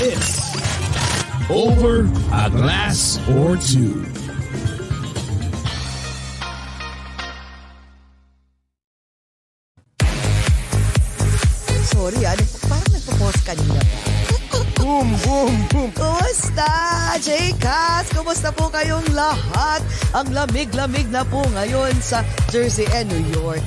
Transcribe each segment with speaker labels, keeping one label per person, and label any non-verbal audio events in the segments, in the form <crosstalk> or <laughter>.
Speaker 1: Is Over a Glass or Two.
Speaker 2: Sorry ah, parang nagpo-pause kanina.
Speaker 3: Boom, boom, boom.
Speaker 2: Kumusta, J-Cast? Kumusta po kayong lahat? Ang lamig-lamig na po ngayon sa Jersey and New York.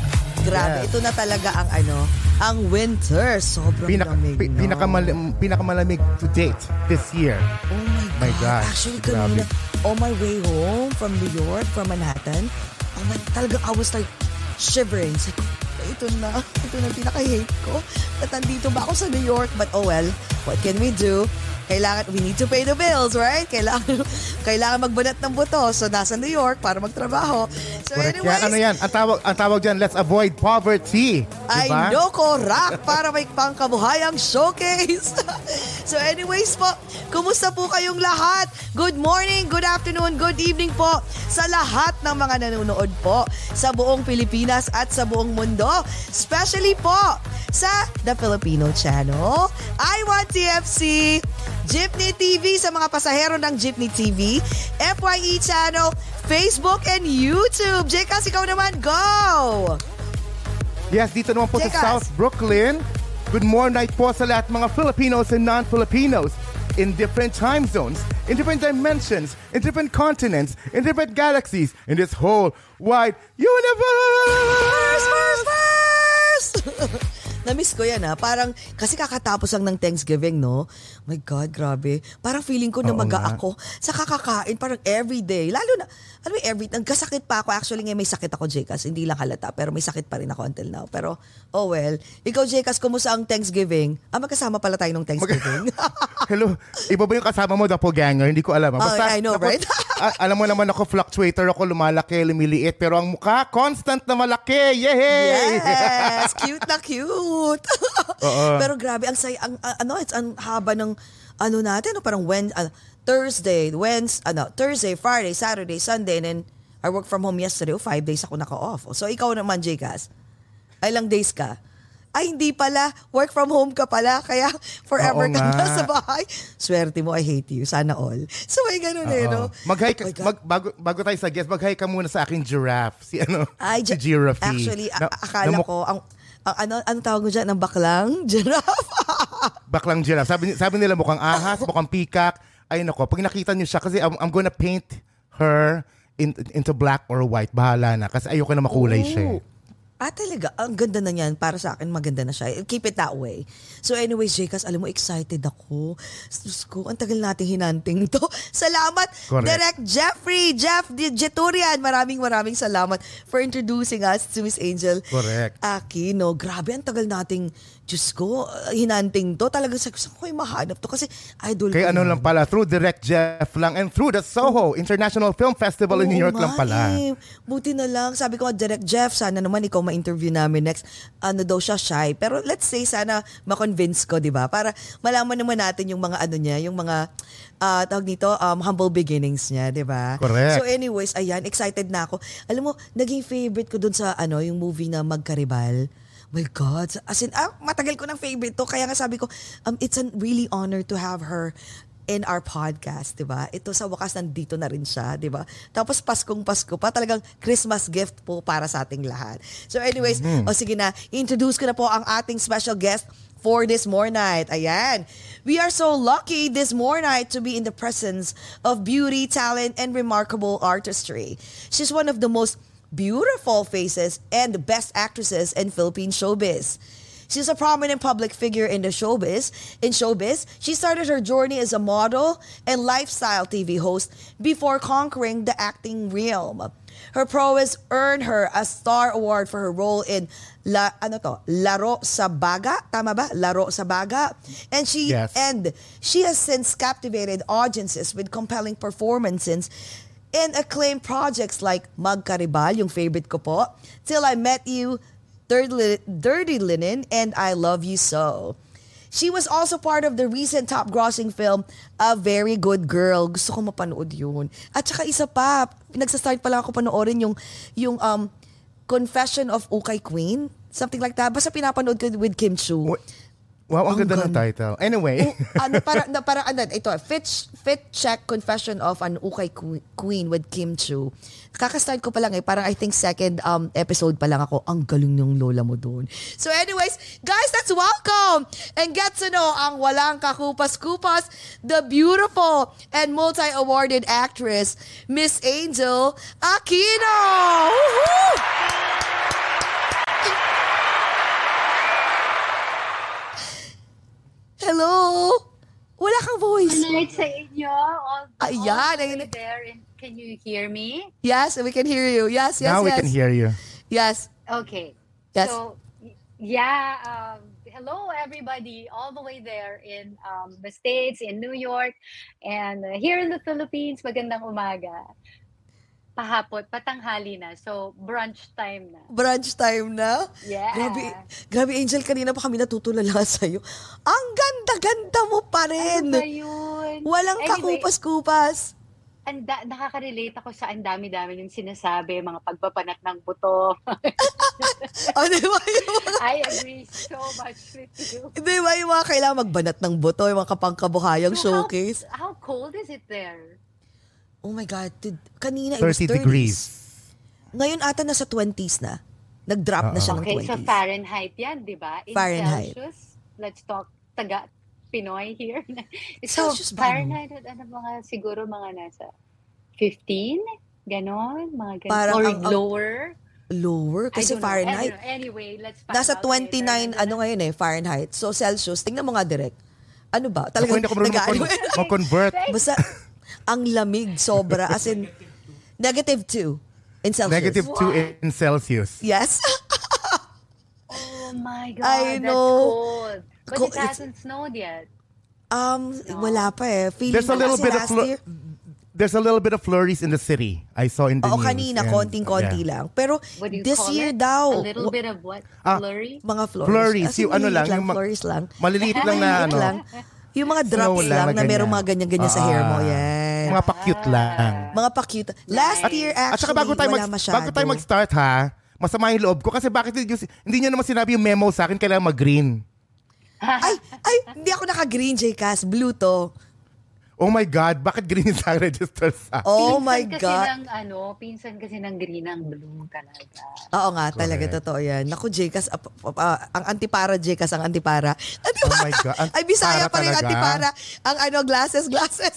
Speaker 2: Grabe,
Speaker 3: Yes.
Speaker 2: ito na talaga ang ano, ang winter. Sobrang
Speaker 3: Pinaka,
Speaker 2: lamig
Speaker 3: pi-
Speaker 2: na.
Speaker 3: pinakamalam, pinakamalamig to date this year.
Speaker 2: Oh my God.
Speaker 3: My God,
Speaker 2: Actually,
Speaker 3: grabe.
Speaker 2: kanina, on my way home from New York, from Manhattan, oh my, talagang I was like shivering. Ko, ito na, ito na pinaka-hate ko. At nandito ba ako sa New York? But oh well, what can we do? Kailangan, we need to pay the bills, right? Kailangan, <laughs> kailangan magbanat ng buto. So, nasa New York para magtrabaho. So,
Speaker 3: Correct.
Speaker 2: anyways,
Speaker 3: Yan, ano yan? Ang tawag, ang tawag dyan, let's avoid poverty.
Speaker 2: I
Speaker 3: Diba?
Speaker 2: know ko, rock para may pangkabuhayang showcase. <laughs> so anyways po, kumusta po kayong lahat? Good morning, good afternoon, good evening po sa lahat ng mga nanonood po sa buong Pilipinas at sa buong mundo. Especially po sa The Filipino Channel, I Want TFC, Jeepney TV sa mga pasahero ng Jeepney TV, FYE Channel, Facebook and YouTube. Jekas, ikaw naman, go!
Speaker 3: Yes, dito naman po sa
Speaker 2: Jekas.
Speaker 3: South Brooklyn. Good morning night po sa lahat mga Filipinos and non-Filipinos in different time zones, in different dimensions, in different continents, in different galaxies, in this whole wide universe.
Speaker 2: First, first, first! <laughs> Na-miss ko yan ha. Parang, kasi kakatapos lang ng Thanksgiving, no? My God, grabe. Parang feeling ko na maga ako sa kakakain, parang everyday. Lalo na, ano yung every, nagkasakit pa ako. Actually, ngayon may sakit ako, Jekas. Hindi lang halata, pero may sakit pa rin ako until now. Pero, oh well. Ikaw, Jekas, kumusta ang Thanksgiving? Ah, magkasama pala tayo nung Thanksgiving. <laughs> <laughs>
Speaker 3: Hello, iba ba yung kasama mo, doppelganger? Hindi ko alam.
Speaker 2: Oh, I know, right? <laughs>
Speaker 3: a- alam mo naman ako, fluctuator ako, lumalaki, lumiliit, pero ang mukha, constant na malaki. Yay!
Speaker 2: Yes! Cute na cute! <laughs>
Speaker 3: Oo.
Speaker 2: Pero grabe, ang say, ang, ang- ano, it's ang haba ng, ano natin, no, parang when, ano, Thursday, Wednesday, ano, Thursday, Friday, Saturday, Sunday, and then I work from home yesterday, oh, five days ako naka-off. So, ikaw naman, Jcas, ilang days ka? Ay, hindi pala. Work from home ka pala. Kaya <laughs> forever
Speaker 3: Oo
Speaker 2: ka
Speaker 3: nga.
Speaker 2: na sa bahay. Swerte mo, I hate you. Sana all. So, may ganun eh, no?
Speaker 3: Oo. Mag-hi ka,
Speaker 2: Oh my God.
Speaker 3: mag, bago, bago tayo sa guest, mag-hi ka muna sa aking giraffe. Si ano?
Speaker 2: Ay,
Speaker 3: si Giraffe.
Speaker 2: Actually, a-
Speaker 3: Na-
Speaker 2: akala ko, ang, ang ano, ano tawag mo dyan? Ang baklang? <laughs> Giraffe?
Speaker 3: Baklang giraffe. Sabi, sabi nila mukhang ahas, <laughs> mukhang peacock. Ay nako, pag nakita niyo siya, kasi I'm, I'm gonna paint her in, into black or white. Bahala na. Kasi ayoko na makulay siya.
Speaker 2: Ah, talaga? Ang ganda na niyan. Para sa akin, maganda na siya. Keep it that way. So anyways, Jcas, alam mo, excited ako. Diyos ko, ang tagal nating hinanting to. <laughs> Salamat,
Speaker 3: Correct.
Speaker 2: Direct Jeffrey, Jeff Jeturian. Maraming maraming salamat for introducing us to Miss Angel
Speaker 3: Correct.
Speaker 2: Aquino. Grabe, ang tagal nating, Diyos ko, uh, hinanting to. Talagang sabi ko, saan ko mahanap to? Kasi idol
Speaker 3: Kaya ano lang pala, through Direct Jeff lang and through the Soho International Film Festival in New York lang pala.
Speaker 2: eh. Buti na lang. Sabi ko, Direct Jeff, sana naman ikaw ma-interview namin next. Ano daw siya, shy. Pero let's say, sana ma-convince ko, di ba? Para malaman naman natin yung mga ano niya, yung mga, ah, tawag nito, um, humble beginnings niya, di ba?
Speaker 3: Correct.
Speaker 2: So anyways, ayan, excited na ako. Alam mo, naging favorite ko dun sa, ano, yung movie na Magkaribal. My God. As in, ah, matagal ko ng favorite to. Kaya nga sabi ko, um, it's a really honor to have her in our podcast, 'di ba? Ito sa wakas nandito na rin siya, 'di ba? Tapos Paskong Pasko pa, talagang Christmas gift po para sa ating lahat. So anyways, o sige na, introduce ko na po ang ating special guest for this more night. Ayan. We are so lucky this more night to be in the presence of beauty, talent, and remarkable artistry. She's one of the most beautiful faces and the best actresses in Philippine showbiz. She's a prominent public figure in the showbiz. In showbiz, she started her journey as a model and lifestyle TV host before conquering the acting realm. Her prowess earned her a star award for her role in La ano to? Laro sa Baga, tama ba? Laro sa Baga. And she
Speaker 3: Yes.
Speaker 2: and she has since captivated audiences with compelling performances in acclaimed projects like Magkaribal, yung favorite ko po, Till I Met You, Dirty, Dirty Linen, and I Love You So. She was also part of the recent top-grossing film, A Very Good Girl. Gusto ko mapanood yun. At saka isa pa, nagsastart pa lang ako panoorin yung, yung um, Confession of Ukay Queen. Something like that. Basta pinapanood ko with Kim Chu.
Speaker 3: Wow, ang ganda ng title. Anyway.
Speaker 2: ano <laughs> para na para ano ito fit fit check confession of an ukay que- queen with Kim Chu. Kaka-start ko pa lang eh, parang I think second um episode pa lang ako. Ang galing ng lola mo doon. So anyways, guys, let's welcome and get to know ang walang kakupas-kupas, the beautiful and multi-awarded actress, Miss Angel Aquino. Woohoo! Hello. Wala kang voice.
Speaker 4: Good night sa inyo. All,
Speaker 2: Ayan,
Speaker 4: all the way there. And can you hear me?
Speaker 2: Yes, we can hear you. Yes, yes, yes.
Speaker 3: now we can hear you.
Speaker 2: Yes.
Speaker 4: Okay.
Speaker 2: Yes.
Speaker 4: So, yeah. Um, hello, everybody, all the way there in um, the States, in New York, and uh, here in the Philippines. Magandang umaga. Pahapot, patanghali na. So, brunch time na.
Speaker 2: Brunch time na.
Speaker 4: Yeah.
Speaker 2: Grabe, grabe Angel, kanina pa kami natutulala <laughs> sa'yo. Ang ganda-ganda mo pa rin.
Speaker 4: Ano ba yun?
Speaker 2: Walang
Speaker 4: Anyway,
Speaker 2: kakupas-kupas.
Speaker 4: anda, nakaka-relate ako sa ang dami-dami yung sinasabi, mga pagpapanat ng buto. <laughs>
Speaker 2: O, di ba yung mga,
Speaker 4: I agree so much with you.
Speaker 2: di ba yung mga kailangan magbanat ng buto, yung mga kapangkabuhayang
Speaker 4: So how-
Speaker 2: showcase?
Speaker 4: How, cold is it there?
Speaker 2: Oh my God, dude, kanina it
Speaker 3: 30
Speaker 2: was 30s.
Speaker 3: degrees.
Speaker 2: Ngayon ata nasa 20s na. Nag-drop na siya ng
Speaker 4: Okay,
Speaker 2: 20s.
Speaker 4: so Fahrenheit yan, di ba? In
Speaker 2: Fahrenheit.
Speaker 4: Celsius, let's talk taga Pinoy here. <laughs> so,
Speaker 2: Celsius ba?
Speaker 4: Fahrenheit, ano mga, siguro mga nasa 15? Ganon? Mga ganon.
Speaker 2: Parang
Speaker 4: Or
Speaker 2: ang-
Speaker 4: lower?
Speaker 2: Lower kasi. Fahrenheit.
Speaker 4: Know. Anyway, let's find
Speaker 2: Nasa
Speaker 4: out later.
Speaker 2: 29, ano ngayon eh, Fahrenheit. So, Celsius, tingnan mo nga direct. Ano ba?
Speaker 3: Marunong
Speaker 2: nag-ano-
Speaker 3: mag- <laughs> mag-convert.
Speaker 2: Basta, ang lamig sobra. As in, negative 2 in Celsius.
Speaker 3: Negative 2 in Celsius.
Speaker 2: Yes.
Speaker 4: Oh my God,
Speaker 2: I
Speaker 4: that's
Speaker 2: know.
Speaker 4: cold. But
Speaker 2: Co-
Speaker 4: it hasn't snowed yet.
Speaker 2: um, wala pa eh. Feeling
Speaker 3: There's a little bit of
Speaker 2: year,
Speaker 3: There's a little bit of flurries in the city. I saw in the
Speaker 2: Oo,
Speaker 3: news.
Speaker 2: kanina, konting-konti
Speaker 3: yeah.
Speaker 2: lang. Pero this year
Speaker 4: it?
Speaker 2: daw,
Speaker 4: A little bit of what?
Speaker 3: Ah,
Speaker 4: Flurry?
Speaker 2: mga flurries.
Speaker 3: Flurries,
Speaker 2: As in,
Speaker 3: yung ano lang, yung ma-
Speaker 2: flurries lang.
Speaker 3: Maliliit lang na
Speaker 2: Maliliit
Speaker 3: ano.
Speaker 2: lang. Yung mga
Speaker 3: Snow
Speaker 2: drops
Speaker 3: lang
Speaker 2: lang,
Speaker 3: na
Speaker 2: na merong mga ganyan-ganyan sa hair mo.
Speaker 3: Ah. Mga pa-cute lang.
Speaker 2: Mga pa-cute. Last year,
Speaker 3: At
Speaker 2: actually,
Speaker 3: saka bago tayo,
Speaker 2: wala
Speaker 3: mag,
Speaker 2: masyado.
Speaker 3: bago tayo mag-start ha, masama yung loob ko kasi bakit hindi, hindi nyo naman sinabi yung memo sa akin kailangan mag-green.
Speaker 2: ay, ay, hindi ako naka-green, J-Cas. Blue to.
Speaker 3: Oh my God, bakit green yung sa register sa
Speaker 2: Oh
Speaker 4: Pinsan
Speaker 2: my
Speaker 4: kasi
Speaker 2: God.
Speaker 4: ng ano, pinsan kasi ng green ang blue talaga.
Speaker 2: Oo nga, talaga
Speaker 3: Correct.
Speaker 2: totoo yan. Naku, ap- ap- ah, ang antipara, Jcas, ang antipara. Antipara.
Speaker 3: Oh my God, antipara
Speaker 2: Ay, Bisaya pa rin
Speaker 3: talaga?
Speaker 2: antipara. Ang ano, glasses, glasses.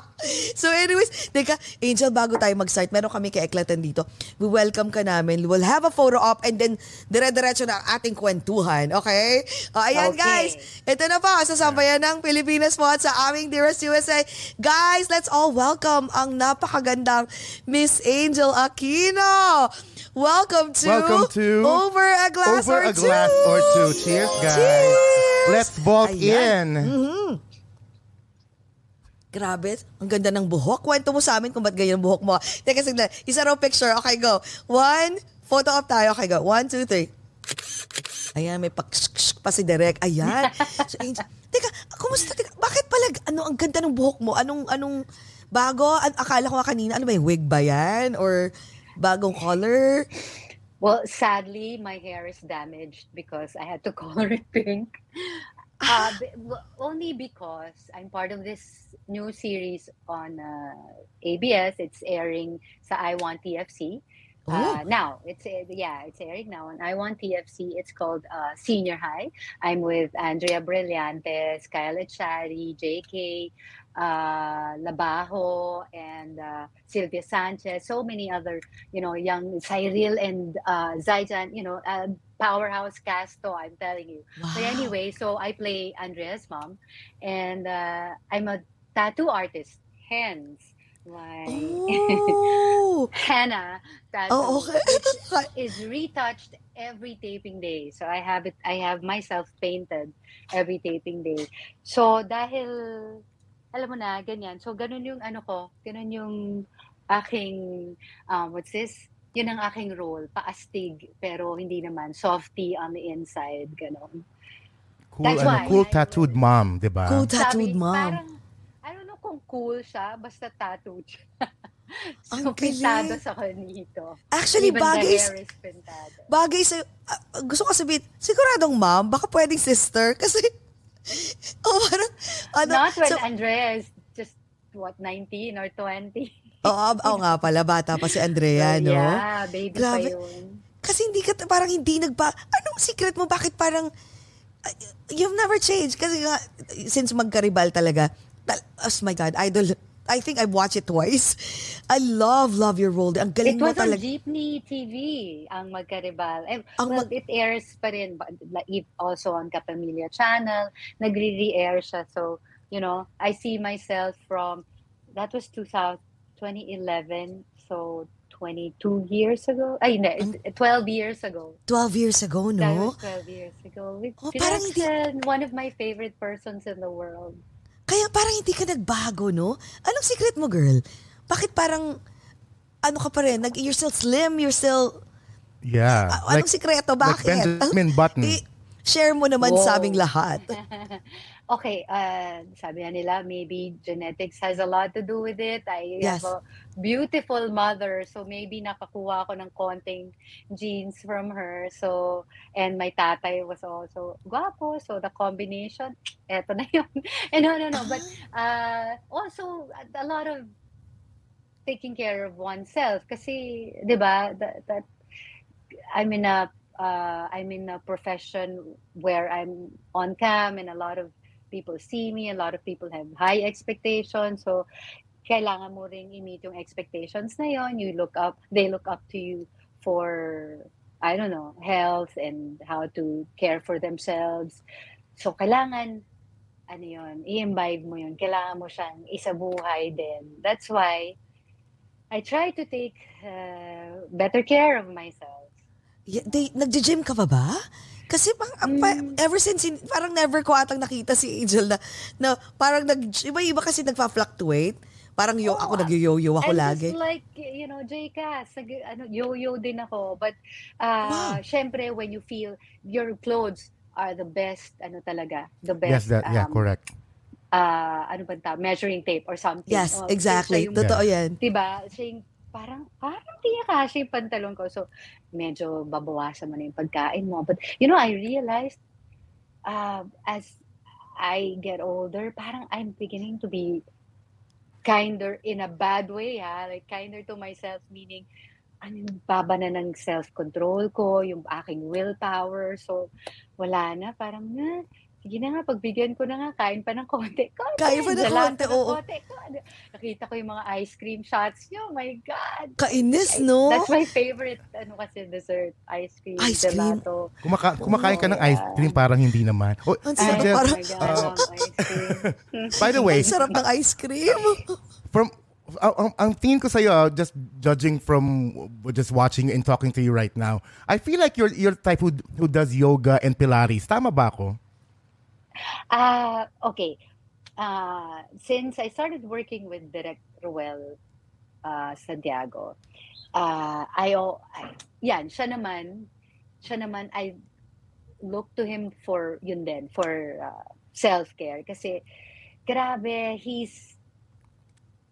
Speaker 2: <laughs> so anyways, teka, Angel, bago tayo mag-start, meron kami kay Eklatan dito. We welcome ka namin. We'll have a photo op and then dire-diretso na ang ating kwentuhan. Okay? O, ayan
Speaker 4: Okay.
Speaker 2: guys, ito na po, sa sambayan ng Pilipinas po at sa aming Dearest USA. Guys, let's all welcome ang napakagandang Miss Angel Aquino. Welcome to,
Speaker 3: Welcome to
Speaker 2: Over a Glass
Speaker 3: Over
Speaker 2: or
Speaker 3: a glass
Speaker 2: Two.
Speaker 3: or two. Cheers, guys.
Speaker 2: Cheers!
Speaker 3: Let's vault
Speaker 2: Ayan.
Speaker 3: in.
Speaker 2: Grabe, ang ganda ng buhok. Kwento mo sa amin kung ba't ganyan ang buhok mo. Teka, saglit. Isa raw picture. Okay, go. One, photo op tayo. Okay, go. One, two, three. Ayan, may pak pa si Derek. Ayan. <laughs> So, Angel, teka, kumusta? Teka, bakit pala, ano, ang ganda ng buhok mo? Anong, anong, bago? An- akala ko nga kanina, ano ba yung wig ba yan? Or bagong color?
Speaker 4: Well, sadly, my hair is damaged because I had to <laughs> color it pink. <laughs> Uh, only because I'm part of this new series on uh, ABS. It's airing sa I Want TFC. Uh, now it's uh, yeah, it's airing now on I Want TFC. It's called uh, Senior High. I'm with Andrea Brillantes, Kyle Echari, JK uh, Labajo, and uh, Sylvia Sanchez. So many other, you know, young Cyril and uh, Zaijan. You know, uh, powerhouse cast. So I'm telling you.
Speaker 2: Wow.
Speaker 4: But anyway, so I play Andrea's mom, and uh, I'm a tattoo artist. Hence, my <laughs>
Speaker 2: Oh.
Speaker 4: henna tattoo
Speaker 2: oh, okay. <laughs>
Speaker 4: is retouched every taping day. So I have it I have myself painted every taping day. So dahil alam mo na ganyan. So ganun yung ano ko, ganun yung aking um, what's this? Yun ang aking role, paastig pero hindi naman softy on the inside, ganun.
Speaker 3: Cool,
Speaker 4: That's
Speaker 3: ano,
Speaker 4: why
Speaker 3: cool tattooed mom, di ba?
Speaker 2: Cool tattooed
Speaker 4: Sabi,
Speaker 2: mom.
Speaker 4: Parang, kung cool siya, basta tattooed siya. <laughs> so,
Speaker 2: Ang
Speaker 4: pintado sa kanito.
Speaker 2: Actually,
Speaker 4: Even
Speaker 2: bagay,
Speaker 4: is
Speaker 2: bagay sa... ah, gusto ko sabihin, siguradong mom, baka pwedeng sister. Kasi, <laughs> oh, parang, ano,
Speaker 4: Not when
Speaker 2: so-
Speaker 4: Andrea is just, what, 19 or 20? <laughs>
Speaker 2: Oo, oh, oh, nga pala, bata pa si Andrea, no?
Speaker 4: Yeah, baby
Speaker 2: Grabe.
Speaker 4: pa yun.
Speaker 2: Kasi hindi ka, parang hindi nagba... Anong secret mo? Bakit parang... uh, You've never changed. Kasi nga, since magkaribal talaga, tal- oh my God, idol, I think I've watched it twice. <laughs> I love, love your role. Ang galing
Speaker 4: It
Speaker 2: mo
Speaker 4: was on. Jeepney TV, ang Magkaribal. Eh,
Speaker 2: Ang
Speaker 4: well,
Speaker 2: mag-
Speaker 4: it airs pa rin, also on Kapamilya Channel. Nagre-re-air siya. So, you know, I see myself from, that was 2000, 2011, so 22 years ago. Ay, hindi, it's 12 years ago.
Speaker 2: 12 years ago,
Speaker 4: That
Speaker 2: no?
Speaker 4: was 12 years ago. With
Speaker 2: Oh, parang hindi-
Speaker 4: one of my favorite persons in the world.
Speaker 2: Kaya parang hindi ka nagbago, no? Anong secret mo, girl? Bakit parang, ano ka pa rin? Nag, you're still slim, you're still...
Speaker 3: Yeah.
Speaker 2: Ah, anong sikreto?
Speaker 3: like
Speaker 2: Bakit?
Speaker 3: Benjamin Button. <laughs>
Speaker 2: Eh, share mo naman
Speaker 4: Wow.
Speaker 2: sa aming lahat. <laughs>
Speaker 4: Okay, uh, sabi nga nila, maybe genetics has a lot to do with it. I
Speaker 2: Yes.
Speaker 4: have a beautiful mother, so maybe nakakuha ako ng konting genes from her. So, and my tatay was also guapo, so the combination, <tsk> eto na yun. and <laughs> no, no, no, but uh, <laughs> also a lot of taking care of oneself. Kasi, di ba, that, that I'm in a uh, I'm in a profession where I'm on cam and a lot of people see me, a lot of people have high expectations. So, kailangan mo ring i-meet yung expectations na yon. You look up, they look up to you for, I don't know, health and how to care for themselves. So, kailangan, ano yon, i-imbibe mo yun. Kailangan mo siyang isabuhay din. That's why I try to take uh, better care of myself.
Speaker 2: Yeah, they, nagja-gym ka pa ba? Kasi pang, ang pa-
Speaker 4: Mm.
Speaker 2: ever since, parang never ko atang nakita si Angel na, na parang nag, iba-iba kasi nagpa-fluctuate. Parang yo,
Speaker 4: Oo,
Speaker 2: ako nag-yo-yo ako
Speaker 4: I'm
Speaker 2: lagi.
Speaker 4: just like, you know, nag- ano, yo-yo din ako. But, uh,
Speaker 2: Wow.
Speaker 4: syempre, when you feel your clothes are the best, ano talaga, the best,
Speaker 3: yes, that, yeah,
Speaker 4: um,
Speaker 3: correct.
Speaker 4: uh, ano ba ta, measuring tape or something.
Speaker 2: Yes,
Speaker 4: Oh,
Speaker 2: exactly.
Speaker 4: yung-
Speaker 2: Totoo yan.
Speaker 4: diba, siya yung parang, parang di kasha yung pantalon ko. So, medyo babawasan mo na yung pagkain mo. But, you know, I realized, uh, as I get older, parang I'm beginning to be kinder in a bad way, ha? Like, kinder to myself, meaning, ano, baba na ng self-control ko, yung aking willpower. So, wala na. Parang, na, sige na nga, pagbigyan ko na nga, kain pa ng konti. <laughs> konti
Speaker 2: Kain pa ng konti, oo.
Speaker 4: konti, konti. Nakita ko yung mga ice cream shots nyo. My God!
Speaker 2: Kainis, no?
Speaker 4: That's my favorite, ano kasi, dessert. Ice cream,
Speaker 2: Ice cream.
Speaker 4: gelato.
Speaker 3: Kumaka- kumakain ka ng ice cream, parang hindi naman. Oh,
Speaker 2: Ang
Speaker 4: Ay,
Speaker 2: sarap,
Speaker 3: Angel,
Speaker 2: parang-
Speaker 4: my God,
Speaker 3: uh,
Speaker 4: ice cream. <laughs>
Speaker 3: by the way,
Speaker 2: Ang sarap ng ice cream. <laughs>
Speaker 3: from ang, ang, ang tingin ko sa'yo, uh, just judging from just watching and talking to you right now, I feel like you're you're the type who, who does yoga and Pilates. Tama ba ako?
Speaker 4: Ah, okay. Uh, since I started working with Direct Ruel uh, Santiago, uh, I, I, yan, siya naman, siya naman, I look to him for, yun din, for uh, self-care. Kasi, grabe, he's,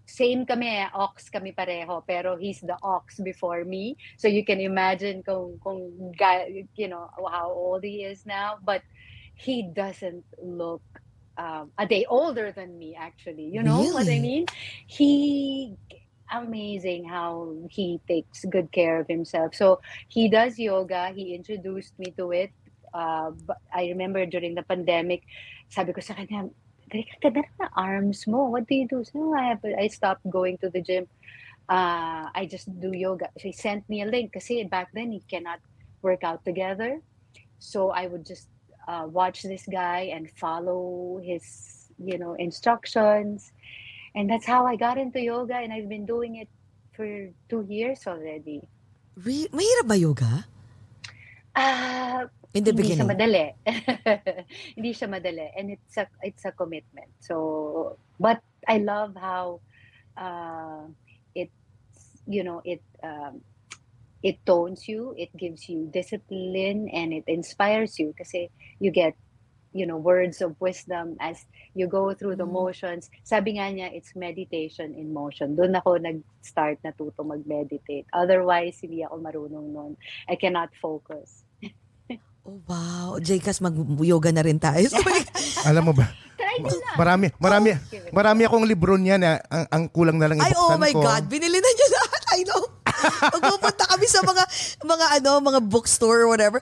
Speaker 4: same kami, ox kami pareho, pero he's the ox before me. So you can imagine kung, kung, you know, how old he is now. But he doesn't look um, a day older than me actually you know what i mean he amazing how he takes good care of himself. So he does yoga. He introduced me to it. Uh, but I remember during the pandemic, sabi ko sa kanya, ganda na arms mo. What do you do? So I, have, I stopped going to the gym. Uh, I just do yoga. He sent me a link kasi back then he cannot work out together. So I would just uh, watch this guy and follow his, you know, instructions. And that's how I got into yoga and I've been doing it for two years already.
Speaker 2: Re- mahirap ba yoga?
Speaker 4: Ah,
Speaker 2: In the beginning
Speaker 4: hindi siya madali. <laughs> hindi siya madali and it's a it's a commitment. So but I love how uh it's you know it um it tones you, it gives you discipline and it inspires you kasi you get you know words of wisdom as you go through the
Speaker 2: Mm.
Speaker 4: motions. Sabi nga niya it's meditation in motion. Doon ako nag-start natuto mag-meditate. Otherwise hindi ako marunong noon. I cannot focus. <laughs>
Speaker 2: Oh, wow. Jcas, mag-yoga na rin tayo. <laughs> Sabi-
Speaker 3: Alam mo ba?
Speaker 4: Try ko lang.
Speaker 3: Marami, marami,
Speaker 4: it.
Speaker 3: marami akong libro niya na ang, ang kulang na lang
Speaker 2: Ay, oh my
Speaker 3: ko.
Speaker 2: God. Binili na niya lahat. I know. Pag pupunta kami sa mga, mga ano, mga bookstore or whatever,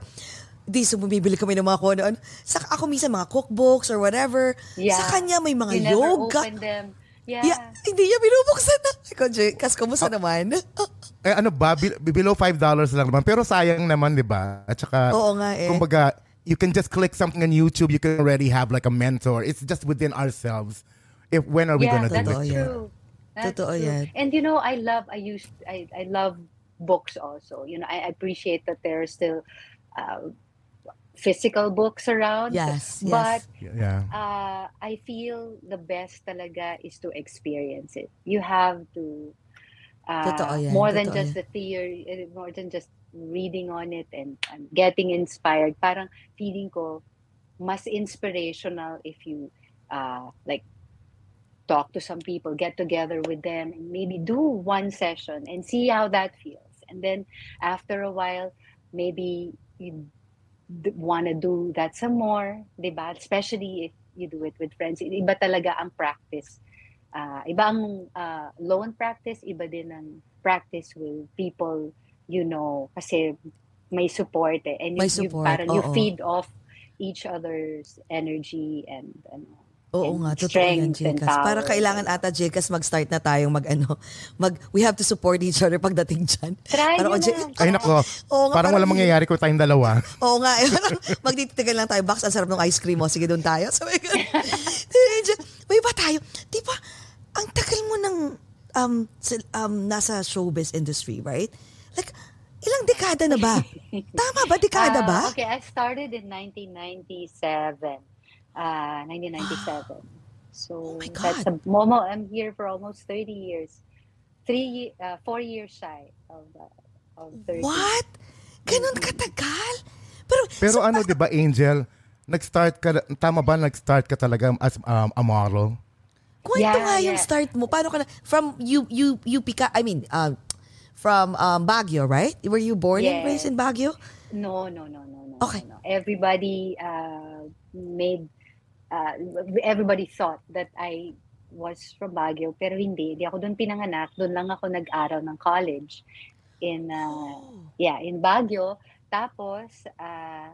Speaker 2: di so bumibili kami ng mga kung ano. Sa ako minsan mga cookbooks or whatever.
Speaker 4: Yeah.
Speaker 2: Sa kanya may mga
Speaker 4: You never
Speaker 2: yoga.
Speaker 4: open them. Yeah.
Speaker 2: Yeah, hindi niya binubuksan na. Ikaw, Jcas, kumusta naman? <laughs>
Speaker 3: Eh ano ba, bil- below $5 lang naman. Pero sayang naman, di ba? At saka,
Speaker 2: Oo nga eh.
Speaker 3: kumbaga, you can just click something on YouTube, you can already have like a mentor. It's just within ourselves. If when are we
Speaker 4: yeah,
Speaker 3: gonna do
Speaker 4: that's
Speaker 2: Totoo
Speaker 3: it?
Speaker 2: yan.
Speaker 4: true. That's
Speaker 2: Totoo
Speaker 4: true.
Speaker 2: yan.
Speaker 4: And you know, I love, I used, I, I love books also. You know, I appreciate that there are still uh, physical books around.
Speaker 2: Yes,
Speaker 4: But
Speaker 2: yes.
Speaker 3: Yeah.
Speaker 4: uh, I feel the best talaga is to experience it. You have to uh,
Speaker 2: Totoo yan,
Speaker 4: more than
Speaker 2: totoo
Speaker 4: just
Speaker 2: yan.
Speaker 4: the theory, eh, more than just reading on it and, and getting inspired. Parang feeling ko mas inspirational if you uh, like talk to some people, get together with them, and maybe do one session and see how that feels. And then after a while, maybe you want to do that some more, di ba? Especially if you do it with friends. Iba talaga ang practice. Uh, iba ang uh, lone practice, iba din ang practice with people you know kasi may support eh. And
Speaker 2: May
Speaker 4: you,
Speaker 2: support,
Speaker 4: you, parang you feed off each other's energy and ano.
Speaker 2: Oo nga, totoo yan, Jcas. Para kailangan ata, Jcas, mag-start na tayong mag, ano, mag, we have to support each other pagdating dyan.
Speaker 4: Try
Speaker 2: Parang, oh, J-
Speaker 4: na.
Speaker 3: Ay nako,
Speaker 2: Oo nga,
Speaker 3: parang
Speaker 2: parang-
Speaker 3: walang mangyayari kung tayong dalawa. <laughs>
Speaker 2: Oo nga, eh. Magtititigan lang tayo. Box, ang sarap ng ice cream mo. Sige, doon tayo. <laughs> Ko, Angel, may ba tayo? Di ba, ang tagal mo ng um, um, nasa showbiz industry, right? Like, ilang dekada na ba? <laughs> Tama ba? Dekada
Speaker 4: Ah,
Speaker 2: ba?
Speaker 4: Okay, I started in 1997. Uh, 1997. So
Speaker 2: Oh my
Speaker 4: that's a Momo. I'm here for almost 30 years. Three, uh, four years shy of uh, of 30.
Speaker 2: What? Ganon katagal? Pero,
Speaker 3: Pero
Speaker 2: so,
Speaker 3: ano, di ba, Angel, nag-start ka, tama ba nag-start ka talaga as um, a model?
Speaker 2: kwento
Speaker 4: Yeah,
Speaker 2: nga yung
Speaker 4: yeah.
Speaker 2: start mo. Paano ka na, from you, you, you ka, I mean, um, from um, Baguio, right? Were you born and raised in Baguio?
Speaker 4: No, no, no, no, no.
Speaker 2: Okay.
Speaker 4: no, no. Everybody uh, made. Uh, everybody thought that I was from Baguio, pero hindi. Hindi ako doon pinanganak. Doon lang ako nag-aral ng college in uh, yeah in Baguio. Tapos uh,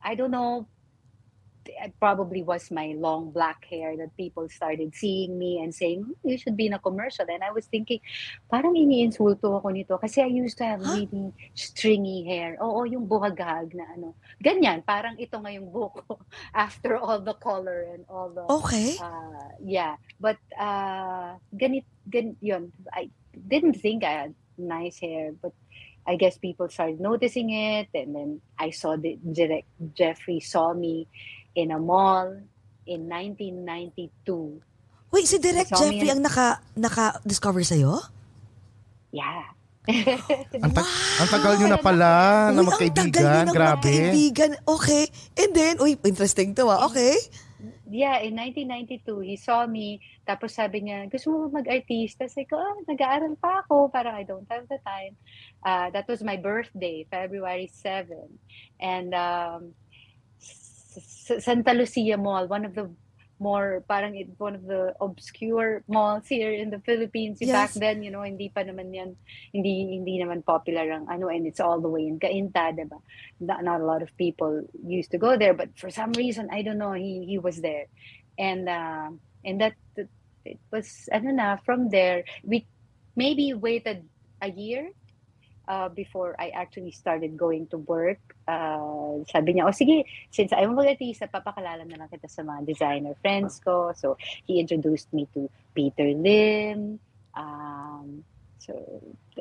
Speaker 4: I don't know. It probably was my long black hair that people started seeing me and saying, "Hmm, you should be in a commercial. And I was thinking, parang iniinsulto ako nito kasi I used to have
Speaker 2: Huh?
Speaker 4: really stringy hair. Oo, yung buhagag na ano. Ganyan, parang ito nga yung buhok ko <laughs> after all the color and all the
Speaker 2: Okay.
Speaker 4: uh, yeah. But uh, ganit, gan, yun. I didn't think I had nice hair, but I guess people started noticing it, and then I saw the direct Jeffrey saw me in a mall in 1992.
Speaker 2: Wait, si Direk
Speaker 4: Saw me
Speaker 2: Jeffrey ang naka, naka-discover sa'yo?
Speaker 4: Yeah. <laughs>
Speaker 3: Ang, tag- ang tagal nyo na pala na
Speaker 2: Uy, ang tagal
Speaker 3: magkaibigan. Grabe.
Speaker 2: magkaibigan. Okay. And then, uy, interesting to ah. Okay.
Speaker 4: yeah, in 1992, he saw me, tapos sabi niya, gusto mo mag-artista? Sabi ko, ah, nag-aaral pa ako, parang I don't have the time. Uh, that was my birthday, February 7. And um, Santa Lucia Mall, one of the more parang it, one of the obscure malls here in the Philippines.
Speaker 2: Yes.
Speaker 4: back then you know hindi pa naman yan hindi hindi naman popular ang ano and it's all the way in Cainta diba not, not a lot of people used to go there but for some reason I don't know he he was there. And uh, and that, it was ano na from there we maybe waited a year uh, before I actually started going to work. Uh, sabi niya, oh sige, since I'm mag-artista, papakalala na lang kita sa mga designer friends ko. So, he introduced me to Peter Lim. Um, so,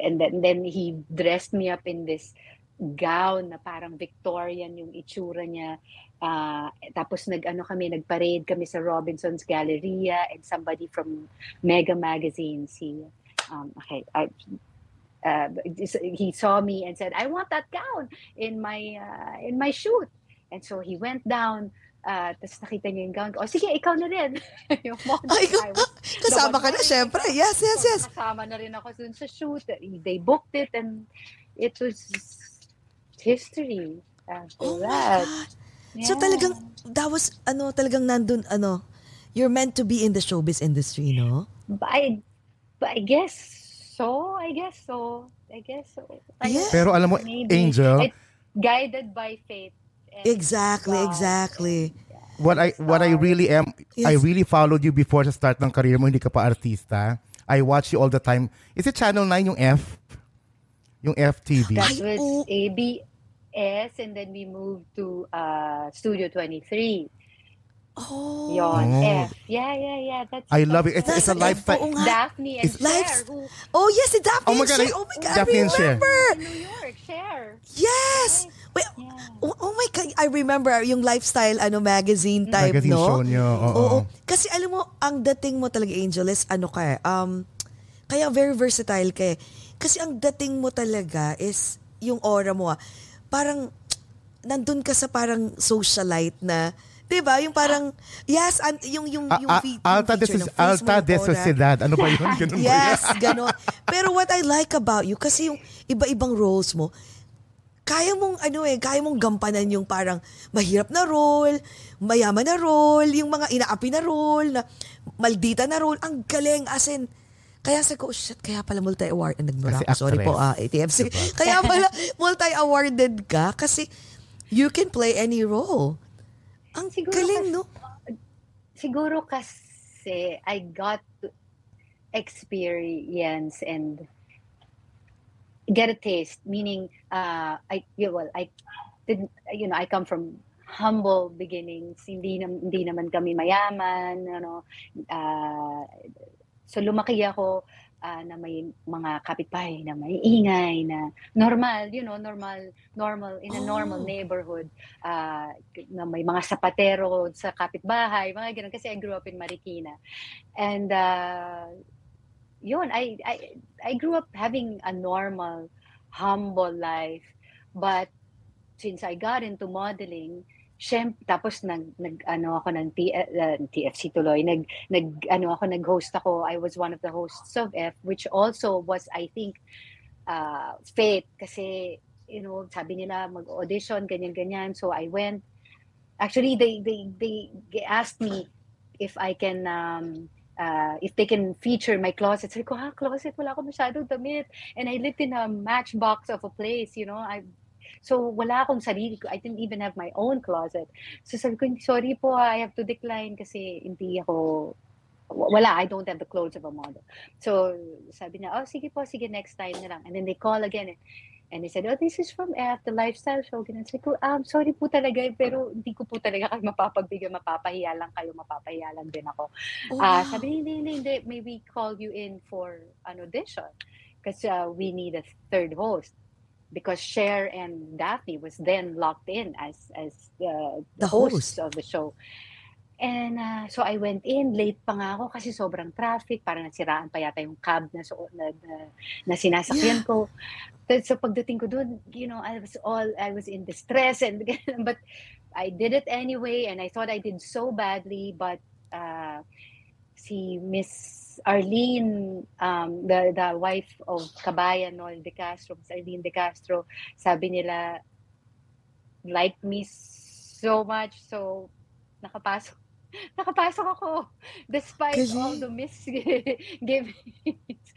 Speaker 4: and then, then he dressed me up in this gown na parang Victorian yung itsura niya. Uh, tapos nag-ano kami, nag-parade kami sa Robinson's Galleria and somebody from Mega Magazine, si um, okay, I, uh, he saw me and said, "I want that gown in my uh, in my shoot." And so he went down. Uh, tapos nakita niya yung gown ko. Oh, sige, ikaw na rin. <laughs> yung model.
Speaker 2: Ay,
Speaker 4: I was <laughs>
Speaker 2: kasama ka na, syempre. Yes, yes, yes.
Speaker 4: Kasama na rin ako dun sa shoot. They booked it and it was history after
Speaker 2: Oh my
Speaker 4: that.
Speaker 2: God. So
Speaker 4: Yeah.
Speaker 2: talagang, that was, ano, talagang nandun, ano, you're meant to be in the showbiz industry, no?
Speaker 4: But I, but I guess so. I guess so. I guess so. I
Speaker 2: Yeah.
Speaker 3: Pero alam mo,
Speaker 4: Maybe.
Speaker 3: Angel,
Speaker 4: It's guided by faith. and
Speaker 2: Exactly,
Speaker 4: God.
Speaker 2: exactly.
Speaker 3: what I what I really am, I
Speaker 2: Yes.
Speaker 3: really followed you before sa start ng career mo, hindi ka pa artista. I watch you all the time. Is it Channel 9 yung F? Yung FTV?
Speaker 4: That was. ABS and then we moved to uh, Studio 23.
Speaker 2: Oh.
Speaker 4: Yon,
Speaker 3: Oh.
Speaker 4: F. Yeah, yeah, yeah. That's
Speaker 3: I love it. It's, it's a
Speaker 2: Nasa
Speaker 3: lifestyle.
Speaker 2: F, oo nga.
Speaker 4: Daphne and
Speaker 3: It's-
Speaker 4: Cher, who
Speaker 2: Oh, yes, si Daphne
Speaker 3: Oh my
Speaker 2: and
Speaker 3: God,
Speaker 2: Cher.
Speaker 3: I-
Speaker 2: Oh my God,
Speaker 3: Daphne
Speaker 2: I
Speaker 3: and Cher.
Speaker 4: New York, Cher.
Speaker 2: Yes. Wait,
Speaker 4: Yeah.
Speaker 2: oh, oh my God, I remember yung lifestyle ano magazine type,
Speaker 3: Magazine
Speaker 2: no?
Speaker 3: show niyo. Oo.
Speaker 2: Oo. Kasi alam mo, ang dating mo talaga, Angel, is ano ka eh, um, kaya very versatile ka eh. Kasi ang dating mo talaga is yung aura mo ah, parang nandun ka sa parang socialite na, 'di ba? Yung parang yes, an, yung yung
Speaker 3: A-
Speaker 2: yung,
Speaker 3: a-
Speaker 2: fe- yung
Speaker 3: alta de,
Speaker 2: feature ng face mo,
Speaker 3: alta de sociedad. Ano ba yun? <laughs> Ganun ba
Speaker 2: Yes,
Speaker 3: yun?
Speaker 2: ganon. Pero what I like about you, kasi yung iba-ibang roles mo, kaya mong ano eh, kaya mong gampanan yung parang mahirap na role, mayaman na role, yung mga inaapi na role, na maldita na role, ang galing as in, kaya sa ko, shit, kaya pala multi-award, nagmura ako, sorry po, ah,
Speaker 3: actress.
Speaker 2: ATFC.
Speaker 3: Diba?
Speaker 2: Kaya pala multi-awarded ka kasi you can play any role. Ang
Speaker 4: Siguro
Speaker 2: galing,
Speaker 4: kasi-
Speaker 2: no?
Speaker 4: Siguro kasi I got to experience and get a taste. Meaning, uh, I yeah, well, I didn't. You know, I come from humble beginnings. Hindi nam, hindi naman kami mayaman. Ano, uh, so lumaki ako ah, na may mga kapitbahay na may ingay na normal, you know, normal, normal, in a normal
Speaker 2: Oh.
Speaker 4: neighborhood ah, na may mga sapatero sa kapitbahay, mga ganun. Kasi I grew up in Marikina. And uh, yun, I, I, I grew up having a normal, humble life. But since I got into modeling, syempre, tapos nag, nag ano ako ng T, uh, TFC tuloy, nag, nag, ano ako, nag-host ako. I was one of the hosts of F, which also was, I think, uh, fate. Kasi, you know, sabi nila mag-audition, ganyan-ganyan. So I went. Actually, they, they, they asked me if I can, um, uh, if they can feature my closet. Sabi ko, ha, closet? Wala ako masyadong damit. And I lived in a matchbox of a place, you know. I So, wala akong sarili ko. I didn't even have my own closet. So, sabi ko, sorry po, I have to decline kasi hindi ako, wala, I don't have the clothes of a model. So, sabi niya, oh, sige po, sige, next time na lang. And then they call again. And they said, oh, this is from F, the lifestyle show. Ganun. Sabi ko, um, sorry po talaga, pero hindi ko po talaga kayo mapapagbigyan, mapapahiya lang kayo, mapapahiya lang din ako.
Speaker 2: Oh,
Speaker 4: Ah,
Speaker 2: wow.
Speaker 4: sabi, hindi, hindi, hindi, may we call you in for an audition. Kasi uh, we need a third host. Because Cher and Daphne was then locked in as as the,
Speaker 2: The
Speaker 4: the, hosts
Speaker 2: host.
Speaker 4: of the show. And uh, so I went in, late pa nga ako kasi sobrang traffic, parang nasiraan pa yata yung cab na, so, na, na, na sinasakyan ko. Tapos so pagdating ko doon, you know, I was all, I was in distress and <laughs> but I did it anyway and I thought I did so badly but uh, si Miss Arlene, um, the, the wife of Kabayan Noel De Castro, Miss Arlene De Castro, sabi nila, liked me so much, so nakapasok <laughs> nakapasok ako despite
Speaker 2: Galing.
Speaker 4: all the misgivings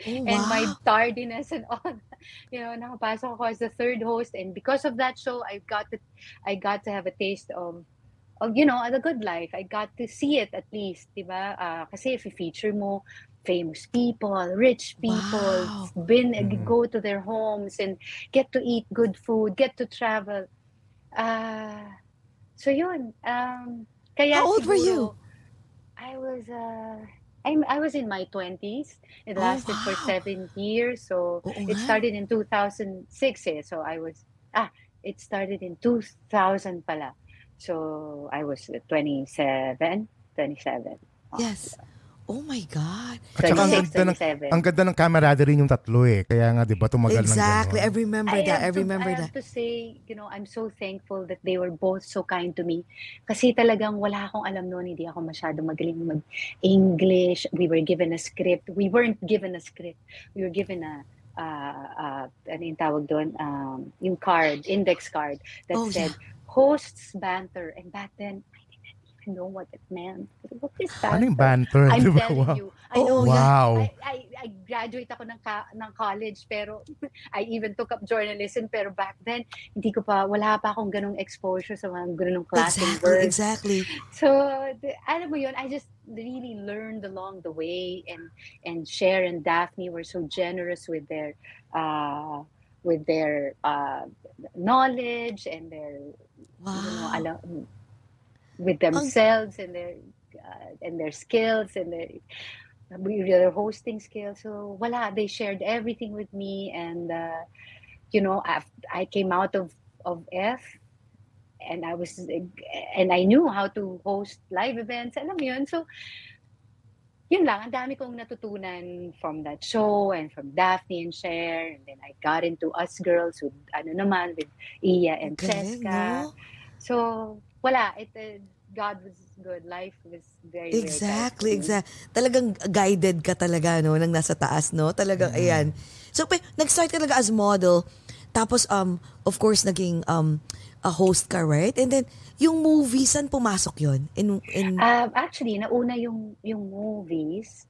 Speaker 2: Oh,
Speaker 4: and my
Speaker 2: wow.
Speaker 4: tardiness and all that. You know, nakapasok ako as the third host and because of that show, I got to I got to have a taste of of you know, the good life. I got to see it at least, 'di ba? Ah, kasi if you feature mo famous people, rich people,
Speaker 2: Wow.
Speaker 4: been
Speaker 3: Mhm.
Speaker 4: go to their homes and get to eat good food, get to travel. Ah, so yun. Um, kaya
Speaker 2: How old were you?
Speaker 4: I was uh, I'm, I was in my 20s. It
Speaker 2: Oh,
Speaker 4: lasted for seven years. So
Speaker 2: Oo
Speaker 4: it started in 2006 eh. So I was, ah, it started in 2000 pala. So I was 27, 27. Oh,
Speaker 2: Yes. Oh my God.
Speaker 3: At saka ang
Speaker 4: 26,
Speaker 3: ganda ng,
Speaker 4: 27.
Speaker 3: ang ganda ng camaraderie yung tatlo eh. Kaya nga, di ba, tumagal
Speaker 2: Exactly. I
Speaker 3: ng gano'n.
Speaker 2: remember that. I
Speaker 4: have to-
Speaker 2: remember
Speaker 4: I
Speaker 2: that.
Speaker 4: have to say, you know, I'm so thankful that they were both so kind to me. Kasi talagang wala akong alam noon, hindi ako masyado magaling mag-English. We were given a script. We weren't given a script. We were given a, uh, uh, ano yung tawag doon? Um, yung card, index card that
Speaker 2: Oh,
Speaker 4: said, hosts banter. And back then, I didn't even know what it meant. What is banter?
Speaker 3: Ano yung banter?
Speaker 4: I'm <laughs>
Speaker 3: di ba?
Speaker 4: telling
Speaker 3: Wow.
Speaker 4: you. I know.
Speaker 3: Wow.
Speaker 4: I, I, I graduate ako ng, ka, ng college pero <laughs> I even took up journalism pero back then hindi ko pa wala pa akong ganong exposure sa mga ganong klaseng
Speaker 2: Exactly.
Speaker 4: words.
Speaker 2: Exactly.
Speaker 4: So the, alam mo yun, I just really learned along the way and and Cher and Daphne were so generous with their uh with their uh knowledge and their you know,
Speaker 2: Wow.
Speaker 4: with themselves and their uh, and their skills and their their hosting skills. So wala, they shared everything with me, and uh, you know, I, I came out of of F, and I was and I knew how to host live events. Alam yun, so. Yun lang, ang dami kong natutunan from that show and from Daphne and Cher. And then I got into Us Girls with, ano naman, with Iya and Cheska.
Speaker 2: no?
Speaker 4: So, wala. It, uh, God was good. Life was very, very
Speaker 2: Exactly,
Speaker 4: kind to me.
Speaker 2: exact. Talagang guided ka talaga, no, nang nasa taas, no? Talagang, ayan. So, pe, nag-start ka talaga as model. Tapos, um, of course, naging um, a host ka, right? And then, yung movie, saan pumasok yon In, in,
Speaker 4: Um, actually, nauna yung, yung movies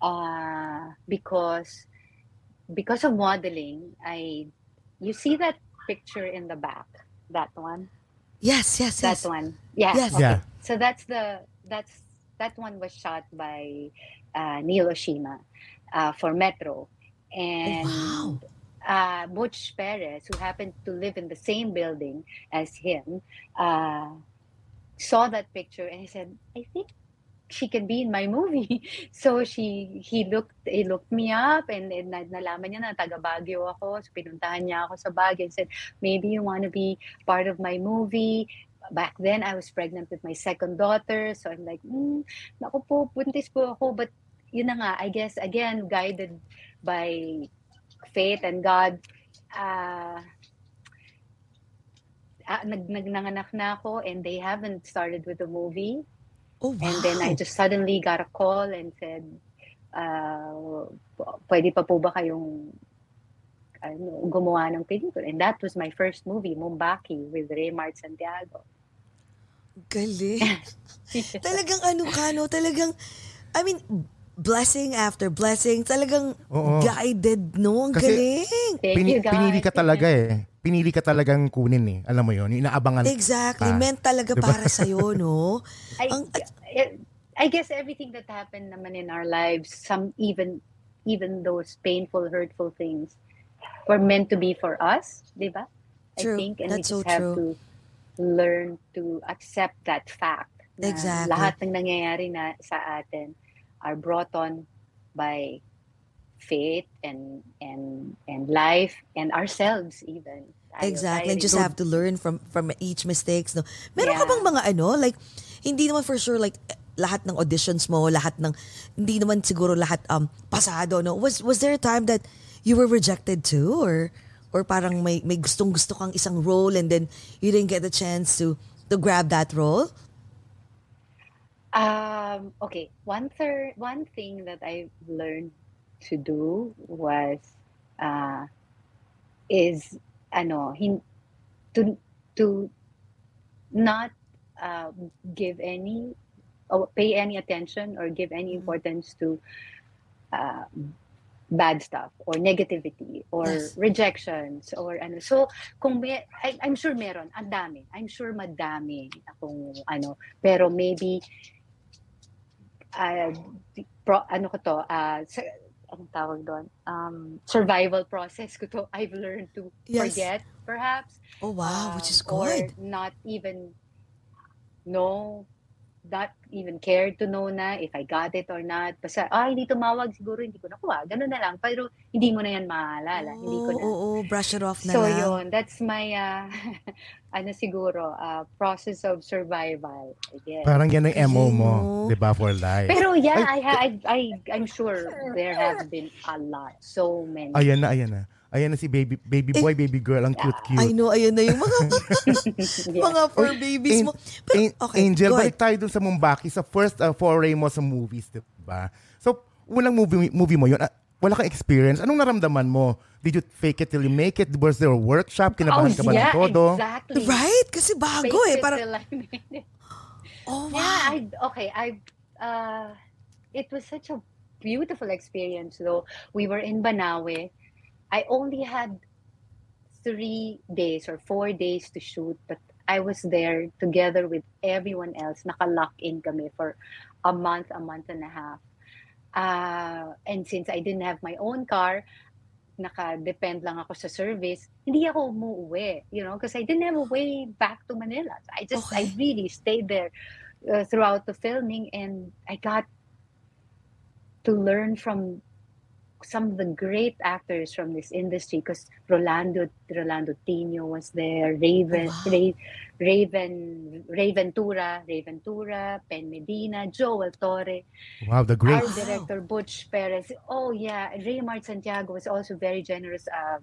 Speaker 4: uh, because because of modeling, I you see that picture in the back, that one,
Speaker 2: yes, yes,
Speaker 4: that
Speaker 2: yes.
Speaker 4: one, yeah,
Speaker 2: Yes.
Speaker 4: okay.
Speaker 3: Yeah.
Speaker 4: So that's the that's that one was shot by uh, Neil Oshima uh, for Metro, and
Speaker 2: Oh, wow.
Speaker 4: Uh, Butch Perez, who happened to live in the same building as him, uh, saw that picture and he said, "I think she can be in my movie." <laughs> So she he looked he looked me up and, and na- nalaman niya na taga Baguio ako. So pinuntahan niya ako sa Baguio and said, "Maybe you want to be part of my movie." Back then, I was pregnant with my second daughter. So I'm like, mm, naku po, buntis po ako. But yun na nga, I guess, again, guided by faith and God, uh, ah, nag, nag, nanganak na ako and they haven't started with the movie.
Speaker 2: Oh, wow.
Speaker 4: And then I just suddenly got a call and said, uh, pwede pa po ba kayong ano, gumawa ng pelikula? And that was my first movie, Mumbaki, with Raymart Santiago.
Speaker 2: Galing. <laughs> talagang ano ka, no? Talagang, I mean, blessing after blessing. Talagang
Speaker 3: Oo.
Speaker 2: guided, no? Ang
Speaker 3: Kasi-
Speaker 2: galing.
Speaker 4: Thank
Speaker 3: Pini-
Speaker 4: you,
Speaker 3: pinili ka talaga eh. Pinili ka talagang kunin eh. Alam mo yun, inaabangan.
Speaker 2: Exactly.
Speaker 3: Ah.
Speaker 2: Meant talaga
Speaker 3: Diba?
Speaker 2: para sa'yo, <laughs> no?
Speaker 4: I,
Speaker 2: Ang-
Speaker 4: I- I guess everything that happened naman in our lives, some even even those painful, hurtful things, were meant to be for us, di ba?
Speaker 2: True.
Speaker 4: I think, and
Speaker 2: That's
Speaker 4: we
Speaker 2: so
Speaker 4: just have
Speaker 2: true.
Speaker 4: to learn to accept that fact. Na
Speaker 2: Exactly.
Speaker 4: Lahat ng nangyayari na sa atin are brought on by faith and and and life and ourselves even. Tayo-
Speaker 2: Exactly. And
Speaker 4: tayo
Speaker 2: just
Speaker 4: rin.
Speaker 2: have to learn from from each mistakes, no? Meron ka
Speaker 4: Yeah.
Speaker 2: bang mga ano, like, hindi naman for sure, like, lahat ng auditions mo, lahat ng, hindi naman siguro lahat um pasado, no? Was was there a time that you were rejected too? Or, or parang may, may gustong gusto kang isang role and then you didn't get the chance to to grab that role?
Speaker 4: Um, okay, one third, one thing that I learned to do was uh, is ano hin, to to not uh, give any or pay any attention or give any
Speaker 2: Mm.
Speaker 4: importance to uh, bad stuff or negativity or
Speaker 2: Yes.
Speaker 4: rejections or ano. So, kung may, I, I'm sure meron, ang dami. I'm sure madami akong ano, pero maybe uh, pro, ano ko to, uh, sa, anong tawag doon? Um, survival process ko to. <laughs> I've learned to
Speaker 2: Yes.
Speaker 4: forget, perhaps.
Speaker 2: Oh, wow, which is
Speaker 4: Or
Speaker 2: good.
Speaker 4: not even know, not even care to know na if I got it or not. Basta, ah, hindi tumawag, siguro hindi ko nakuha. Ganun na lang. Pero hindi mo na yan maalala. hindi ko
Speaker 2: Oo,
Speaker 4: na.
Speaker 2: oo, brush it off na
Speaker 4: So
Speaker 2: lang.
Speaker 4: yun, that's my uh, <laughs> ano siguro, uh, process of survival, I guess.
Speaker 3: Parang yan ang MO mo, di ba, for life.
Speaker 4: Pero yeah, I, ha- I, I, I'm sure there have been a lot, so many.
Speaker 3: Ayan na, ayan na. Ayan na si baby baby boy, baby girl, ang
Speaker 2: I
Speaker 3: cute-cute.
Speaker 2: know, ayun na yung mga,
Speaker 4: Yeah. <laughs> <laughs>
Speaker 2: mga fur babies mo. Pero,
Speaker 3: An-
Speaker 2: okay,
Speaker 3: Angel, balik tayo dun sa Mumbaki, sa first uh, foray mo sa movies, di ba? So, unang movie, movie mo yun, ah, wala kang experience. Anong naramdaman mo? Did you fake it till you make it? Was there a workshop? Kinabahan ka ba ng
Speaker 4: Oh, yeah,
Speaker 3: todo?
Speaker 4: exactly.
Speaker 2: Right? Kasi bago eh.
Speaker 4: it
Speaker 2: Parang,
Speaker 4: till I made it.
Speaker 2: oh
Speaker 4: Yeah,
Speaker 2: wow.
Speaker 4: I okay. I uh, it was such a beautiful experience. Though we were in Banawe, I only had three days or four days to shoot, but I was there together with everyone else. Naka-lock in kami for a month, a month and a half. Uh, and since I didn't have my own car, naka-depend lang ako sa service, hindi ako umuwi, you know, because I didn't have a way back to Manila. I just, I really stayed there uh, throughout the filming and I got to learn from some of the great actors from this industry because Rolando Rolando Tino was there, Raven
Speaker 2: wow.
Speaker 4: Ra- Raven Raventura, Raventura, Pen Medina, Joel Torre,
Speaker 3: Wow, the great.
Speaker 4: our
Speaker 2: Wow.
Speaker 4: director Butch Perez. Oh yeah, Raymart Santiago was also very generous. Um,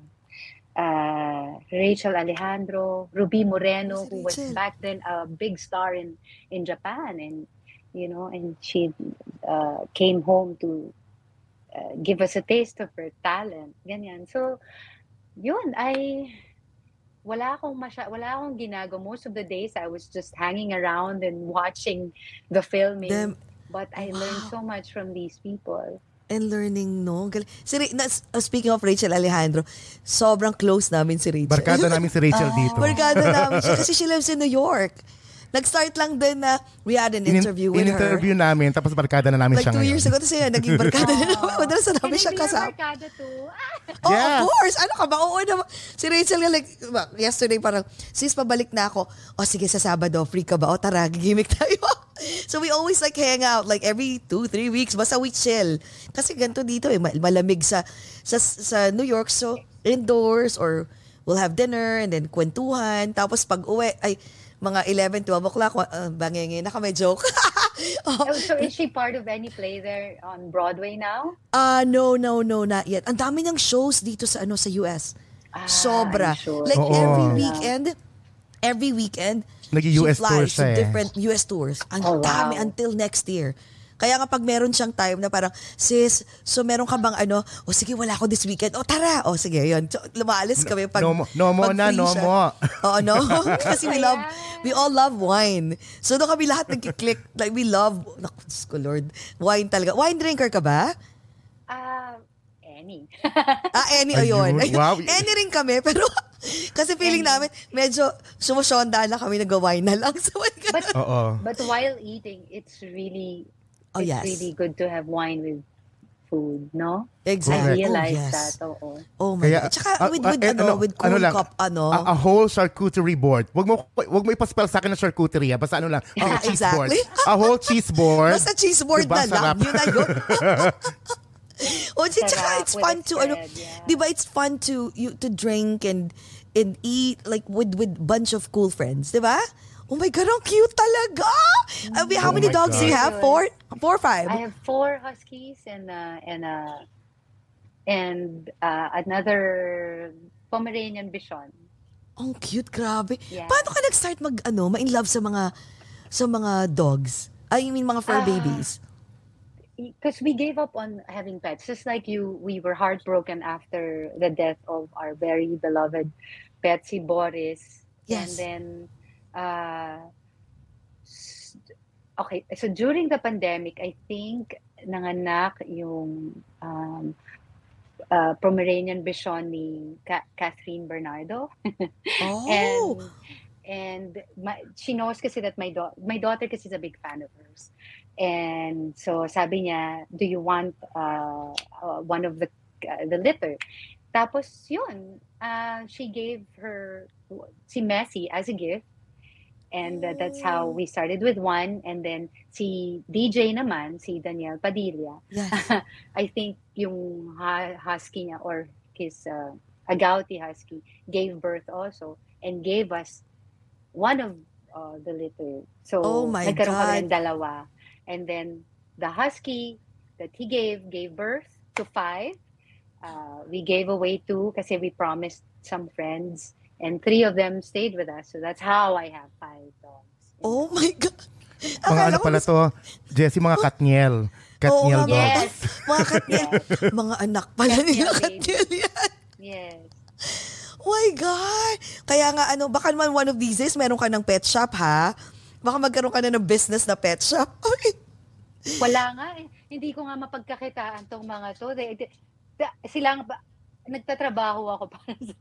Speaker 4: uh, Rachel Alejandro, Ruby Moreno,
Speaker 2: Who's
Speaker 4: who was back then a big star in in Japan, and you know, and she uh, came home to uh, give us a taste of her talent. Ganyan. So, yun, I wala akong masya, wala akong ginagawa. Most of the days, I was just hanging around and watching the filming.
Speaker 2: Them
Speaker 4: But I learned
Speaker 2: Wow.
Speaker 4: so much from these people.
Speaker 2: and learning, no? Gal- Si, na, uh, speaking of Rachel Alejandro, sobrang close namin si Rachel.
Speaker 3: Barkada namin si Rachel <laughs> dito.
Speaker 2: Barkada namin siya <laughs> kasi she lives in New York. Nag-start lang din na we had an
Speaker 3: In-
Speaker 2: interview with her.
Speaker 3: In-interview namin, tapos barkada na namin
Speaker 2: Like
Speaker 3: siya
Speaker 2: two
Speaker 3: ngayon.
Speaker 2: years ago. Tapos yun, naging <laughs> barkada na namin. Madalas na namin
Speaker 4: Can
Speaker 2: siya
Speaker 4: I be your
Speaker 2: kasama.
Speaker 4: barkada too? Ah! <laughs>
Speaker 2: Oh,
Speaker 3: Yeah.
Speaker 2: of course. Ano ka ba? Oo naman. Si Rachel nga like, yesterday parang, sis, pabalik na ako. O sige, sa Sabado, free ka ba? O tara, gigimik <laughs> tayo. so we always like hang out like every two, three weeks. Basta we chill. Kasi ganito dito eh, mal- malamig sa, sa, sa New York. So indoors or we'll have dinner and then kwentuhan. Tapos pag uwi, ay, mga 11, 12 o'clock, uh, bangenge na kami joke. <laughs> oh,
Speaker 4: Oh, so is she part of any play there on Broadway now?
Speaker 2: Ah, no, no, no, not yet. Ang dami ng shows dito sa ano sa US.
Speaker 4: Ah,
Speaker 2: Sobra.
Speaker 4: I'm sure.
Speaker 2: Like
Speaker 3: Oo.
Speaker 2: every weekend, every weekend,
Speaker 3: Nag-US
Speaker 2: she flies
Speaker 3: tour siya
Speaker 2: to
Speaker 3: eh.
Speaker 2: different US tours. Ang
Speaker 4: Oh, wow.
Speaker 2: dami until next year. Kaya nga pag meron siyang time na parang, sis, so meron ka bang ano, o sige, wala ako this weekend. O tara, o sige, yun. So, lumaalis kami pag
Speaker 3: No mo- no mo na, no
Speaker 2: siya.
Speaker 3: mo.
Speaker 2: Oo, no? <laughs> <laughs> Kasi we love, we all love wine. So doon kami lahat nagkiklik. Like we love, naku, Diyos ko Lord, wine talaga. Wine drinker ka ba?
Speaker 4: Ah, any. <laughs>
Speaker 2: Ah, any o yun.
Speaker 3: Ayun, wow.
Speaker 2: any rin kami, pero kasi feeling namin, medyo sumusyonda na kami, nag-wine na lang. So,
Speaker 4: But
Speaker 3: Oo.
Speaker 4: but while eating, it's really
Speaker 2: Oh,
Speaker 4: it's
Speaker 2: yes.
Speaker 4: really good to have wine with food, no?
Speaker 2: exactly.
Speaker 4: I realized
Speaker 2: oh, yes.
Speaker 4: that. Oo.
Speaker 2: Oh my
Speaker 3: Kaya,
Speaker 2: God. Tsaka
Speaker 3: ah,
Speaker 2: with,
Speaker 3: ah,
Speaker 2: with,
Speaker 3: eh,
Speaker 2: ano, with cool
Speaker 3: lang,
Speaker 2: cup, ano.
Speaker 3: A, a whole charcuterie board. Wag mo wag mo ipa-spell sa akin na charcuterie, ah. basta ano lang, <laughs> a whole cheese board.
Speaker 2: Exactly.
Speaker 3: A whole cheese board.
Speaker 2: Basta cheese board
Speaker 3: Diba,
Speaker 2: na lang.
Speaker 3: sarap?
Speaker 2: Yun na yun. <laughs> o, di, tsaka it's fun to, ano,
Speaker 4: yeah.
Speaker 2: di ba it's fun to, you, to drink and, and eat like with, with bunch of cool friends, di ba? Oh my God, ang cute talaga! Uh, how
Speaker 3: Oh
Speaker 2: many dogs do you
Speaker 3: God.
Speaker 2: have? Four? Four or five?
Speaker 4: I have four huskies and uh, and uh, and uh, another Pomeranian Bichon.
Speaker 2: Ang cute, grabe.
Speaker 4: Yeah.
Speaker 2: Paano ka nag-start mag, ano, ma-in love sa mga, sa mga dogs? I mean, mga fur
Speaker 4: Ah.
Speaker 2: babies.
Speaker 4: because we gave up on having pets just like you we were heartbroken after the death of our very beloved Betsy Boris
Speaker 2: Yes.
Speaker 4: and then uh okay, so during the pandemic, I think nanganak yung um, uh, Pomeranian Bichon ni Ka- Catherine Bernardo. <laughs>
Speaker 2: Oh.
Speaker 4: and and my, she knows kasi that my daughter my daughter kasi is a big fan of hers and so sabi niya do you want uh, uh, one of the uh, the litter tapos yun uh, she gave her si Messi as a gift and uh, that's how we started with one and then si DJ naman si Daniel Padilla
Speaker 2: Yes. <laughs>
Speaker 4: I think yung husky niya or his uh, agouti husky gave birth also and gave us one of uh, the litter. So,
Speaker 2: Oh my
Speaker 4: nagkaroon kami
Speaker 2: God.
Speaker 4: ng dalawa. And then, the husky that he gave, gave birth to five. Uh, we gave away two kasi we promised some friends. And three of them stayed with us. So, that's how I have five dogs.
Speaker 2: Oh my God.
Speaker 3: Mga
Speaker 2: Akala
Speaker 3: ano
Speaker 2: ko
Speaker 3: pala
Speaker 2: mas-
Speaker 3: to, Jessie, <laughs> mga katniel. Katniel
Speaker 2: nga,
Speaker 3: dogs.
Speaker 4: Yes.
Speaker 2: Mga katniel. mga anak pala nila
Speaker 4: Katniel
Speaker 2: yan.
Speaker 4: Yes.
Speaker 2: Oh my God! Kaya nga, ano, baka naman one of these days, meron ka ng pet shop, ha? Baka magkaroon ka na ng business na pet shop. <laughs> Ay,
Speaker 4: Wala nga eh. Hindi ko nga mapagkakitaan tong mga to. They, they, they- sila nagtatrabaho ako <laughs> para sa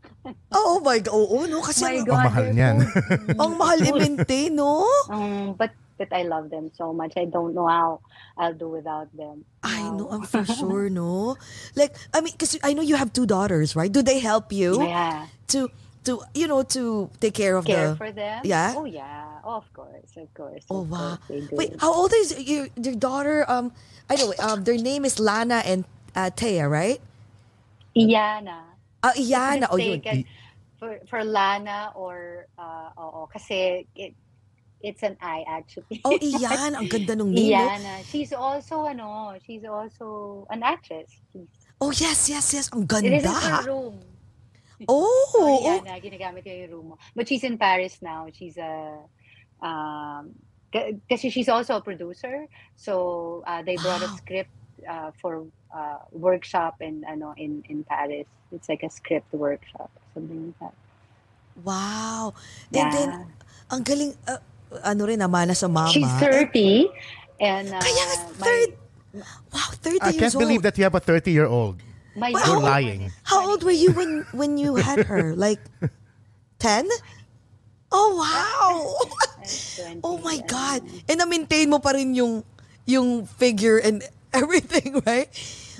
Speaker 2: oh my God. Oo, no? Kasi
Speaker 4: My
Speaker 2: ang-
Speaker 3: Ang mahal niyan. <laughs>
Speaker 2: ang mahal i-maintain, no?
Speaker 4: Um, but but I love them so much. I don't know how I'll do without them.
Speaker 2: I know,
Speaker 4: Wow.
Speaker 2: I'm for <laughs> sure, no? Like, I mean, because I know you have two daughters, right? Do they help you
Speaker 4: Yeah.
Speaker 2: to, to, you know, to take care of
Speaker 4: Care
Speaker 2: the...
Speaker 4: for them?
Speaker 2: Yeah?
Speaker 4: Oh yeah. Oh, of course. Of course.
Speaker 2: Oh,
Speaker 4: of
Speaker 2: wow.
Speaker 4: course.
Speaker 2: Wait, how old is your, your daughter? Um, I know, um, their name is Lana and uh, Taya, right?
Speaker 4: Iyana.
Speaker 2: Ah, Iyana. Oh, yun.
Speaker 4: For, for Lana or, uh, oo, kasi it, it's an I actually.
Speaker 2: Oh, <laughs> Iyan. Ang ganda nung name. no?
Speaker 4: Iyana. She's also, ano, she's also an actress. She's,
Speaker 2: Oh, yes, yes, yes. Ang
Speaker 4: it is her room.
Speaker 2: Oh,
Speaker 4: So, <laughs>
Speaker 2: oh.
Speaker 4: Ginagamit ko yung room mo. But she's in Paris now. She's a, um, kasi she's also a producer. So, uh, they brought a script uh, for uh, workshop in, ano, in, in Paris. It's like a script workshop. Something like that.
Speaker 2: wow. And
Speaker 4: Yeah.
Speaker 2: then, ang galing, uh, ano rin, namana sa mama.
Speaker 4: She's 30. And, uh,
Speaker 2: Kaya nga,
Speaker 4: my,
Speaker 2: third. Wow, 30
Speaker 3: I can't believe
Speaker 2: old.
Speaker 3: that you have a 30-year-old.
Speaker 4: my
Speaker 2: Well,
Speaker 3: You're
Speaker 2: how-
Speaker 3: lying.
Speaker 2: How old were you when when you had her? <laughs> Like 10? Oh, wow. <laughs> oh my God. And na-maintain mo pa rin yung, yung figure and <laughs> everything, right?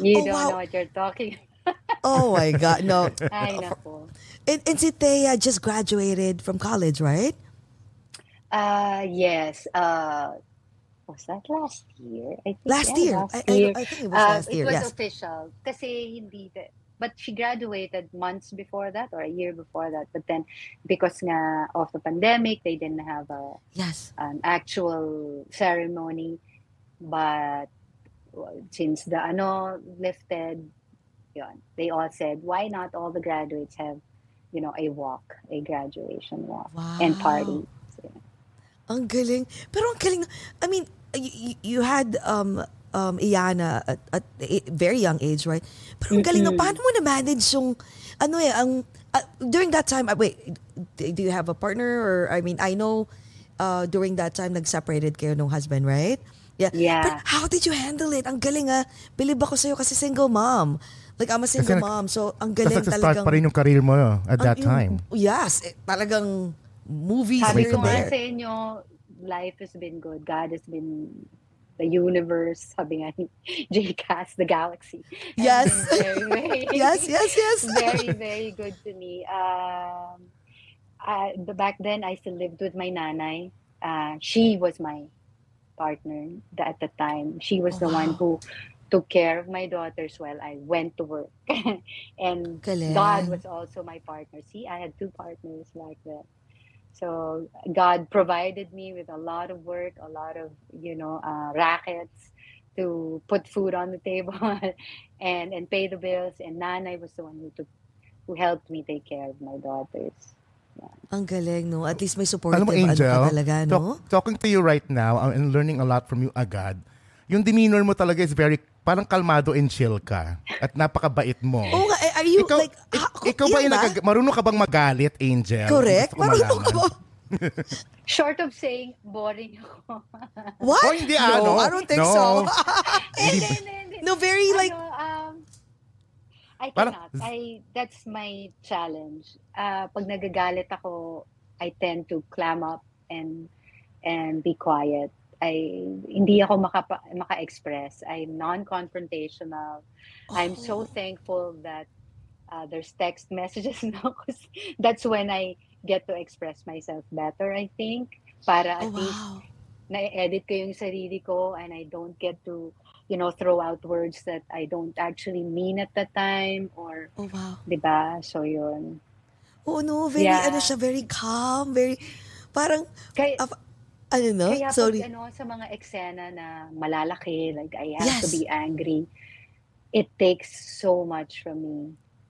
Speaker 4: You
Speaker 2: Oh,
Speaker 4: don't
Speaker 2: wow.
Speaker 4: know what you're talking
Speaker 2: Oh my God, no. <laughs>
Speaker 4: Ay, nako.
Speaker 2: And, and si Thea just graduated from college, right?
Speaker 4: Uh, yes. Uh, was that last year? I think,
Speaker 2: Last
Speaker 4: yeah,
Speaker 2: year.
Speaker 4: Last
Speaker 2: I, I,
Speaker 4: year.
Speaker 2: I think it was
Speaker 4: Uh,
Speaker 2: last
Speaker 4: it was
Speaker 2: yes.
Speaker 4: official. Kasi hindi, but she graduated months before that or a year before that. But then, because nga of the pandemic, they didn't have a,
Speaker 2: Yes.
Speaker 4: an actual ceremony. But since the ano lifted, yun, they all said, why not all the graduates have, you know, a walk, a graduation walk
Speaker 2: Wow.
Speaker 4: and party. So,
Speaker 2: Ang galing. Pero ang galing. I mean, you, you had um um Iana at, at a very young age, right? Pero ang galing na
Speaker 4: Mm-mm.
Speaker 2: paano mo na manage yung ano eh ang uh, during that time uh, wait do you have a partner or I mean I know uh during that time nag-separated kayo ng husband, right? Yeah.
Speaker 4: Yeah.
Speaker 2: But how did you handle it? Ang galing ah. Believe ako sa'yo kasi single mom. Like I'm a single
Speaker 3: nag-
Speaker 2: mom. So ang galing
Speaker 3: nag-start
Speaker 2: talagang
Speaker 3: pa rin yung career mo uh, at that
Speaker 2: ang- yung-
Speaker 3: time.
Speaker 2: Yes, eh, talagang movies
Speaker 4: Sabi
Speaker 2: here
Speaker 4: ko
Speaker 2: and
Speaker 4: nga
Speaker 2: there.
Speaker 4: sa inyo, life has been good. God has been the universe, sabi nga ni <laughs> JCast, the galaxy.
Speaker 2: Yes.
Speaker 4: Very, <laughs> very,
Speaker 2: Yes, yes, yes.
Speaker 4: very, very good to me. Um, I, the- back then, I still lived with my nanay. Uh, she was my partner at the time. She was the one who took care of my daughters while I went to work. <laughs> and
Speaker 2: Galing.
Speaker 4: God was also my partner. See, I had two partners like that. So God provided me with a lot of work, a lot of you know uh, rackets to put food on the <laughs> table and and pay the bills. And Nanay was the one who took who helped me take care of my daughters.
Speaker 2: Ang galing, no? At least may supportive
Speaker 3: Alam mo,
Speaker 2: ano
Speaker 3: Angel,
Speaker 2: ka talaga, no?
Speaker 3: talk- talking to you right now uh, and learning a lot from you agad, yung demeanor mo talaga is very, parang kalmado and chill ka. At napakabait mo.
Speaker 2: Oo nga, eh, are you
Speaker 3: ikaw,
Speaker 2: like,
Speaker 3: ik-
Speaker 2: ah,
Speaker 3: ikaw ba, nagag- marunong ka bang magalit, Angel?
Speaker 2: Correct? Marunong ka ba? <laughs>
Speaker 4: Short of saying, boring ako.
Speaker 2: What?
Speaker 3: Oh, hindi,
Speaker 2: no,
Speaker 3: ano?
Speaker 2: I don't think
Speaker 3: No.
Speaker 2: so. <laughs>
Speaker 4: Hindi, <laughs> hindi, hindi.
Speaker 2: no, very like,
Speaker 4: Ano, um, I
Speaker 3: Parang-
Speaker 4: cannot. I, that's my challenge. Uh, pag nagagalit ako, I tend to clam up and and be quiet. I hindi ako makapa, maka-express. I'm non-confrontational. I'm so
Speaker 2: Oh.
Speaker 4: thankful that uh, there's text messages now 'cause <laughs> that's when I get to express myself better, I think. Para
Speaker 2: oh
Speaker 4: at least
Speaker 2: wow.
Speaker 4: na-edit ko yung sarili ko and I don't get to, you know, throw out words that I don't actually mean at the time or,
Speaker 2: Oh wow.
Speaker 4: 'di ba? So yun.
Speaker 2: Oo, no, very,
Speaker 4: Yeah.
Speaker 2: ano siya, very calm, very, parang,
Speaker 4: Kaya,
Speaker 2: Ah, ano no?
Speaker 4: kaya
Speaker 2: Sorry.
Speaker 4: pag ano, sa mga eksena na malalaki, like I have to
Speaker 2: Yes.
Speaker 4: be angry, it takes so much from me.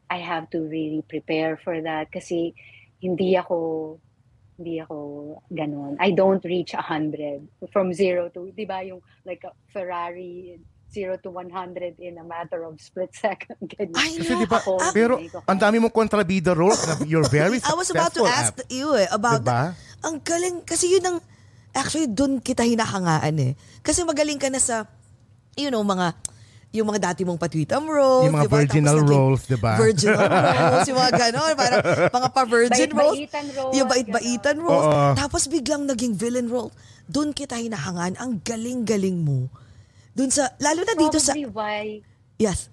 Speaker 4: I have to really prepare for that kasi hindi ako hindi ako ganun. I don't reach 100 from zero to, di ba, yung like a Ferrari, zero to 100 in a matter of split <laughs> second. Ganyan.
Speaker 2: I
Speaker 3: Kasi
Speaker 2: know.
Speaker 3: di ba,
Speaker 4: Ako,
Speaker 3: pero
Speaker 4: hindi ko
Speaker 3: ang dami mong kontrabida roles na you're very <laughs>
Speaker 2: I was about to
Speaker 3: successful
Speaker 2: ask
Speaker 3: at.
Speaker 2: you eh, about
Speaker 3: Diba?
Speaker 2: Ang galing, kasi yun ang, actually, dun kita hinahangaan eh. Kasi magaling ka na sa, you know, mga, yung mga dati mong patwitam roles.
Speaker 3: Yung mga
Speaker 2: di ba? Tapos
Speaker 3: virginal
Speaker 2: naging
Speaker 3: roles, di ba?
Speaker 2: Virginal <laughs> roles, yung mga ganon, parang mga pa-virgin roles.
Speaker 4: Bait-baitan role.
Speaker 2: Yung bait-baitan roles.
Speaker 3: Oo.
Speaker 2: Tapos biglang naging villain role. Doon kita hinahangaan. Ang galing-galing mo. Doon sa, lalo na dito sa,
Speaker 4: Probably why
Speaker 2: yes,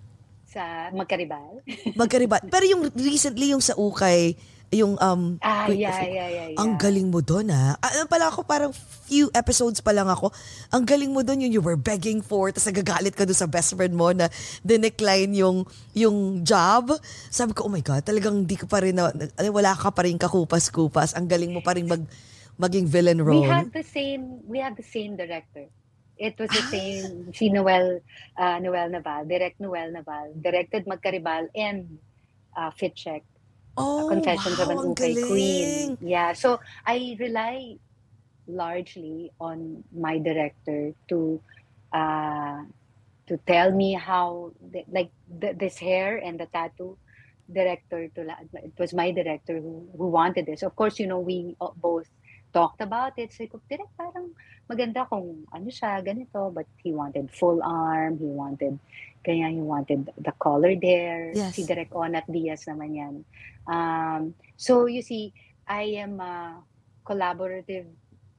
Speaker 4: sa magkaribal.
Speaker 2: magkaribat. Pero yung recently, yung sa Ukay, yung, um,
Speaker 4: Ah,
Speaker 2: Queen
Speaker 4: yeah, yeah, yeah, yeah.
Speaker 2: ang galing mo doon ha. Ah, Ano pala ako, parang few episodes pa lang ako. Ang galing mo doon yung you were begging for, tapos nagagalit ka doon sa best friend mo na dinecline yung, yung job. Sabi ko, oh my God, talagang di ka pa rin, na, wala ka pa rin kakupas-kupas. Ang galing mo pa rin mag, maging villain
Speaker 4: We
Speaker 2: role.
Speaker 4: had the same we had the same director. It was the
Speaker 2: Ah.
Speaker 4: same si Noel uh, Noel Naval, direct Noel Naval, directed Magkaribal and uh, Fit Check,
Speaker 2: oh,
Speaker 4: Confessions of
Speaker 2: wow,
Speaker 4: an
Speaker 2: ang
Speaker 4: Ukay. Queen. Yeah, so I rely largely on my director to uh, to tell me how the, like the, this hair and the tattoo director to it was my director who, who wanted this of course you know we uh, both talked about it so direct parang maganda kung ano siya ganito but he wanted full arm he wanted kaya he wanted the color there
Speaker 2: Yes.
Speaker 4: si Direk Onat Diaz naman yan um, so you see I am a collaborative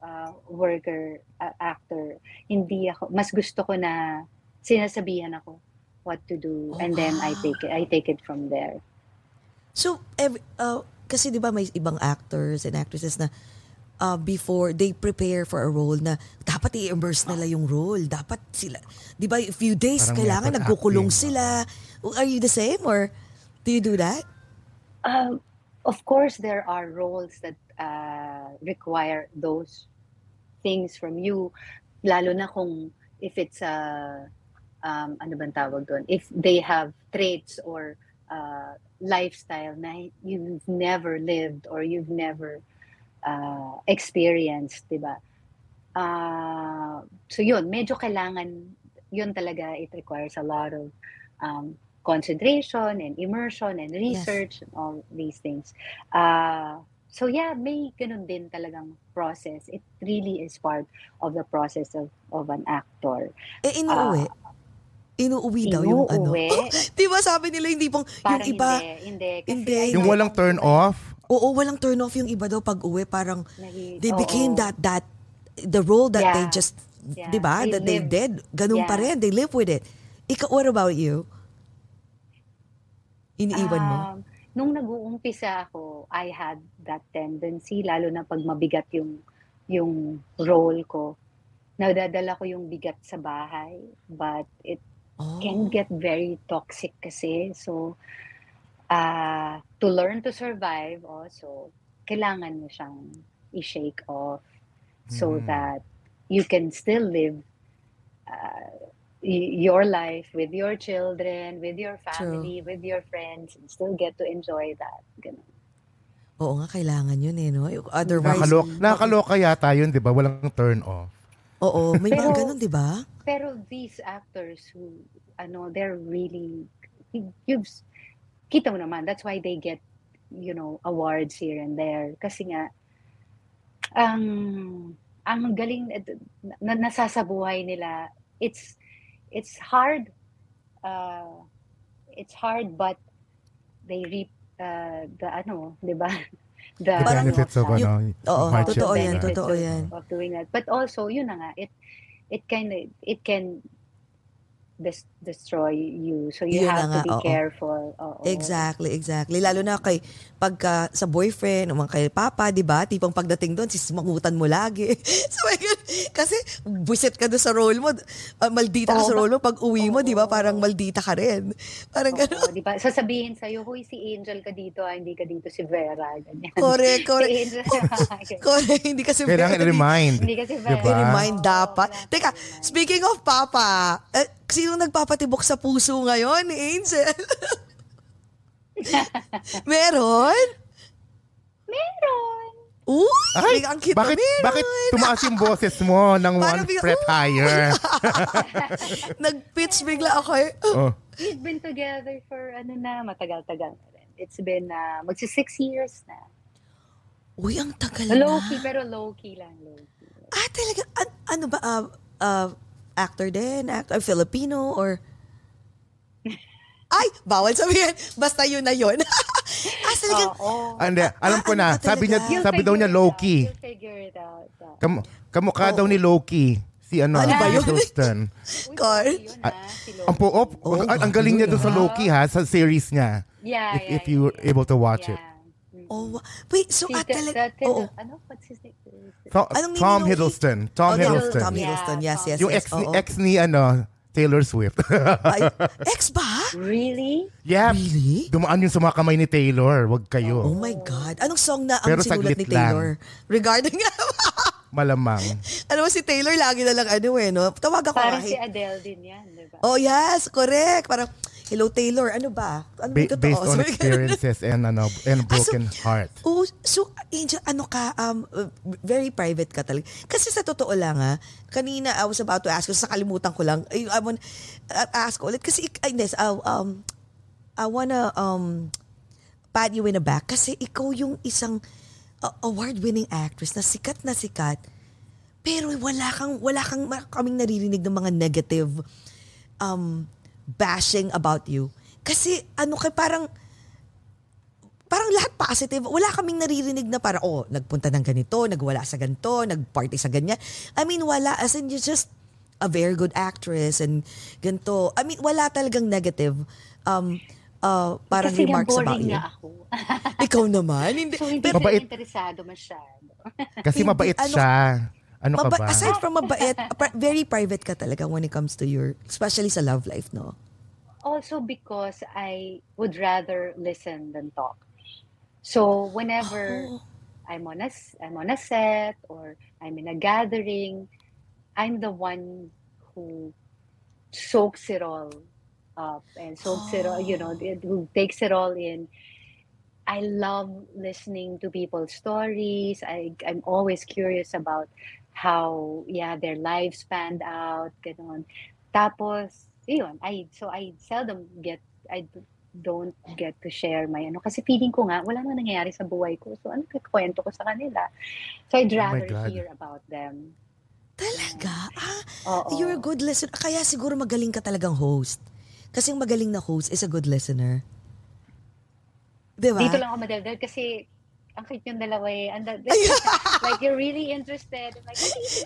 Speaker 4: uh, worker uh, actor hindi ako mas gusto ko na sinasabihan ako what to do
Speaker 2: Oh,
Speaker 4: and then I
Speaker 2: wow.
Speaker 4: take it I take it from there
Speaker 2: So, every, uh, kasi di ba may ibang actors and actresses na uh, before they prepare for a role na dapat i-immerse nila yung role. Dapat sila, di ba, a few days
Speaker 3: Parang
Speaker 2: kailangan nagkukulong
Speaker 3: acting.
Speaker 2: sila. Are you the same or do you do that?
Speaker 4: Um, of course, there are roles that uh, require those things from you, lalo na kung if it's a um, ano bang tawag doon? If they have traits or uh, lifestyle na you've never lived or you've never uh, experienced, di ba? Uh, so yun, medyo kailangan, yun talaga, it requires a lot of um, concentration and immersion and research and all these things. Uh, so yeah, may ganun din talagang process. It really is part of the process of, of an actor.
Speaker 2: Eh, inuuwi. inuuwi daw yung ano.
Speaker 4: Inuuwi? <laughs>
Speaker 2: di ba sabi nila hindi pong, yung
Speaker 4: Parang
Speaker 2: iba,
Speaker 4: hindi, hindi. Kasi
Speaker 2: Hindi.
Speaker 3: Yung walang turn off.
Speaker 2: Oo, walang turn off yung iba daw pag uwi. Parang
Speaker 4: Nahi-
Speaker 2: they
Speaker 4: oo.
Speaker 2: became that, that, the role that they
Speaker 4: Yeah.
Speaker 2: just,
Speaker 4: Yeah.
Speaker 2: di ba,
Speaker 4: They
Speaker 2: that they
Speaker 4: lived.
Speaker 2: did. Ganun pa
Speaker 4: Yeah.
Speaker 2: rin. They live with it. Ikaw, what about you? Iniiwan mo?
Speaker 4: Um, nung nag-uumpisa ako, I had that tendency, lalo na pag mabigat yung, yung role ko. Nadadala ko yung bigat sa bahay, but it
Speaker 2: Oh.
Speaker 4: can get very toxic kasi. So, uh, to learn to survive also, kailangan mo siyang i-shake off so
Speaker 3: Mhm.
Speaker 4: that you can still live uh, y- your life with your children, with your family, with your friends, and still get to enjoy that. Ganun.
Speaker 2: Oo nga, kailangan yun eh, no? Otherwise,
Speaker 3: Nakakalo- nakakaloka yata yun, di ba? Walang turn off.
Speaker 2: oo, may mga
Speaker 4: Pero-
Speaker 2: ganun, di ba?
Speaker 4: Pero these actors who, ano, they're really, you've, kita mo naman, that's why they get, you know, awards here and there. Kasi nga, ang ang galing na, nasasabuhay nila. It's it's hard. Uh, it's hard but they reap uh, the ano, 'di ba? <laughs>
Speaker 3: The, the benefits of ano,
Speaker 2: Oo, totoo yan, totoo yan.
Speaker 4: Of doing that. But also, yun na nga, it it kind of it can des- destroy you. So you Yun have to be oo. careful. Oo.
Speaker 2: Exactly, exactly. Lalo na kay pagka sa boyfriend o kay papa, 'di ba? Tipong pagdating doon, sismangutan mo lagi. <laughs> so kasi buset ka doon sa role mo. Uh, maldita ka sa role mo pag uwi mo, 'di ba? Parang maldita ka rin. Parang gano'n.
Speaker 4: 'di ba? Sasabihin sa iyo, "Huy, si Angel ka dito, ah, hindi ka dito si Vera." Ganyan.
Speaker 2: Correct, <laughs> correct. si Angel. <laughs> correct, hindi kasi
Speaker 3: Vera. Kailangan i-remind.
Speaker 4: Hindi kasi Vera.
Speaker 3: Diba?
Speaker 2: I-remind dapat. Teka, speaking of papa, eh, Sino nagpapatibok sa puso ngayon, Angel? <laughs> Meron?
Speaker 4: Meron.
Speaker 2: Uy,
Speaker 3: Ay,
Speaker 2: ang cute
Speaker 3: bakit,
Speaker 2: meron.
Speaker 3: bakit tumaas yung boses mo ng one bigla, fret higher? <laughs>
Speaker 2: Nag-pitch bigla ako. Eh.
Speaker 3: Oh.
Speaker 4: We've been together for ano na, matagal-tagal na rin. It's been uh, magsi six years na.
Speaker 2: Uy, ang tagal
Speaker 4: low
Speaker 2: na.
Speaker 4: Low-key, pero low-key lang. Low-key.
Speaker 2: Ah, talaga? An- ano ba? Uh, uh, actor din? Actor, Filipino or... Ay, bawal sabihin. <laughs> Basta yun na yun. <laughs> ah, talagang...
Speaker 4: Oh, oh.
Speaker 3: Ande, alam ko na. Sabi niya, sabi daw niya low-key.
Speaker 4: figure it out.
Speaker 3: Kam, kamukha oh. daw ni low-key. Si ano,
Speaker 2: ano ba yun?
Speaker 3: Houston. <laughs>
Speaker 2: Carl?
Speaker 3: Ang po, op, oh, ang, ang galing niya doon sa Loki ha, sa series niya.
Speaker 4: Yeah,
Speaker 3: if,
Speaker 4: yeah,
Speaker 3: if you were able to watch
Speaker 4: yeah.
Speaker 3: it.
Speaker 2: Oh, wait, so si, at talaga,
Speaker 4: oh, ano, what's his name?
Speaker 3: Tom, Tom Hiddleston. Tom
Speaker 2: oh,
Speaker 3: Hiddleston.
Speaker 2: Tom Hiddleston, yes, yes,
Speaker 3: Yung
Speaker 2: yes.
Speaker 3: ex, ni, ex ni, ano, Taylor Swift.
Speaker 2: Ay, <laughs> ex ba?
Speaker 4: Really?
Speaker 3: Yeah.
Speaker 2: Really?
Speaker 3: Dumaan yun sa mga kamay ni Taylor. Wag kayo.
Speaker 2: Oh my God. Anong song na ang
Speaker 3: Pero
Speaker 2: sinulat ni Taylor? Lang. Regarding <laughs>
Speaker 3: Malamang.
Speaker 2: ano mo si Taylor lagi na lang ano eh, no? Tawag ako
Speaker 4: Parang si Adele din yan, di ba?
Speaker 2: Oh yes, correct. Parang, Hello Taylor, ano ba? Ano
Speaker 3: ba- based on experiences and ano and broken ah, so, heart.
Speaker 2: Oh, so Angel, ano ka um very private ka talaga. Kasi sa totoo lang ha, kanina I was about to ask, sa kalimutan ko lang. I, I want uh, ask ulit kasi I, this, uh, um I wanna um pat you in the back kasi ikaw yung isang uh, award-winning actress na sikat na sikat. Pero wala kang wala kang kaming naririnig ng mga negative um bashing about you. Kasi ano kay parang parang lahat positive. Wala kaming naririnig na para oh, nagpunta ng ganito, nagwala sa ganito, nagparty sa ganyan. I mean, wala. As in, you're just a very good actress and ganito. I mean, wala talagang negative um, uh, parang
Speaker 4: Kasi
Speaker 2: remarks about you.
Speaker 4: nga ako.
Speaker 2: Ikaw naman. Hindi,
Speaker 4: so, hindi
Speaker 2: pero,
Speaker 4: mabait. interesado masyado.
Speaker 3: Kasi mabait ano, siya. Ano ka ba?
Speaker 2: Aside from mabait, very private ka talaga when it comes to your, especially sa love life, no?
Speaker 4: Also because I would rather listen than talk. So whenever oh. I'm on a I'm on a set or I'm in a gathering, I'm the one who soaks it all up and soaks oh. it all, you know, oh. who takes it all in. I love listening to people's stories. I, I'm always curious about how yeah their lives panned out ganon. Tapos yun I so I seldom get I don't get to share my ano kasi feeling ko nga wala nang nangyayari sa buhay ko. So ano kwento ko sa kanila? So I'd oh rather oh hear about them.
Speaker 2: Talaga? Ah Oo. you're a good listener kaya siguro magaling ka talagang host. Kasi yung magaling na host is a good listener. Diba?
Speaker 4: Dito lang ako madaldal kasi ang cute yung dalawa eh. And that, <laughs> like, you're really interested. Like,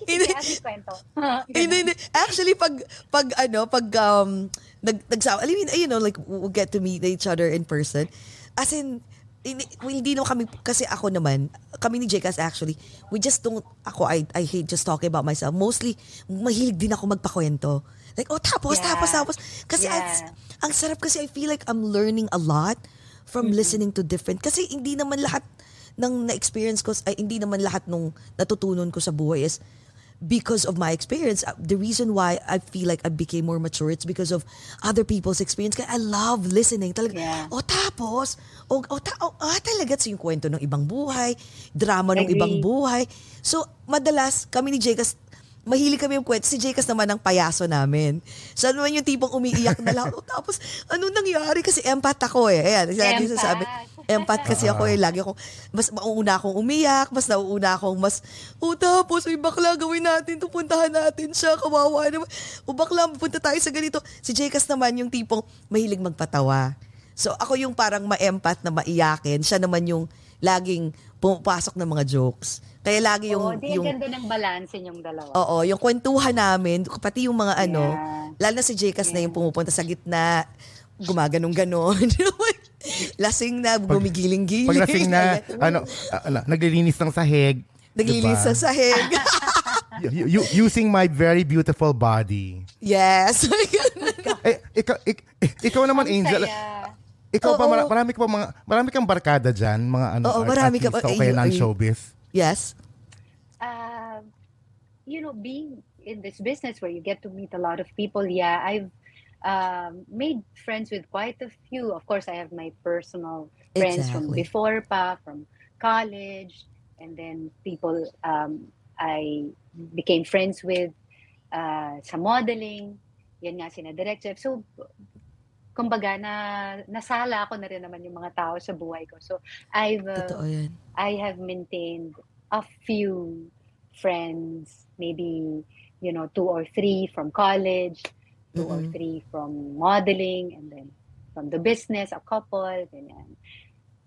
Speaker 4: hindi, sige, kwento. <laughs>
Speaker 2: Hindi, hindi. Actually, pag, pag, ano, pag, um, nag, nagsama, I mean, you know, like, we'll get to meet each other in person. As in, hindi, hindi naman kami, kasi ako naman, kami ni Jekas actually, we just don't, ako, I, I hate just talking about myself. Mostly, mahilig din ako magpakwento. Like, oh, tapos, yeah. tapos, tapos. Kasi, yeah. ang, ang sarap kasi I feel like I'm learning a lot from mm-hmm. listening to different, kasi hindi naman lahat ng na-experience ko, ay hindi naman lahat nung natutunan ko sa buhay is because of my experience. Uh, the reason why I feel like I became more mature, it's because of other people's experience. Kaya I love listening. Talaga, yeah. oh tapos, oh, oh, ta- oh ah, talaga yung kwento ng ibang buhay, drama ng ibang buhay. So, madalas, kami ni Jekas, mahilig kami yung kwento. Si Jekas naman ang payaso namin. So, ano yung tipong umiiyak na lang. <laughs> Oh, tapos, ano nangyari? Kasi empath ako eh. Ayan,
Speaker 4: empath.
Speaker 2: sabi. Empath kasi ako eh. Lagi akong, mas mauuna akong umiyak, mas nauuna akong mas, o tapos, uy bakla, gawin natin to, puntahan natin siya, kawawa naman. O bakla, punta tayo sa ganito. Si Jekas naman yung tipong mahilig magpatawa. So ako yung parang ma-empath na maiyakin. Siya naman yung laging pumapasok ng mga jokes. Kaya lagi yung...
Speaker 4: Oo, di
Speaker 2: yung
Speaker 4: ang ganda ng balance yung dalawa.
Speaker 2: Oo, yung kwentuhan namin, pati yung mga ano,
Speaker 4: Yeah.
Speaker 2: lalo na si Jekas na yung pumupunta sa gitna, gumaganong-ganon. <laughs> Lasing na, gumigiling-giling.
Speaker 3: Pag lasing na, <laughs> ano, ano, naglilinis ng sahig.
Speaker 2: Naglilis sa
Speaker 3: diba?
Speaker 2: sahig. <laughs> <laughs>
Speaker 3: Y- y- using my very beautiful body.
Speaker 2: yes.
Speaker 3: Eh, ikaw, ik- ikaw naman,
Speaker 4: Ang
Speaker 3: Angel.
Speaker 4: saya.
Speaker 3: Ikaw pa,
Speaker 2: Oo.
Speaker 3: mara- marami ka pa mga, marami kang barkada dyan, mga ano, art-
Speaker 2: marami ka pa.
Speaker 3: o kaya non-showbiz.
Speaker 2: yes.
Speaker 4: uh, you know, being in this business where you get to meet a lot of people, yeah, I've um, made friends with quite a few. Of course, I have my personal friends from
Speaker 2: Exactly.
Speaker 4: before pa, from college, and then people um, I became friends with uh, sa modeling. Yan nga, sina Direct Jeff. So, kumbaga, na, nasala ako na rin naman yung mga tao sa buhay ko. So, I've uh. I have maintained a few friends, maybe, you know, two or three from college, 2 or
Speaker 2: Mm-mm.
Speaker 4: three from modeling, and then from the business, a couple, ganyan.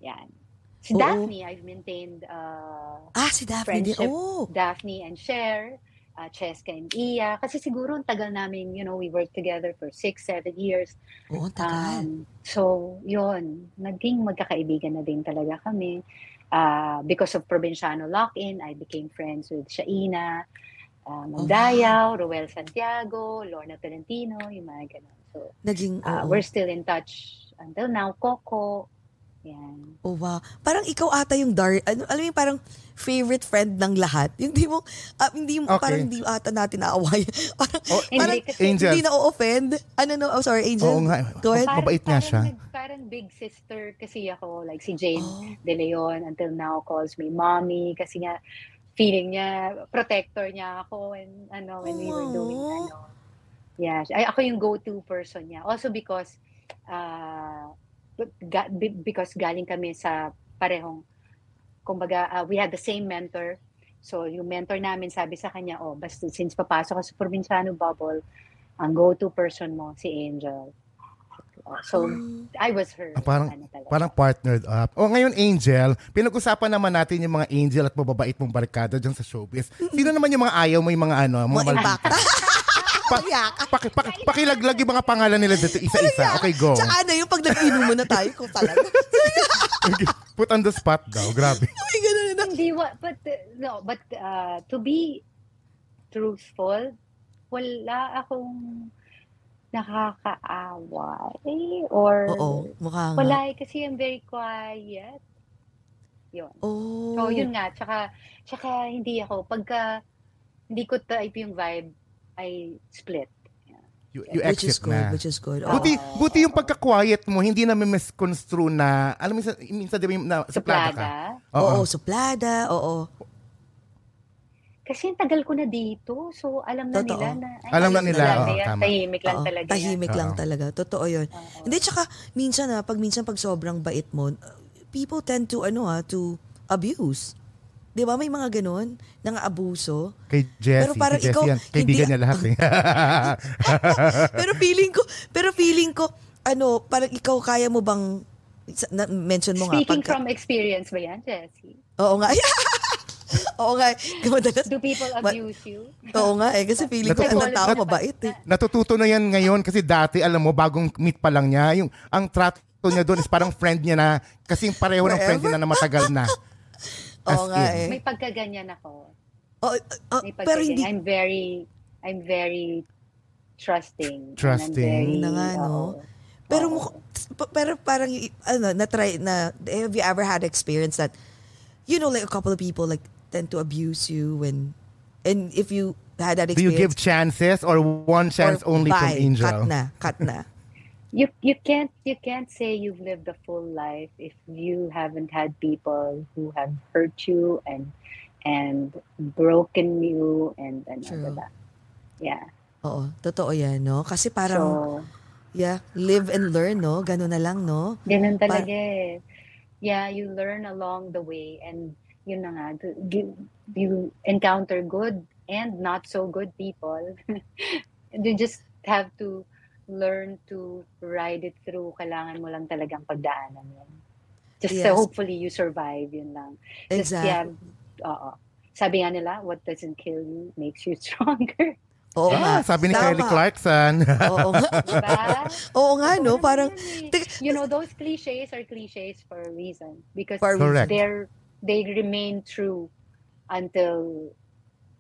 Speaker 4: Yan. Si
Speaker 2: Oo.
Speaker 4: Daphne, I've maintained uh,
Speaker 2: Ah, si Daphne
Speaker 4: friendship.
Speaker 2: Oh.
Speaker 4: Daphne and Cher, uh, Cheska and Iya. Kasi siguro ang tagal namin, you know, we worked together for six, seven years.
Speaker 2: Oo, ang tagal.
Speaker 4: Um, so, yun. Naging magkakaibigan na din talaga kami. Uh, because of Provinciano Lock-in, I became friends with Shaina, uh, Magdayaw, Roel Santiago, Lorna Tolentino, yung mga ganun. So,
Speaker 2: Naging,
Speaker 4: uh,
Speaker 2: oo.
Speaker 4: we're still in touch until now. Coco, yan.
Speaker 2: Oh, wow. Parang ikaw ata yung dar, ano, alam mo yung parang favorite friend ng lahat. <laughs> Yung di mo, ah, hindi mo,
Speaker 3: Okay.
Speaker 2: parang hindi ata natin naaway. <laughs> parang,
Speaker 3: Oh,
Speaker 2: parang
Speaker 3: Angel.
Speaker 2: hindi na offend Ano no, oh sorry, Angel.
Speaker 3: Oo nga.
Speaker 2: Go ahead.
Speaker 3: Parang- Mabait nga
Speaker 4: parang
Speaker 3: siya.
Speaker 4: nag- parang big sister kasi ako. Like si Jane
Speaker 2: Oh.
Speaker 4: De Leon until now calls me mommy kasi nga feeling niya protector niya ako when ano when we were doing
Speaker 2: Aw.
Speaker 4: ano. Yeah, ay ako yung go-to person niya. Also because uh ga- be- because galing kami sa parehong kumbaga uh, we had the same mentor. So yung mentor namin sabi sa kanya, oh, basta since papasok ka sa Provinciano Bubble, ang go-to person mo si Angel. So
Speaker 2: Mm.
Speaker 4: I was her.
Speaker 3: Ah, parang-
Speaker 4: ano talaga.
Speaker 3: Parang partnered up. O ngayon, Angel, pinag-usapan naman natin yung mga Angel at mababait mong barkada dyan sa showbiz. Sino naman yung mga ayaw mo yung mga ano, mga
Speaker 2: impacta. Payak.
Speaker 3: Paki, paki, pakilaglag yung mga pangalan nila dito isa-isa. Okay, go.
Speaker 2: Tsaka ano yung pag nag-inom mo na tayo kung talaga. <laughs>
Speaker 3: Put on the spot daw. Grabe. <laughs>
Speaker 2: May ganun na.
Speaker 4: Hindi, wa- but, uh, no, but uh, to be truthful, wala akong nakakaaway or
Speaker 2: Oo, mukha nga.
Speaker 4: wala eh, kasi I'm very quiet. Yun.
Speaker 2: Oh.
Speaker 4: So, yun nga. Tsaka, tsaka hindi ako, pagka hindi ko type yung vibe, I split.
Speaker 3: You, you
Speaker 2: Which is
Speaker 3: exit
Speaker 2: good,
Speaker 3: na.
Speaker 2: which is good.
Speaker 4: Oo.
Speaker 3: Buti, buti yung pagka-quiet mo, hindi na misconstrue na, alam mo, minsan, minsan di ba yung na, suplada ka?
Speaker 4: Suplada.
Speaker 2: Oo,
Speaker 3: Oo.
Speaker 2: suplada, oo.
Speaker 4: Kasi ang tagal ko na dito. So, alam na
Speaker 2: Totoo.
Speaker 4: nila na. ay,
Speaker 3: Alam na nila, oo,
Speaker 4: yan.
Speaker 3: tama.
Speaker 4: Tahimik lang
Speaker 2: Oo,
Speaker 4: talaga yan.
Speaker 2: Tahimik lang
Speaker 3: Oo.
Speaker 2: talaga. Totoo yun.
Speaker 4: Oo.
Speaker 2: Hindi, tsaka, minsan na, pag minsan pag sobrang bait mo, people tend to, ano ha, to abuse. Di ba? May mga ganun, nang abuso.
Speaker 3: Kay Jessie.
Speaker 2: Pero parang
Speaker 3: si Jessie
Speaker 2: ikaw,
Speaker 3: yan. Kaibigan
Speaker 2: hindi-
Speaker 3: niya lahat eh. <laughs>
Speaker 2: pero feeling ko, pero feeling ko, ano, parang ikaw kaya mo bang, na, mention mo nga.
Speaker 4: Speaking
Speaker 2: pagka-
Speaker 4: from experience ba yan, Jessie?
Speaker 2: Oo nga. <laughs> <laughs> Oo nga. Madalas,
Speaker 4: Do people
Speaker 2: Ma-
Speaker 4: abuse you?
Speaker 2: oo nga eh. Kasi feeling ko, ang tao mabait eh.
Speaker 3: Natututo na yan ngayon kasi dati, alam mo, bagong meet pa lang niya, yung, ang trato niya doon is parang friend niya na, kasi pareho ng friend niya na, na <laughs> matagal na.
Speaker 2: Oo nga
Speaker 3: in.
Speaker 2: eh.
Speaker 4: May pagkaganyan ako.
Speaker 2: Oh, oh,
Speaker 4: May
Speaker 2: pero hindi,
Speaker 4: I'm very, I'm very trusting.
Speaker 3: Trusting.
Speaker 4: very,
Speaker 2: Na nga, no?
Speaker 4: oo.
Speaker 2: Pero
Speaker 4: Oo.
Speaker 2: mukha- pero parang ano na-try na have you ever had experience that you know like a couple of people like tend to abuse you when and if you had that
Speaker 3: Do you give
Speaker 2: experience
Speaker 3: chances or one chance
Speaker 2: or
Speaker 3: only from
Speaker 2: bye,
Speaker 3: Angel?
Speaker 2: cut na cut na <laughs>
Speaker 4: you you can't you can't say you've lived a full life if you haven't had people who have hurt you and and broken you and and
Speaker 2: True.
Speaker 4: diba? yeah
Speaker 2: oo totoo yan no kasi parang
Speaker 4: so
Speaker 2: yeah live and learn no ganun na lang no
Speaker 4: ganun talaga eh yeah, you learn along the way and yun na nga, you, you encounter good and not so good people. and <laughs> you just have to learn to ride it through. Kailangan mo lang talagang pagdaanan yun. Just
Speaker 2: Yes.
Speaker 4: so hopefully you survive, yun lang. Just,
Speaker 2: Exactly.
Speaker 4: yeah, oo. Sabi nga nila, what doesn't kill you makes you <laughs> stronger.
Speaker 2: Oo nga.
Speaker 3: Ah, sabi ni
Speaker 2: Tama.
Speaker 3: Kelly Clarkson.
Speaker 2: Oo nga. <laughs>
Speaker 4: Diba?
Speaker 2: Oo nga, no? Parang,
Speaker 4: you know, those cliches are cliches for a reason. Because
Speaker 3: Correct.
Speaker 4: they're, they remain true until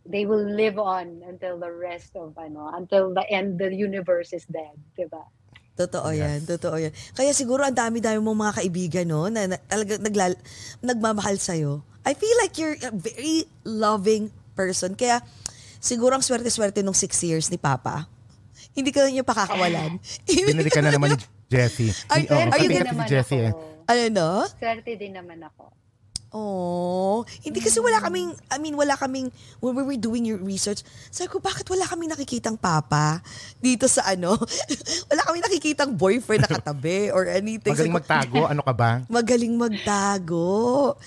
Speaker 4: they will live on until the rest of ano until the end the universe is dead diba
Speaker 2: Totoo yan,
Speaker 3: Yes.
Speaker 2: totoo yan. Kaya siguro ang dami-dami mong mga kaibigan, no, na, na talaga naglal, nagmamahal sa'yo. I feel like you're a very loving person. Kaya siguro ang swerte-swerte nung six years ni Papa. Hindi ka niya pakakawalan. <laughs>
Speaker 3: Binili ka na naman ni <laughs> Jessie.
Speaker 2: Ay,
Speaker 3: Oo,
Speaker 2: are you
Speaker 3: ka si Jessie eh.
Speaker 2: ano no?
Speaker 4: swerte din naman ako
Speaker 2: Oh, hindi kasi wala kaming, I mean, wala kaming, when we were doing your research, sabi ko, bakit wala kaming nakikitang papa dito sa ano? <laughs> wala kaming nakikitang boyfriend na <laughs> katabi or anything.
Speaker 3: Magaling
Speaker 2: ko,
Speaker 3: magtago, <laughs> ano ka ba?
Speaker 2: Magaling magtago.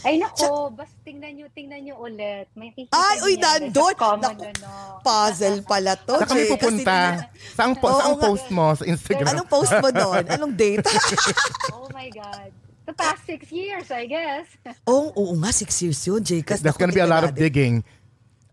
Speaker 4: ay nako bas tingnan nyo tingnan nyo ulit may kikita
Speaker 2: Ay, uy, nandun! Naku,
Speaker 4: ano
Speaker 2: Puzzle pala to.
Speaker 3: Saan kami pupunta? Saan, po, saan post mo sa Instagram?
Speaker 2: Anong post mo doon? Anong date?
Speaker 4: oh my god the past six years I guess <laughs>
Speaker 2: Oo, oo nga, six years yun, Jay. Kasi
Speaker 3: There's gonna be a lot of digging.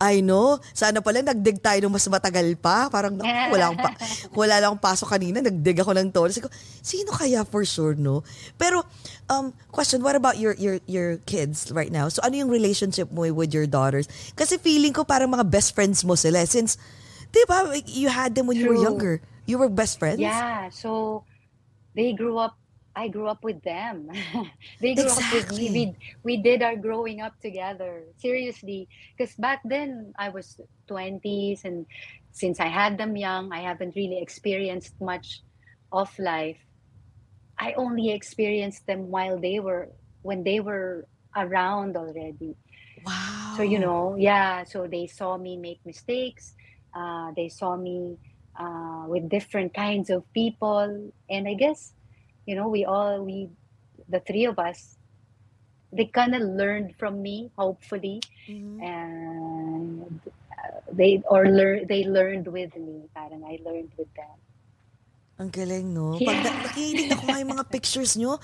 Speaker 2: I know. Sana pala nagdig tayo ng mas matagal pa. Parang naku, wala akong, pa, <laughs> wala lang akong pasok kanina. Nagdig ako ng tono. Sabi ko, sino kaya for sure, no? Pero, um, question, what about your, your, your kids right now? So, ano yung relationship mo with your daughters? Kasi feeling ko parang mga best friends mo sila. Since, di ba, you had them when you were
Speaker 4: True.
Speaker 2: younger. You were best friends?
Speaker 4: Yeah, so they grew up. I grew up with them. <laughs> they grew up with me. We we did our growing up together. Seriously, because back then I was twenties, and since I had them young, I haven't really experienced much of life. I only experienced them while they were when they were around already.
Speaker 2: Wow.
Speaker 4: So you know, yeah. So they saw me make mistakes. Uh, they saw me uh, with different kinds of people, and I guess, you know, we all we, the three of us, they kind of learned from me, hopefully,
Speaker 2: Mhm.
Speaker 4: and uh, they or learn they learned with me. Parang I learned with them.
Speaker 2: Ang galing, no? Pag
Speaker 4: Yeah.
Speaker 2: na- nakikinig ako nga yung mga pictures nyo,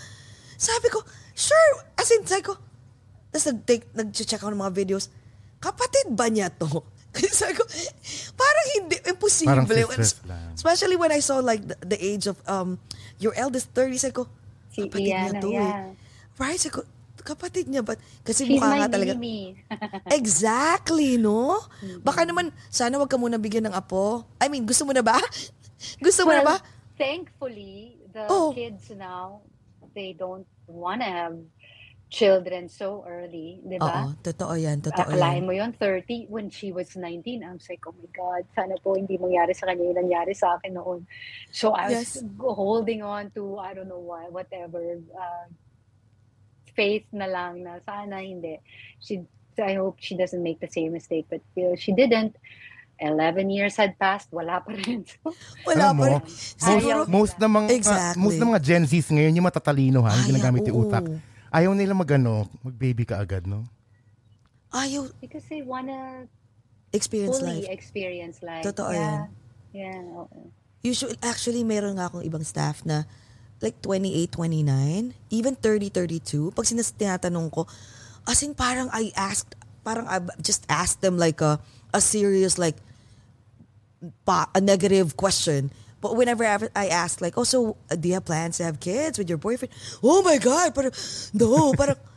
Speaker 2: sabi ko, sure, as in, sabi ko, tapos nag-take, nag-check ako ng mga videos, kapatid ba niya to? Kasi <laughs> sabi ko, parang hindi, imposible.
Speaker 3: Parang sisters lang.
Speaker 2: Especially when I saw like the, the age of um your eldest 30, sabi ko,
Speaker 4: Si
Speaker 2: kapatid niya
Speaker 4: Iana,
Speaker 2: to eh.
Speaker 4: yeah.
Speaker 2: Right? Sabi ko, kapatid niya ba? Kasi
Speaker 4: She's
Speaker 2: mukha nga talaga. <laughs> Exactly, no? Baka naman, sana wag ka muna bigyan ng apo. I mean, gusto mo na ba? <laughs> gusto mo na ba?
Speaker 4: thankfully, the
Speaker 2: Oh.
Speaker 4: kids now, they don't want to have children so early, di ba?
Speaker 2: Oo, totoo yan, totoo yan.
Speaker 4: Akalain mo yun, 30, when she was 19, I was like, oh my God, sana po hindi mangyari sa kanya yung nangyari sa akin noon. So I was
Speaker 2: Yes.
Speaker 4: holding on to, I don't know what, whatever, uh, faith na lang na sana hindi. She, I hope she doesn't make the same mistake, but you know, she didn't. 11 years had passed, wala pa rin. So, <laughs>
Speaker 2: Wala pa rin.
Speaker 3: mo, most, most ng mga
Speaker 2: Exactly.
Speaker 3: most ng mga Gen Zs ngayon yung matatalino ha, yung
Speaker 2: Ay,
Speaker 3: ginagamit yung
Speaker 2: oo.
Speaker 3: Ayaw nila magano, mag-baby ka agad, no?
Speaker 2: ayaw
Speaker 4: because they wanna
Speaker 2: experience
Speaker 4: fully
Speaker 2: life.
Speaker 4: experience life.
Speaker 2: Totoo
Speaker 4: yeah.
Speaker 2: yan.
Speaker 4: Yeah, oo.
Speaker 2: Usually, actually, meron nga akong ibang staff na like 28, 29, even 30, 32. Pag sinas tinatanong ko, as in parang I asked, parang I just asked them like a, a serious like, pa, a negative question. But whenever I I ask like, oh, so uh, do you have plans to have kids with your boyfriend? Oh my God, parang, no, parang, <laughs>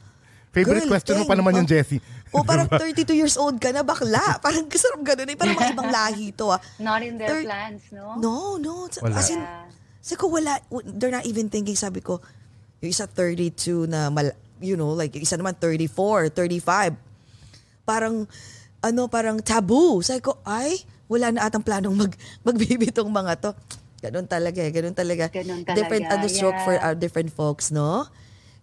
Speaker 3: Favorite
Speaker 2: Girl,
Speaker 3: question mo pa
Speaker 2: dang,
Speaker 3: naman yung
Speaker 2: oh.
Speaker 3: Jessie.
Speaker 2: oh, <laughs> parang 32 years old ka na, bakla. <laughs> Parang kasarap ganun eh. Parang mga ibang lahi to ah.
Speaker 4: Not in their
Speaker 2: Thir-
Speaker 4: plans, no?
Speaker 2: No, no. It's-
Speaker 3: Wala.
Speaker 2: As in,
Speaker 4: Yeah.
Speaker 2: sabi ko, wala. They're not even thinking, sabi ko, yung isa 32 na, mal, you know, like yung isa naman 34, 35. Parang, ano, parang taboo. Sabi ko, ay, wala na atang planong mag, <laughs> mag-baby tong mga to. Ganun talaga eh, ganun talaga.
Speaker 4: Ganun talaga,
Speaker 2: Different ano stroke for
Speaker 4: yeah.
Speaker 2: uh, different folks, no?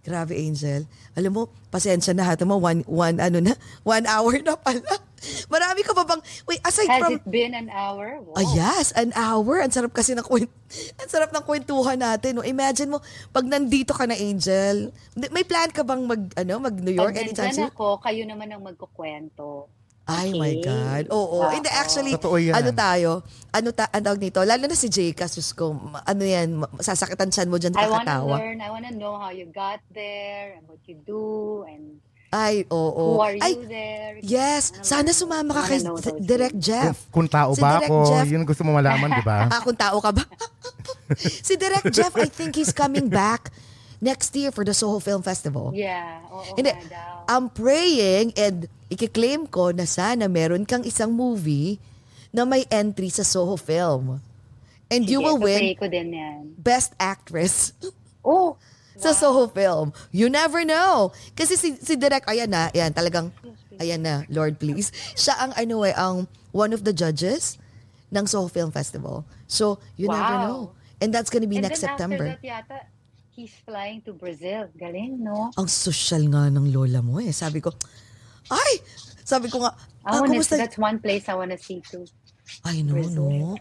Speaker 2: Grabe, Angel. Alam mo, pasensya na ha. Mo, one, one, ano na, <laughs> one hour na pala. <laughs> Marami ka pa bang, wait, aside
Speaker 4: Has
Speaker 2: from,
Speaker 4: it been an hour? Wow.
Speaker 2: Ah, yes, an hour. Ang sarap kasi ng kwent, ang sarap ng kwentuhan natin. No? Imagine mo, pag nandito ka na, Angel, may plan ka bang mag, ano, mag New York
Speaker 4: Pag nandyan ako, kayo naman ang magkukwento.
Speaker 2: Ay
Speaker 4: Okay.
Speaker 2: my God. Oo.
Speaker 4: Wow.
Speaker 2: Hindi, actually,
Speaker 3: Totoo yan.
Speaker 2: ano tayo, ano, ta, ano tawag nito, lalo na si Jay Casus ko, ano yan, sasakitan siyan mo dyan
Speaker 4: I wanna
Speaker 2: kakatawa.
Speaker 4: learn, I wanna know how you got there, and what you do, and
Speaker 2: Ay, oo.
Speaker 4: who are you
Speaker 2: Ay,
Speaker 4: there.
Speaker 2: yes.
Speaker 4: Wanna
Speaker 2: Sana sumama ka kay Direct. Jeff.
Speaker 3: Kung tao
Speaker 2: Si
Speaker 3: ba
Speaker 2: Direk
Speaker 3: ako,
Speaker 2: Jeff.
Speaker 3: yun ang gusto mo malaman, di ba? <laughs>
Speaker 2: Ah, kung tao ka ba? <laughs> si Direct Jeff, I think he's coming back next year for the Soho Film Festival.
Speaker 4: Yeah, oo
Speaker 2: Hindi,
Speaker 4: nga daw.
Speaker 2: I'm praying and ikiklaim ko na sana meron kang isang movie na may entry sa Soho Film. And you
Speaker 4: Sige,
Speaker 2: will win
Speaker 4: ko din yan.
Speaker 2: Best Actress <laughs>
Speaker 4: Oh, <laughs>
Speaker 2: sa Soho Film. You never know. Kasi si, si Direk, ayan na, ayan, talagang, ayan na, Lord please. Siya ang, ano eh, ang one of the judges ng Soho Film Festival. So, you never
Speaker 4: Wow.
Speaker 2: know. And that's gonna be
Speaker 4: and
Speaker 2: next
Speaker 4: then
Speaker 2: September.
Speaker 4: after that yata, he's flying to Brazil. Galing, no?
Speaker 2: Ang social nga ng lola mo eh. Sabi ko, ay! Sabi ko nga,
Speaker 4: I
Speaker 2: ah,
Speaker 4: wanna,
Speaker 2: kumusta?
Speaker 4: that's one place I wanna see too.
Speaker 2: I know,
Speaker 4: Brazil.
Speaker 2: no?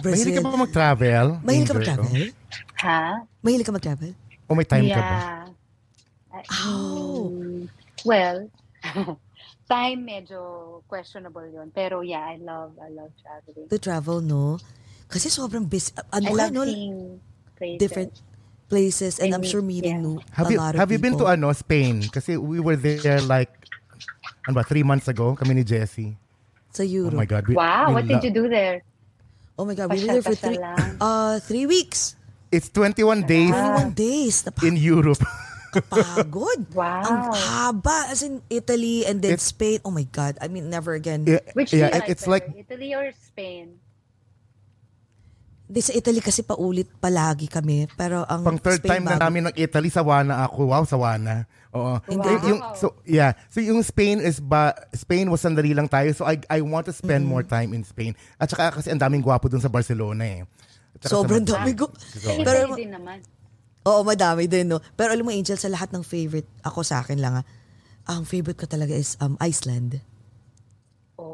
Speaker 3: Mahilig ka
Speaker 2: Brazil.
Speaker 3: ba mag-travel?
Speaker 2: Mahilig ka mag-travel?
Speaker 4: Ha?
Speaker 2: Mahilig ka mag-travel?
Speaker 3: O may time
Speaker 4: yeah.
Speaker 3: ka ba?
Speaker 4: I-
Speaker 2: Oh.
Speaker 4: well, <laughs> time medyo questionable yun. Pero yeah, I love, I love traveling.
Speaker 2: To travel, no? Kasi sobrang busy. Ano
Speaker 4: I
Speaker 2: ka,
Speaker 4: love
Speaker 2: no?
Speaker 4: seeing places.
Speaker 2: Different places and I'm sure meeting
Speaker 4: yeah.
Speaker 2: new,
Speaker 3: Have
Speaker 2: a
Speaker 3: you
Speaker 2: lot of
Speaker 3: have you been to
Speaker 2: people.
Speaker 3: ano Spain? Kasi we were there like ano ba, three months ago, kami ni Jessie.
Speaker 2: Sa
Speaker 3: Oh
Speaker 2: Europe.
Speaker 3: my God. We,
Speaker 4: Wow,
Speaker 3: we
Speaker 4: what did you do there?
Speaker 2: Oh my God, we were there for three, <laughs> uh, three weeks.
Speaker 3: It's 21 days
Speaker 2: 21 days.
Speaker 3: in Europe. <laughs>
Speaker 2: Napakapagod.
Speaker 4: Wow.
Speaker 2: Ang haba. As in Italy and then
Speaker 3: It's-
Speaker 2: Spain. Oh my God. I mean, never again.
Speaker 3: Yeah,
Speaker 4: Which
Speaker 3: yeah,
Speaker 4: do you like
Speaker 3: it's
Speaker 4: better,
Speaker 3: like
Speaker 4: Italy or Spain?
Speaker 2: Di sa Italy kasi paulit palagi kami. Pero ang
Speaker 3: pang third
Speaker 2: Spain
Speaker 3: time na
Speaker 2: bago.
Speaker 3: namin ng Italy, sawana ako. Wow, sawana. Oo.
Speaker 4: Wow.
Speaker 3: Y- Yung, so, yeah. So, yung Spain is ba, Spain was sandali lang tayo. So, I, I want to spend more time in Spain. At saka kasi ang daming gwapo dun sa Barcelona eh.
Speaker 2: Sobrang
Speaker 3: sa,
Speaker 2: dami ko.
Speaker 4: Italy
Speaker 2: Pero,
Speaker 4: din naman.
Speaker 2: oo, madami din, no? Pero alam mo, Angel, sa lahat ng favorite, ako sa akin lang, ah, ang favorite ko talaga is um, Iceland.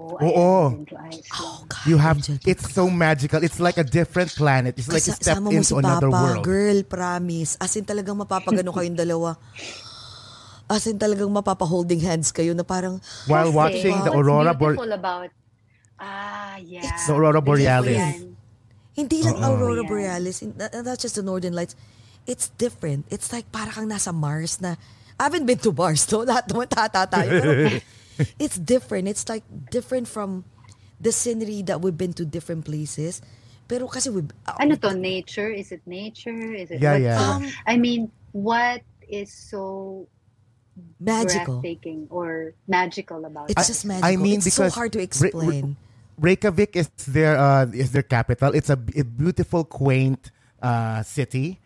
Speaker 4: Oh,
Speaker 3: Oo.
Speaker 4: Iceland.
Speaker 2: Oh, God.
Speaker 3: You have,
Speaker 2: Angel,
Speaker 3: it's so magical. It's like a different planet. It's like you
Speaker 2: Kasa-
Speaker 3: step
Speaker 2: mo si
Speaker 3: into another
Speaker 2: Papa,
Speaker 3: world.
Speaker 2: girl, promise. As in talagang mapapagano <laughs> kayong dalawa. As in talagang mapapa-holding hands kayo na parang,
Speaker 3: While
Speaker 4: Kasi,
Speaker 3: watching the
Speaker 4: what's
Speaker 3: aurora bor-
Speaker 4: beautiful about Ah, yeah.
Speaker 2: It's
Speaker 3: The aurora borealis.
Speaker 2: hindi lang
Speaker 3: Oo.
Speaker 2: Aurora
Speaker 4: Yeah.
Speaker 2: Borealis, that- that's just the Northern Lights. It's different. It's like para kang nasa Mars na, I haven't been to Mars, no? Lahat naman tata tayo. Pero <laughs> <laughs> it's different. It's like different from the scenery that we've been to different places. Pero kasi we
Speaker 4: Ano to, nature? Is it nature? Is it
Speaker 3: Yeah,
Speaker 4: what's
Speaker 3: yeah.
Speaker 2: Um,
Speaker 4: I mean, what is so
Speaker 2: magical.
Speaker 4: breathtaking or magical about
Speaker 2: It's
Speaker 4: it?
Speaker 2: just magical.
Speaker 3: I mean,
Speaker 2: it's so
Speaker 3: because
Speaker 2: hard to
Speaker 3: Re-
Speaker 2: explain.
Speaker 3: Reykjavik is their uh, is their capital. It's a, a beautiful, quaint uh, city,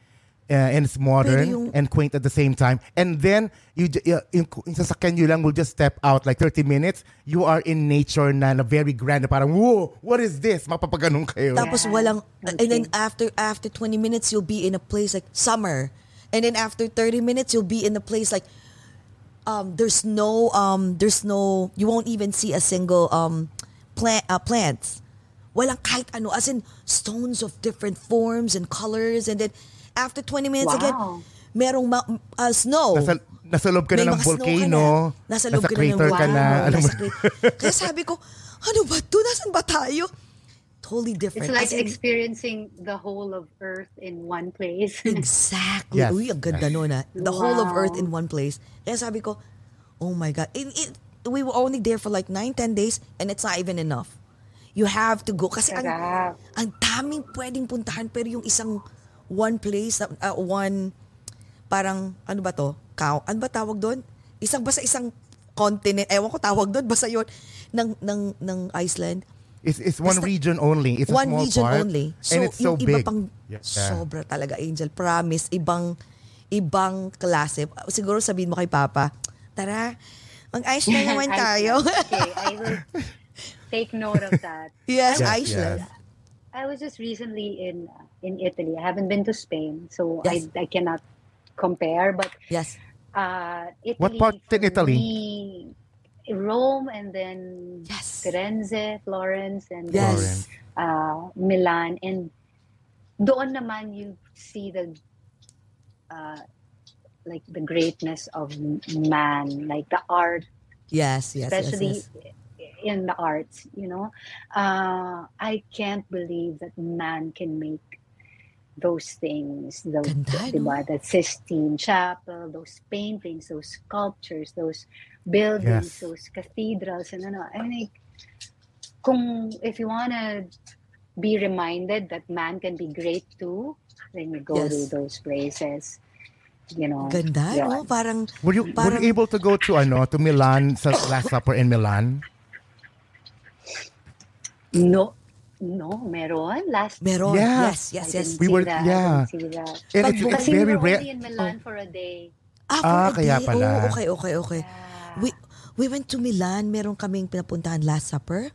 Speaker 3: uh, and it's modern
Speaker 2: yung-
Speaker 3: and quaint at the same time. And then you j- uh, yung, yung sasakyan nyo lang will just step out like 30 minutes. You are in nature na, na very grand. Na parang, whoa, what is this? Mapapaganong kayo.
Speaker 2: Tapos
Speaker 4: Yeah.
Speaker 2: walang and then after after 20 minutes you'll be in a place like summer. And then after 30 minutes you'll be in a place like um there's no um there's no you won't even see a single um plant uh, plants. Walang kahit ano as in stones of different forms and colors and then after 20 minutes again
Speaker 4: Wow.
Speaker 2: merong ma- uh, snow.
Speaker 3: Nasa, nasa loob ka
Speaker 2: May
Speaker 3: na ng volcano.
Speaker 2: na. Nasa loob ka na ng
Speaker 3: crater ka na. Ano
Speaker 2: Nasa
Speaker 3: mo-
Speaker 2: Kaya sabi ko, ano ba to? Nasaan ba tayo? Totally different.
Speaker 4: It's like
Speaker 2: As in-
Speaker 4: experiencing the whole of Earth in one place. <laughs>
Speaker 2: Exactly.
Speaker 3: Yes.
Speaker 2: Uy, ang ganda nun ah. The whole of
Speaker 4: Wow.
Speaker 2: Earth in one place. Kaya sabi ko, oh my God. It, it, we were only there for like 9, 10 days and it's not even enough. You have to go. Kasi ang, ang daming pwedeng puntahan pero yung isang one place, na- uh, one, parang, ano ba to? Cow, ano ba tawag doon? Isang, basta isang continent, ewan ko tawag doon, basta yun, ng, ng, ng Iceland.
Speaker 3: It's, it's one
Speaker 2: Basta-
Speaker 3: region only. It's a
Speaker 2: one
Speaker 3: small
Speaker 2: region
Speaker 3: part,
Speaker 2: only. So,
Speaker 3: and it's so
Speaker 2: yung iba
Speaker 3: big.
Speaker 2: pang
Speaker 3: Yeah.
Speaker 2: sobra talaga, Angel. Promise, ibang ibang klase. Siguro sabihin mo kay Papa, tara, mag-ice na <laughs> naman tayo.
Speaker 4: okay, I will take note of that. <laughs>
Speaker 2: yes,
Speaker 3: Yes,
Speaker 2: Iceland.
Speaker 3: yes.
Speaker 4: I was just recently in in Italy. I haven't been to Spain, so
Speaker 2: Yes.
Speaker 4: I I cannot compare. But
Speaker 2: Yes.
Speaker 4: uh, Italy,
Speaker 3: What part in Italy?
Speaker 4: me, Rome and then
Speaker 2: Yes.
Speaker 4: Firenze, Florence, and
Speaker 2: Yes.
Speaker 4: Uh, Milan. And doon naman you see the uh, like the greatness of man, like the art,
Speaker 2: Yes, yes,
Speaker 4: especially
Speaker 2: yes, yes.
Speaker 4: In the arts. You know, uh, I can't believe that man can make those things, those,
Speaker 2: Ganda,
Speaker 4: diba,
Speaker 2: no?
Speaker 4: the Sistine Chapel, those paintings, those sculptures, those buildings,
Speaker 3: Yes.
Speaker 4: those cathedrals, and ano. I mean, kung if you wanna be reminded that man can be great too, then you go
Speaker 2: Yes.
Speaker 4: to those places. You know,
Speaker 2: Ganda,
Speaker 4: yeah.
Speaker 2: no? Parang,
Speaker 3: Were you, were you able to go to ano to Milan sa <coughs> Last Supper in Milan?
Speaker 4: No, no, meron last.
Speaker 2: meron.
Speaker 3: Yeah.
Speaker 2: Yes, yes, yes.
Speaker 4: didn't
Speaker 3: We were-
Speaker 4: that.
Speaker 3: yeah.
Speaker 4: I didn't see that.
Speaker 3: And
Speaker 2: Pag
Speaker 3: it's, it's
Speaker 4: Kasi we
Speaker 3: very
Speaker 4: were
Speaker 3: rare.
Speaker 4: only in Milan for a day.
Speaker 2: Ah,
Speaker 3: Ah, kaya
Speaker 2: day.
Speaker 3: pala.
Speaker 2: Oh, okay, okay, okay. We we went to Milan, meron kaming pinapuntahan last supper.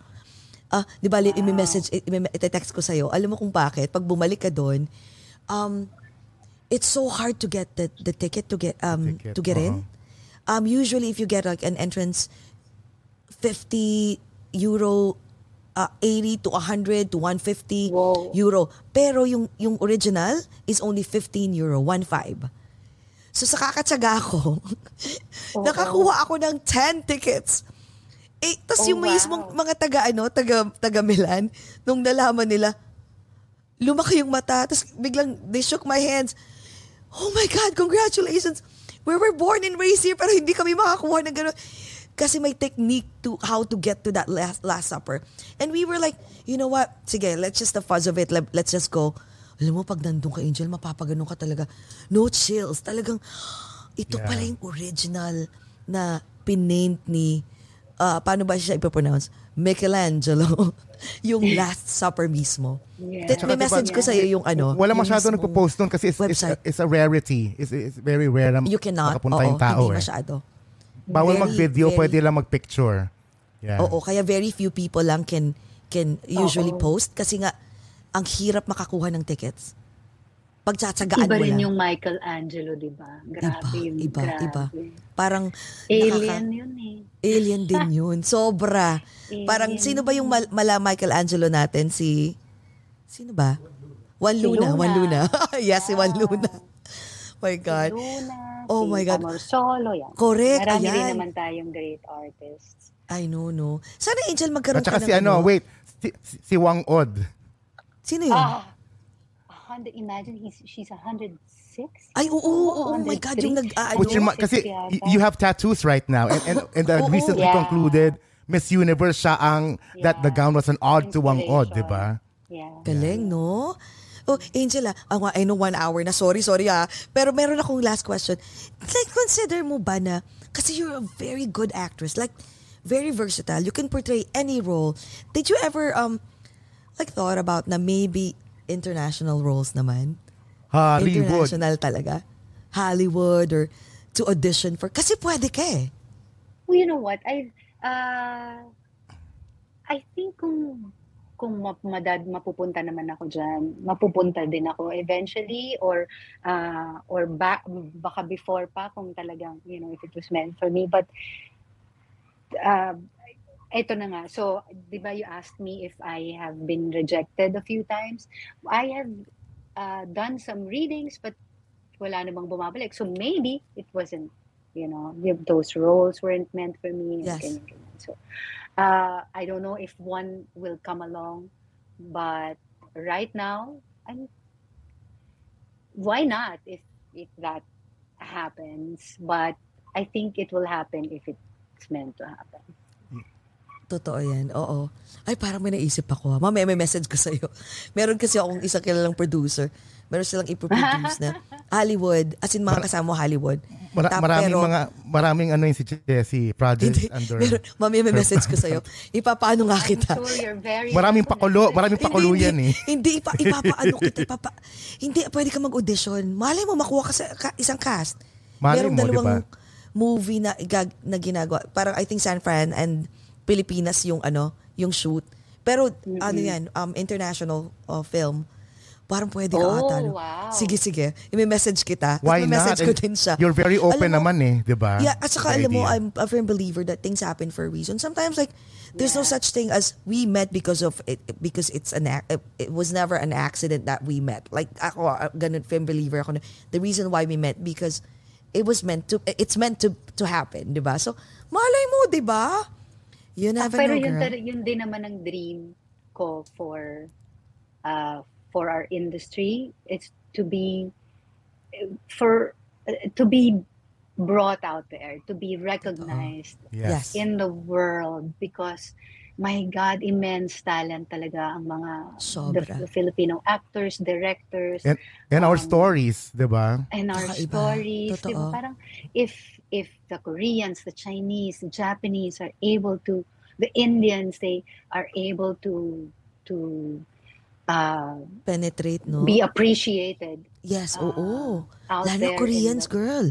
Speaker 2: Ah, di ba, wow. i-message, i-text ko sa'yo. Alam mo kung bakit? Pag bumalik ka doon, um, it's so hard to get the, the ticket to get um
Speaker 3: Ticket,
Speaker 2: to get in.
Speaker 3: oo.
Speaker 2: Um, usually if you get like an entrance, 50 euro, uh, 80 to 100 to 150
Speaker 4: Wow.
Speaker 2: euro. Pero yung yung original is only 15 euro, 1.5. So sa kakatsaga ko, <laughs> nakakuha ako ng 10 tickets. Eh, tas
Speaker 4: Oh,
Speaker 2: yung mismong
Speaker 4: wow.
Speaker 2: mga taga ano, taga taga Milan, nung nalaman nila, lumaki yung mata, tapos biglang they shook my hands. Oh my God, congratulations! We were born and raised here, pero hindi kami makakuha ng gano'n. Kasi may technique to how to get to that last, last supper. And we were like, you know what? Sige, let's just the fuzz of it. Let- Let's just go. Alam mo, pag nandun ka, Angel, mapapaganon ka talaga. No chills. Talagang, ito
Speaker 3: Yeah.
Speaker 2: pala yung original na pinaint ni, ah, paano ba siya ipopronounce? Michelangelo. <laughs> yung <laughs> Last Supper mismo.
Speaker 4: Yeah.
Speaker 2: That, may
Speaker 3: diba,
Speaker 2: message ko sa'yo yung ano.
Speaker 3: Wala masyado nagpo-post nun kasi it's, it's, a,
Speaker 2: website.
Speaker 3: it's a rarity. It's, it's very rare na
Speaker 2: You cannot.
Speaker 3: makapunta
Speaker 2: Oo,
Speaker 3: yung tao
Speaker 2: hindi
Speaker 3: eh.
Speaker 2: masyado.
Speaker 3: Bawal
Speaker 2: Very,
Speaker 3: mag-video,
Speaker 2: very-
Speaker 3: pwede lang mag-picture. Yeah.
Speaker 2: Oo, kaya very few people lang can can usually
Speaker 4: Oo.
Speaker 2: post kasi nga ang hirap makakuha ng tickets. Pagtsatsagaan
Speaker 4: Iba
Speaker 2: mo
Speaker 4: rin
Speaker 2: lang.
Speaker 4: yung Michelangelo, di ba? Grabe
Speaker 2: Iba,
Speaker 4: yung
Speaker 2: iba,
Speaker 4: grabe.
Speaker 2: iba. Parang
Speaker 4: Alien
Speaker 2: nakaka-
Speaker 4: yun eh.
Speaker 2: alien din <laughs> yun. Sobra. Parang
Speaker 4: Alien.
Speaker 2: sino ba yung mal- mala Michelangelo natin? Si Sino ba? Juan
Speaker 4: Si
Speaker 2: Luna.
Speaker 4: Luna.
Speaker 2: Juan Luna. <laughs> yes, si Juan Luna. <laughs> my God.
Speaker 4: Si Luna,
Speaker 2: Oh
Speaker 4: si
Speaker 2: my God.
Speaker 4: Amor Solo, yan.
Speaker 2: Correct,
Speaker 4: Marami
Speaker 2: ayan.
Speaker 4: rin naman tayong great artists.
Speaker 2: I know, no. Sana Angel magkaroon
Speaker 3: At saka
Speaker 2: ka
Speaker 3: si
Speaker 2: ng
Speaker 3: ano, wait, si, si, si Wang Od.
Speaker 2: Sino yun?
Speaker 4: Ah, a hundred, imagine he's, she's 106?
Speaker 2: Ay, oo, oo, oh my God, yung nag, ah,
Speaker 3: Which
Speaker 2: ano,
Speaker 3: kasi
Speaker 4: yata.
Speaker 3: y- you have tattoos right now. And, and, and the <laughs>
Speaker 2: Oo.
Speaker 3: recently
Speaker 4: Yeah.
Speaker 3: concluded Miss Universe siya ang that the
Speaker 4: Yeah.
Speaker 3: gown was an odd to Wang Od, di ba?
Speaker 4: Yeah.
Speaker 2: Galing, no? Oh, Angela, ah, I know one hour na. Sorry, sorry ah. Pero meron akong last question. Like, consider mo ba na, kasi you're a very good actress, like, very versatile. You can portray any role. Did you ever, um, like, thought about na maybe international roles naman?
Speaker 3: Hollywood.
Speaker 2: International talaga? Hollywood or to audition for, kasi pwede ka eh.
Speaker 4: Well, you know what? I uh, I think kung kung map- madad mapupunta naman ako diyan, mapupunta din ako eventually or uh, or back baka before pa kung talagang you know if it was meant for me but uh, ito na nga. So, 'di ba you asked me if I have been rejected a few times. I have uh, done some readings but wala namang bumabalik. So maybe it wasn't you know, those roles weren't meant for me. and
Speaker 2: Yes.
Speaker 4: ganyan, ganyan. So, uh, I don't know if one will come along, but right now, I'm. Why not? If if that happens, but I think it will happen if it's meant to happen.
Speaker 2: Totoo yan, oo. Ay, parang may naisip ako. ha. Mamaya may message ko sa'yo. <laughs> Meron kasi akong isang kilalang producer. Meron silang ipoproduce na Hollywood, as in mga kasama mo Hollywood.
Speaker 3: Mara-
Speaker 2: Tap-
Speaker 3: maraming
Speaker 2: pero-
Speaker 3: mga maraming ano yung si Jessie project
Speaker 2: Hindi,
Speaker 3: under
Speaker 2: meron, mamaya may message ko sa'yo. <laughs> Ipapaano nga kita.
Speaker 4: I'm sure you're very.
Speaker 3: Maraming pakulo, maraming pakulo
Speaker 2: hindi,
Speaker 3: yan eh.
Speaker 2: Hindi, ipa, ipapaano kita. <laughs> Ipapa, hindi, pwede ka mag-audition. Malay mo, makuha ka sa ka- isang cast.
Speaker 3: Malay
Speaker 2: Merong
Speaker 3: mo,
Speaker 2: dalawang
Speaker 3: diba?
Speaker 2: movie na, gag, na ginagawa. Parang I think San Fran and Pilipinas yung ano, yung shoot. Pero ano yan, um, international uh, film. Parang pwede ka
Speaker 4: Oh,
Speaker 2: ata. no?
Speaker 4: wow.
Speaker 2: Sige, sige. I-message kita.
Speaker 3: Why
Speaker 2: Tapos
Speaker 3: not?
Speaker 2: message ko din siya.
Speaker 3: You're very open
Speaker 2: Alam mo-
Speaker 3: naman eh, di ba?
Speaker 2: Yeah, at saka alam mo. I'm a firm believer that things happen for a reason. Sometimes like there's no
Speaker 4: Yeah.
Speaker 2: such thing as we met because of it because it's an ac- it was never an accident that we met. Like ako, ganun firm believer ako na the reason why we met because it was meant to it's meant to to happen, 'di ba? So, malay mo, 'di ba? You
Speaker 4: Ah,
Speaker 2: never
Speaker 4: pero
Speaker 2: know,
Speaker 4: yun,
Speaker 2: girl.
Speaker 4: tar- yun din naman ang dream ko for uh, for our industry. It's to be for uh, to be brought out there, to be recognized
Speaker 2: Yes.
Speaker 4: in the world because my God, immense talent talaga ang mga the,
Speaker 2: Sobra.
Speaker 4: the Filipino actors, directors,
Speaker 3: And, and our
Speaker 4: um,
Speaker 3: stories, di ba?
Speaker 4: and our
Speaker 2: Kakaiba.
Speaker 4: stories. di ba? Parang if if the Koreans, the Chinese, the Japanese are able to, the Indians, they are able to to uh,
Speaker 2: Penetrate, no?
Speaker 4: be appreciated
Speaker 2: yes,
Speaker 4: ah,
Speaker 2: oo.
Speaker 4: out
Speaker 2: Lalo
Speaker 4: there in
Speaker 2: Koreans,
Speaker 4: the-
Speaker 2: girl.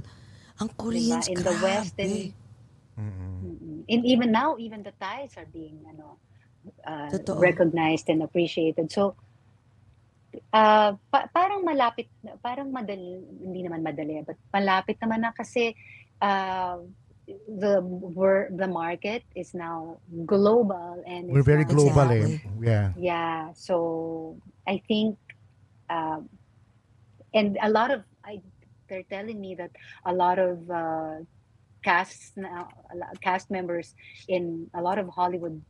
Speaker 2: Ang Koreans,
Speaker 4: in the West
Speaker 2: grabe.
Speaker 4: and
Speaker 3: Mm-mm.
Speaker 4: Mm-mm. and even now, even the Thais are being ano, uh,
Speaker 2: Totoo.
Speaker 4: recognized and appreciated. So, uh, pa- parang malapit, na- parang madali, hindi naman madali, but malapit naman na kasi uh, the the market is now global and
Speaker 3: We're very global
Speaker 2: Exactly.
Speaker 3: eh. Yeah.
Speaker 4: yeah so i think um, and a lot of I, they're telling me that a lot of uh, casts now cast members in a lot of hollywood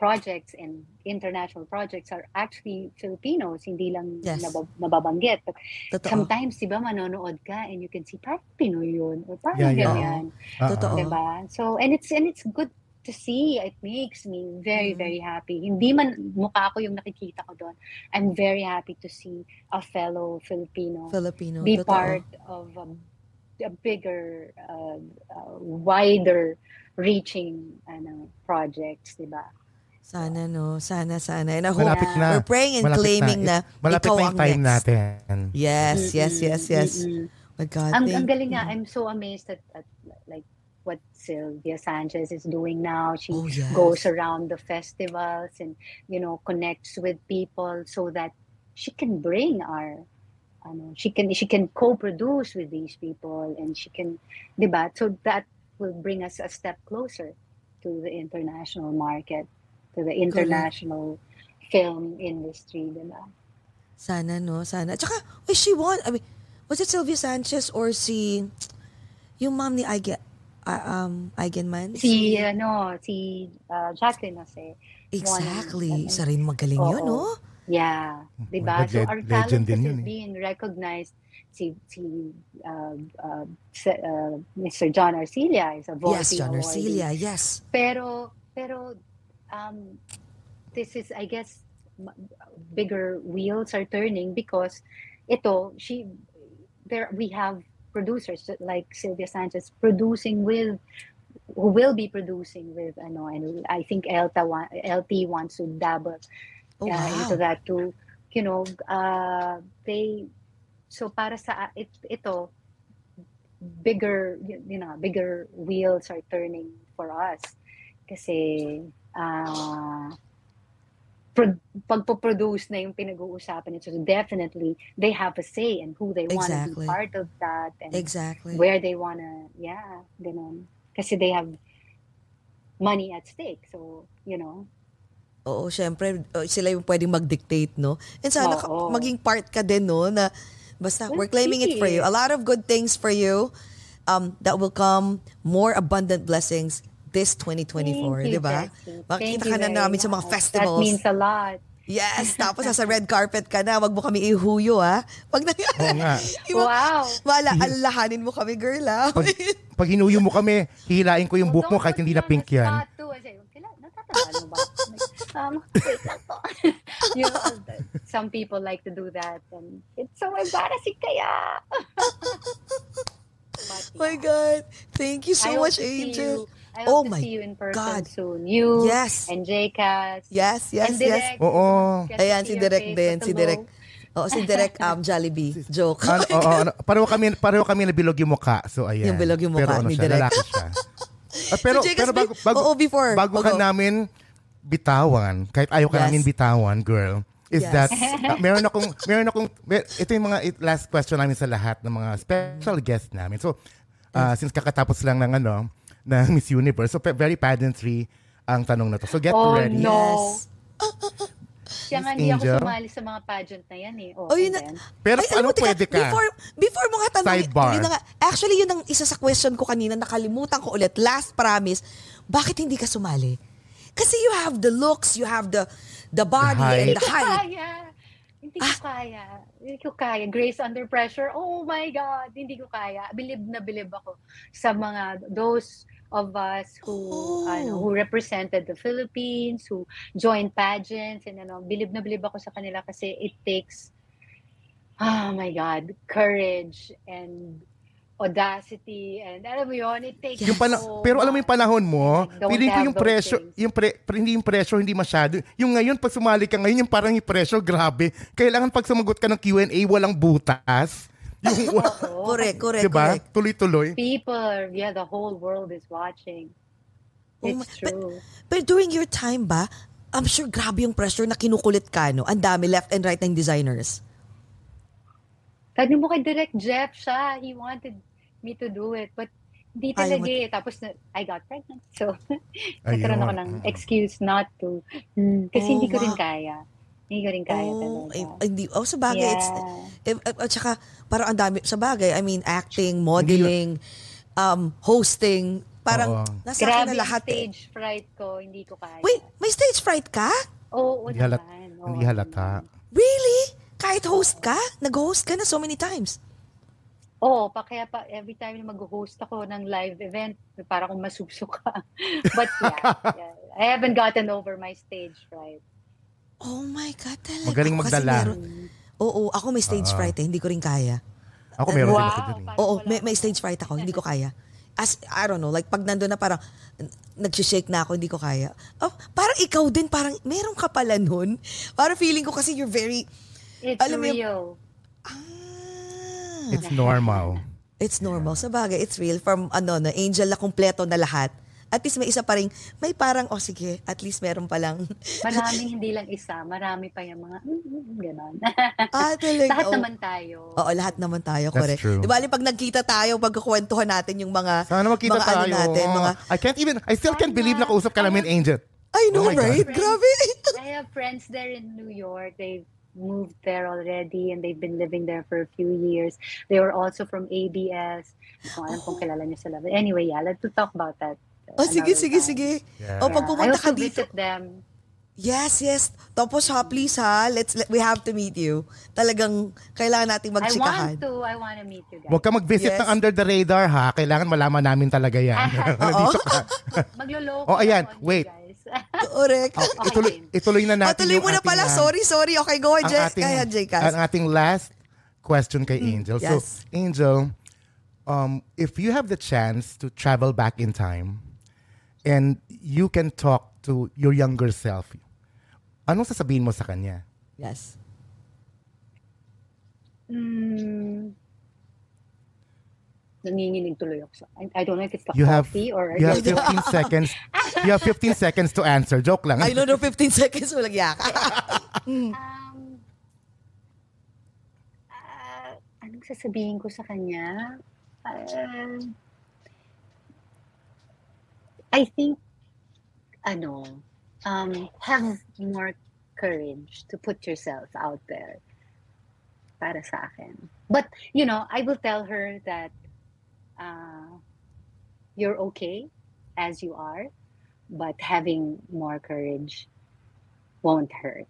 Speaker 4: projects and international projects are actually Filipinos, hindi lang
Speaker 2: Yes.
Speaker 4: nabab- nababanggit. But
Speaker 2: Totoo.
Speaker 4: sometimes, di ba, manonood ka and you can see, parang Pinoy yun. Or parang
Speaker 3: Yeah, yeah.
Speaker 4: ganyan.
Speaker 3: Uh-uh.
Speaker 2: Totoo.
Speaker 4: Diba? So, and it's and it's good to see. It makes me very,
Speaker 2: Mhm.
Speaker 4: very happy. Hindi man mukha ko yung nakikita ko doon. I'm very happy to see a fellow Filipino
Speaker 2: Filipino.
Speaker 4: be
Speaker 2: totoo.
Speaker 4: part of a, a bigger, uh, uh, wider reaching ano, projects, diba?
Speaker 2: Sana, no? Sana, sana. And uh, I hope
Speaker 3: Malapit na.
Speaker 2: we're praying and
Speaker 3: Malapit
Speaker 2: claiming na,
Speaker 3: Malapit
Speaker 2: ikaw
Speaker 3: na yung time
Speaker 2: next.
Speaker 3: natin.
Speaker 2: Yes, yes, yes, yes.
Speaker 4: mm-mm.
Speaker 2: My God,
Speaker 4: ang, ang galing nga. I'm so amazed at, at like what Sylvia Sanchez is doing now. She
Speaker 2: Oh, yes.
Speaker 4: goes around the festivals and you know connects with people so that she can bring our ano, she can she can co-produce with these people and she can diba so that will bring us a step closer to the international market to the international film industry diba
Speaker 2: Sana, no? Sana. Tsaka, wait, she won. I mean, was it Sylvia Sanchez or si, yung mom ni Aigen, uh, um, Eigenman?
Speaker 4: si ano si uh, Jacqueline Jose
Speaker 2: Exactly. Isa rin magaling yun,
Speaker 4: Oo.
Speaker 2: no?
Speaker 4: Yeah,
Speaker 3: Oh
Speaker 4: 'di
Speaker 3: my
Speaker 4: ba?
Speaker 3: God,
Speaker 4: So our talent
Speaker 3: din
Speaker 4: is
Speaker 3: yun eh.
Speaker 4: being recognized. Si si uh, uh, uh, Mr. John Arcilia is a
Speaker 2: Yes,
Speaker 4: Volpi
Speaker 2: John. Arcilia, yes.
Speaker 4: Pero pero um this is I guess bigger wheels are turning because ito she there we have producers like Sylvia Sanchez producing with who will be producing with ano and I think Elta wa- LT wants to dabble
Speaker 2: Oh,
Speaker 4: uh,
Speaker 2: wow.
Speaker 4: into that too. You know, uh, they so para sa it, ito bigger you, you know bigger wheels are turning for us kasi uh, pro- pagpo-produce na yung pinag-uusapan nito so definitely they have a say in who they want to
Speaker 2: Exactly.
Speaker 4: be part of that and
Speaker 2: Exactly.
Speaker 4: where they want to yeah ganun kasi they have money at stake so you know
Speaker 2: Oo, syempre, uh, sila yung pwedeng mag-dictate, no? And sana ka-
Speaker 4: Oo.
Speaker 2: maging part ka din, no? Na, basta,
Speaker 4: Let's
Speaker 2: we're claiming it for you.
Speaker 4: see.
Speaker 2: A lot of good things for you um, that will come, more abundant blessings this 2024,
Speaker 4: Thank you,
Speaker 2: di ba?
Speaker 4: Thank
Speaker 2: ka
Speaker 4: you
Speaker 2: na namin sa mga
Speaker 4: much.
Speaker 2: festivals.
Speaker 4: That means a lot.
Speaker 2: Yes, <laughs> tapos sa red carpet ka na, wag mo kami ihuyo, ha? Wag na,
Speaker 3: Oo nga. <laughs>
Speaker 2: Iba-
Speaker 4: Wow.
Speaker 2: Wala, alahanin mo kami, girl, ha?
Speaker 3: Pag, <laughs> pag hinuyo mo kami, hihilain ko yung buhok mo kahit hindi na pink yan.
Speaker 4: I say, "Kailan- natatandaan mo ba? um, you know, some people like to do that and it's so embarrassing kaya. But,
Speaker 2: my
Speaker 4: yeah.
Speaker 2: God. Thank you
Speaker 4: I
Speaker 2: so
Speaker 4: hope
Speaker 2: much, Angel.
Speaker 4: I
Speaker 2: Oh
Speaker 4: hope to
Speaker 2: my
Speaker 4: see you in person
Speaker 2: God.
Speaker 4: soon. You
Speaker 2: Yes.
Speaker 4: and JCast.
Speaker 2: Yes, yes,
Speaker 4: and
Speaker 2: yes.
Speaker 3: Oo.
Speaker 2: Ayan, si Direk
Speaker 4: face
Speaker 2: din, si Direk. Oo, si Direk um, <laughs> Jollibee. Joke.
Speaker 3: Ano, oo, <laughs> ano, pareho kami, pareho kami na bilog yung mukha. So, ayan.
Speaker 2: Yung bilog yung mukha
Speaker 3: pero, ano
Speaker 2: ni
Speaker 3: siya,
Speaker 2: Direk.
Speaker 3: lalaki siya. <laughs> Ah, pero,
Speaker 2: Jake
Speaker 3: pero bago, bago,
Speaker 2: Oo, before.
Speaker 3: bago ka namin bitawan, kahit ayaw ka
Speaker 2: Yes.
Speaker 3: namin bitawan, girl, is
Speaker 2: Yes.
Speaker 3: that uh, meron akong meron akong mer- ito yung mga it- last question namin sa lahat ng mga special guests namin. So uh, since kakatapos lang ng ano ng Miss Universe, so pe- very pageantry ang tanong na to. So get
Speaker 4: Oh,
Speaker 3: ready.
Speaker 4: no.
Speaker 2: Yes.
Speaker 4: Siya nga hindi ako sumali sa mga pageant na yan eh.
Speaker 2: Oh,
Speaker 4: Okay
Speaker 2: yun na-.
Speaker 3: Pero
Speaker 2: Ay,
Speaker 3: ano pwede ka?
Speaker 2: Before, before mo nga tanong,
Speaker 3: Sidebar.
Speaker 2: yun na nga, actually, yun ang isa sa question ko kanina, nakalimutan ko ulit. Last promise, bakit hindi ka sumali? Kasi you have the looks, you have the the body and
Speaker 3: height.
Speaker 2: the height.
Speaker 4: Kaya. Hindi ko kaya. Hindi ko kaya. Grace under pressure. Oh my God. Hindi ko kaya. Bilib na bilib ako sa mga those of us who
Speaker 2: Oh.
Speaker 4: ano, who represented the Philippines, who joined pageants and ano, bilib na bilib ako sa kanila kasi it takes oh my God, courage and audacity and alam mo yun, it takes
Speaker 3: Yung pana-
Speaker 4: so
Speaker 3: pero alam mo yung panahon mo, feeling ko yung pressure,
Speaker 4: things.
Speaker 3: yung pre, pre- hindi yung pressure, hindi masyado. Yung ngayon, pag sumali ka ngayon, yung parang yung pressure, grabe. Kailangan pag sumagot ka ng Q&A, walang butas. Yung. <laughs>
Speaker 2: Correct, correct,
Speaker 3: diba?
Speaker 2: correct.
Speaker 3: Tuloy-tuloy.
Speaker 4: People, yeah, the whole world is watching.
Speaker 2: Oh
Speaker 4: It's
Speaker 2: but-
Speaker 4: true.
Speaker 2: But during your time ba, I'm sure grabe yung pressure na kinukulit ka, no? Ang dami left and right ng designers.
Speaker 4: Sabi mo kay Direct Jeff siya, he wanted me to do it, but hindi talaga eh. Tapos na, I got pregnant. So, <laughs> nagkaroon ako
Speaker 3: Ayun.
Speaker 4: ng
Speaker 3: Mm.
Speaker 4: excuse not to. Hmm, kasi
Speaker 2: Oh,
Speaker 4: hindi ko rin kaya. Hindi ko rin kaya
Speaker 2: oh,
Speaker 4: talaga.
Speaker 2: hindi. Oh, sa bagay, it's,
Speaker 4: Yeah.
Speaker 2: eh, eh, at saka, parang ang dami, sa bagay, I mean, acting, modeling, um, hosting, parang
Speaker 3: Oo.
Speaker 2: nasa akin
Speaker 4: Grabe
Speaker 2: na
Speaker 4: yung
Speaker 2: lahat eh.
Speaker 4: stage fright ko, hindi ko kaya.
Speaker 2: Wait, may stage fright ka?
Speaker 4: Oo,
Speaker 3: Hindi halat-
Speaker 4: naman. Oo
Speaker 3: Hindi halata.
Speaker 2: Really? Kahit host ka? Nag-host ka na so many times.
Speaker 4: Oo, pa kaya pa every time na mag-host ako ng live event, para akong masusuka. <laughs> But yeah, <laughs> yeah, I haven't gotten over my stage fright.
Speaker 2: Oh my God, talaga.
Speaker 3: Magaling
Speaker 2: Ako kasi
Speaker 3: magdala.
Speaker 2: meron- oo, ako may stage
Speaker 3: Ah.
Speaker 2: fright eh. Hindi ko rin kaya.
Speaker 3: Ako meron din
Speaker 4: Wow,
Speaker 3: ako dun eh.
Speaker 2: Oo, may, may stage fright ako. Hindi ko kaya. As, I don't know, like pag nandun na parang n- nagsishake na ako, hindi ko kaya. Oh, parang ikaw din, parang meron ka pala nun. Parang feeling ko kasi you're very,
Speaker 4: It's
Speaker 2: Alam mo yung-
Speaker 4: real.
Speaker 2: ah,
Speaker 3: It's normal.
Speaker 2: it's normal. Sa bagay, it's real. From ano na, angel na kumpleto na lahat. At least may isa pa rin, may parang, oh sige, at least meron palang, <laughs>
Speaker 4: Maraming hindi lang isa, marami pa yung mga mm, mm, ganon. <laughs>
Speaker 2: ah, talaga.
Speaker 4: Lahat
Speaker 2: oh.
Speaker 4: naman tayo.
Speaker 2: Oo, lahat naman tayo,
Speaker 3: That's
Speaker 2: correct.
Speaker 3: true.
Speaker 2: Di ba, pag nagkita tayo, pagkukwentuhan natin yung mga,
Speaker 3: Sana magkita
Speaker 2: mga ano
Speaker 3: tayo.
Speaker 2: natin, mga,
Speaker 3: I can't even, I still can't believe na kausap ka namin, Angel.
Speaker 2: I know,
Speaker 3: Oh God.
Speaker 2: right? Grabe. <laughs>
Speaker 4: I have friends there in New York. They've moved there already and they've been living there for a few years. They were also from ABS. Ko alam kung kilala niyo sila. But anyway, yeah, let's talk about that.
Speaker 2: Oh, sige, sige,
Speaker 4: time.
Speaker 2: sige.
Speaker 3: Yeah.
Speaker 2: O, pag
Speaker 4: I
Speaker 2: pumunta ka
Speaker 4: to
Speaker 2: dito.
Speaker 4: visit them.
Speaker 2: Yes, yes. Tapos ha, please ha, let's, let, we have to meet you. Talagang kailangan nating
Speaker 4: I
Speaker 2: magchikahan.
Speaker 4: want to. I want to meet you guys.
Speaker 3: Huwag ka mag-visit
Speaker 2: Yes.
Speaker 3: ng under the radar ha. Kailangan malaman namin talaga yan. <laughs> <laughs> Nandito ka. <laughs>
Speaker 4: Magloloko
Speaker 3: Oh, ayan. Wait.
Speaker 2: Correct.
Speaker 3: Oh,
Speaker 4: Okay,
Speaker 3: ituloy, ituloy na natin
Speaker 2: tuloy
Speaker 3: yung
Speaker 2: mo na pala.
Speaker 3: ah,
Speaker 2: Sorry, sorry. Okay, go ahead,
Speaker 3: ang
Speaker 2: Jess.
Speaker 3: ating,
Speaker 2: Kaya, Jcas.
Speaker 3: ang ating last question kay Angel. So,
Speaker 2: yes.
Speaker 3: Angel, um, if you have the chance to travel back in time and you can talk to your younger self, anong sasabihin mo sa kanya?
Speaker 2: Yes.
Speaker 4: Mm. Nanginginig tuloy ako. I, I don't know if it's the
Speaker 3: You have
Speaker 4: coffee or...
Speaker 3: you have 15 <laughs> seconds. You have 15 seconds to answer. Joke lang.
Speaker 2: I don't know, 15 seconds, walang yaka. <laughs>
Speaker 4: Um, ah, anong sasabihin ko sa kanya? Ah, I think, ano, um, have more courage to put yourself out there para sa akin. But, you know, I will tell her that uh, you're okay as you are, but having more courage won't hurt.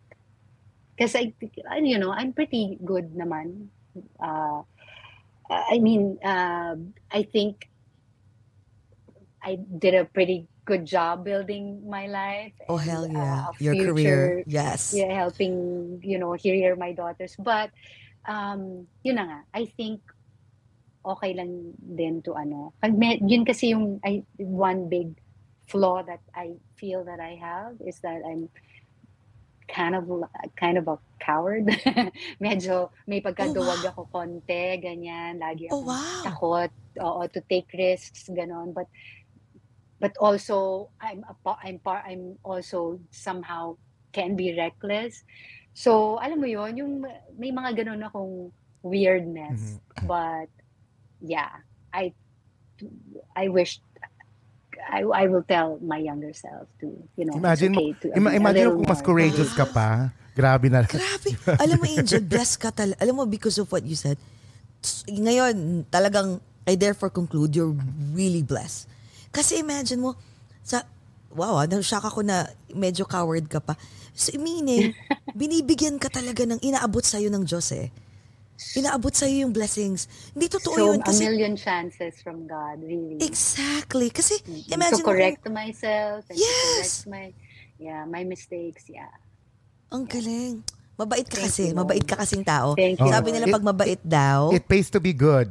Speaker 4: Because I, you know, I'm pretty good naman. Uh, I mean, uh, I think I did a pretty good job building my life.
Speaker 2: Oh,
Speaker 4: and,
Speaker 2: hell yeah.
Speaker 4: uh,
Speaker 2: Your
Speaker 4: future,
Speaker 2: career. Yes.
Speaker 4: Yeah, helping, you know, here my daughters. But, um, yun na nga, I think okay lang din to ano. Pag may- Yun kasi yung I, one big flaw that I feel that I have is that I'm kind of kind of a coward. <laughs> Medyo may pagkaduwag ako konti, ganyan. Lagi
Speaker 2: Oh,
Speaker 4: ako
Speaker 2: wow.
Speaker 4: takot oo, to take risks, ganon. But but also I'm a, I'm par, I'm also somehow can be reckless. So, alam mo yon yung may mga ganun akong weirdness. But, yeah, I I wish I I will tell my younger self to, you know,
Speaker 3: Imagine
Speaker 4: okay
Speaker 3: mo,
Speaker 4: to
Speaker 3: ima- imagine kung mas courageous ka pa. Grabe na.
Speaker 2: Grabe. Alam mo, Angel, blessed ka talaga. Alam mo, because of what you said, ngayon, talagang, I therefore conclude, you're really blessed. Kasi imagine mo, sa, wow, ah, na-shock ako na medyo coward ka pa. So, meaning, <laughs> binibigyan ka talaga ng inaabot sa'yo ng Diyos eh. Inaabot sa'yo yung blessings. Hindi totoo
Speaker 4: So,
Speaker 2: yun.
Speaker 4: a
Speaker 2: Kasi,
Speaker 4: million chances from God, really.
Speaker 2: exactly. Kasi,
Speaker 4: Mm,
Speaker 2: imagine
Speaker 4: to
Speaker 2: mo,
Speaker 4: correct myself and
Speaker 2: Yes!
Speaker 4: to correct my yeah my mistakes yeah
Speaker 2: ang galing. Mabait ka
Speaker 4: Thank
Speaker 2: kasi.
Speaker 4: you.
Speaker 2: Mabait ka kasing tao.
Speaker 4: Thank you,
Speaker 2: Sabi nila pag mabait daw,
Speaker 3: It pays to be good.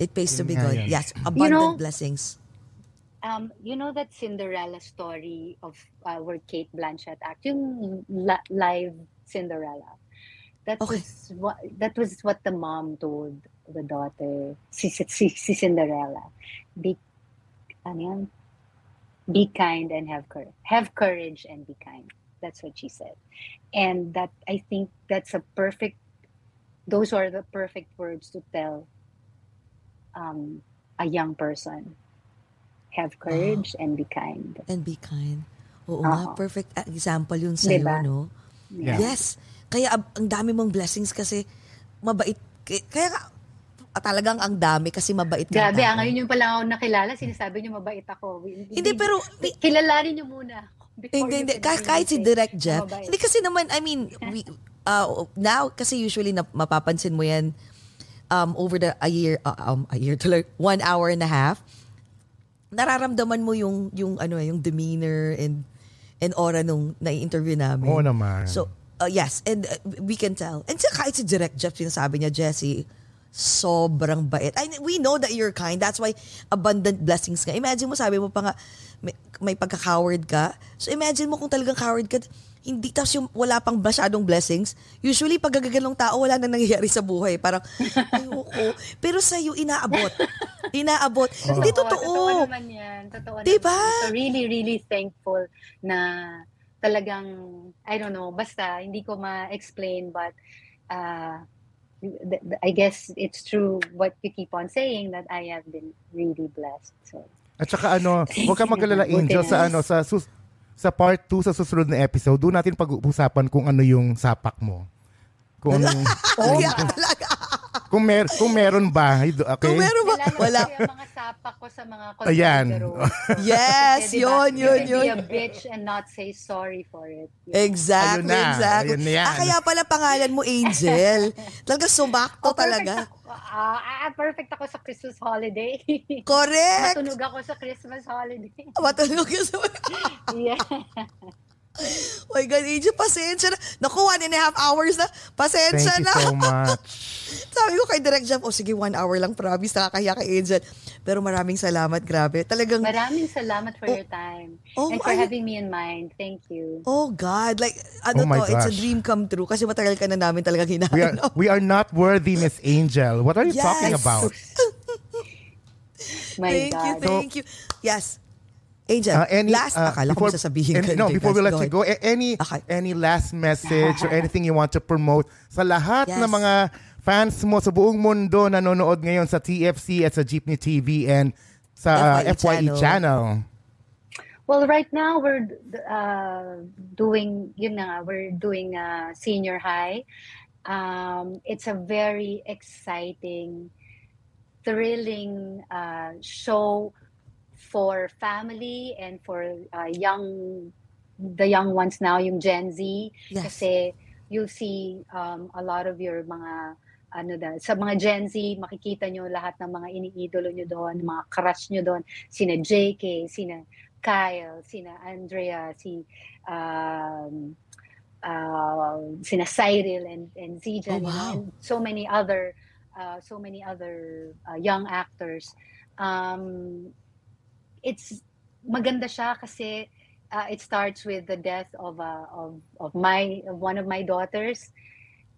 Speaker 2: it pays to be good. Yes, abundant
Speaker 4: know-
Speaker 2: blessings.
Speaker 4: Um you know that Cinderella story of uh, where Kate Blanchett act yung la- live Cinderella? That
Speaker 2: Okay.
Speaker 4: was what that was what the mom told the daughter si si, si, Cinderella. Be ano yan? be kind and have courage have courage and be kind. That's what she said. And that I think that's a perfect those are the perfect words to tell um, a young person have courage and be kind
Speaker 2: And be kind. Oo nga, perfect example yun sa'yo,
Speaker 4: Diba?
Speaker 2: no?
Speaker 3: Yeah.
Speaker 2: Yes. Kaya ang dami mong blessings kasi mabait. Kaya ah, talagang ang dami kasi mabait ka.
Speaker 4: Grabe, ah, ngayon yung pala ako nakilala, sinasabi niyo mabait ako.
Speaker 2: Hindi, pero,
Speaker 4: kilalanin niyo muna.
Speaker 2: hindi, hindi. Kahit, kahit si Direct Jeff.
Speaker 4: mabait.
Speaker 2: Hindi kasi naman, I mean, we, uh, now, kasi usually na, mapapansin mo yan um, over the, a year, uh, um, a year tuloy, one hour and a half, nararamdaman mo yung, yung, ano, yung demeanor and, and aura nung nai-interview namin.
Speaker 3: Oo naman.
Speaker 2: So, uh, yes, and uh, we can tell. And sa kahit si Direct Jeff, sinasabi niya, Jessie, sobrang bait. I, we know that you're kind. That's why abundant blessings ka. Imagine mo, sabi mo pa nga, may, may pagka-coward ka. So imagine mo kung talagang coward ka, hindi, tapos yung wala pang masyadong blessings. Usually, pag gagagalong tao, wala nang nangyayari sa buhay. Parang, <laughs> ayoko. Pero sa'yo, inaabot. Inaabot. Hindi
Speaker 4: Oo,
Speaker 2: totoo.
Speaker 4: Totoo naman yan. Totoo
Speaker 2: Diba?
Speaker 4: naman. So really, really thankful na talagang, I don't know, basta hindi ko ma-explain but uh, I guess it's true what you keep on saying that I have been really blessed. So
Speaker 3: At saka ano, <laughs> huwag ka magalala Angel sa ano sa sus- sa part 2 sa susunod na episode, doon natin pag-uusapan kung ano yung sapak mo. Kung <laughs> ano yung, kung,
Speaker 2: talaga.
Speaker 3: Kung, mer- kung meron ba, okay?
Speaker 2: Kung meron ba? Wala.
Speaker 4: ko yung mga sapak ko sa mga
Speaker 3: Ayan.
Speaker 2: Yes,
Speaker 4: diba,
Speaker 2: yun, yun,
Speaker 4: you
Speaker 2: yun.
Speaker 4: can be a bitch and not say sorry for it.
Speaker 2: Exactly,
Speaker 3: Ayun na,
Speaker 2: exactly.
Speaker 3: ayun na yan.
Speaker 2: Ah, kaya pala pangalan mo Angel. <laughs> Talaga sumakto
Speaker 4: Oh,
Speaker 2: talaga.
Speaker 4: Ako, ah, ah, perfect ako sa Christmas holiday. <laughs>
Speaker 2: Correct.
Speaker 4: Matunog ako sa Christmas holiday.
Speaker 2: Matulog ka sa... <laughs>
Speaker 4: yeah.
Speaker 2: Oh <laughs> my God, Angel, pasensya na. Naku, one and a half hours na. Pasensya
Speaker 3: Thank you
Speaker 2: na.
Speaker 3: so <laughs> much.
Speaker 2: Sabi ko kay Direct Jeff, oh sige, one hour lang, promise, nakakahiya kay Angel. Pero maraming salamat, grabe. Talagang,
Speaker 4: Maraming salamat for
Speaker 2: Oh.
Speaker 4: your time.
Speaker 2: Oh,
Speaker 4: and for
Speaker 2: ay-
Speaker 4: having me in mind. Thank you.
Speaker 2: oh God, like, ano
Speaker 3: Oh my
Speaker 2: to, it's a
Speaker 3: gosh.
Speaker 2: dream come true kasi matagal ka na namin talagang
Speaker 3: We are,
Speaker 2: hinahanap.
Speaker 3: we are not worthy, Miss Angel. What are you talking
Speaker 2: Yes.
Speaker 3: about? <laughs>
Speaker 4: My
Speaker 2: thank you,
Speaker 4: God.
Speaker 2: thank you. Yes. Angel,
Speaker 3: Uh, any,
Speaker 2: last,
Speaker 3: uh,
Speaker 2: akala ko
Speaker 3: before-
Speaker 2: may sasabihin
Speaker 3: any-
Speaker 2: ka.
Speaker 3: No, before we let you go, any
Speaker 2: Okay.
Speaker 3: any last message or anything you want to promote sa lahat
Speaker 2: Yes.
Speaker 3: ng mga fans mo sa buong mundo na nanonood ngayon sa TFC at sa Jeepney TV and sa uh,
Speaker 2: FYE
Speaker 3: FYE
Speaker 2: channel.
Speaker 3: channel.
Speaker 4: Well, right now we're uh, doing, yun na nga, we're doing uh, senior high. Um, it's a very exciting, thrilling uh, show for family and for uh, young, the young ones now, yung Gen Z.
Speaker 2: Yes.
Speaker 4: Kasi you'll see um, a lot of your mga ano da, sa mga Gen Z, makikita nyo lahat ng mga iniidolo nyo doon, mga crush nyo doon, sina JK, sina Kyle, sina Andrea, si um, uh, sina Cyril and and
Speaker 2: Oh,
Speaker 4: Zijan, you know,
Speaker 2: wow.
Speaker 4: and so many other uh, so many other uh, young actors. Um, it's maganda siya kasi uh, it starts with the death of uh, of of my of one of my daughters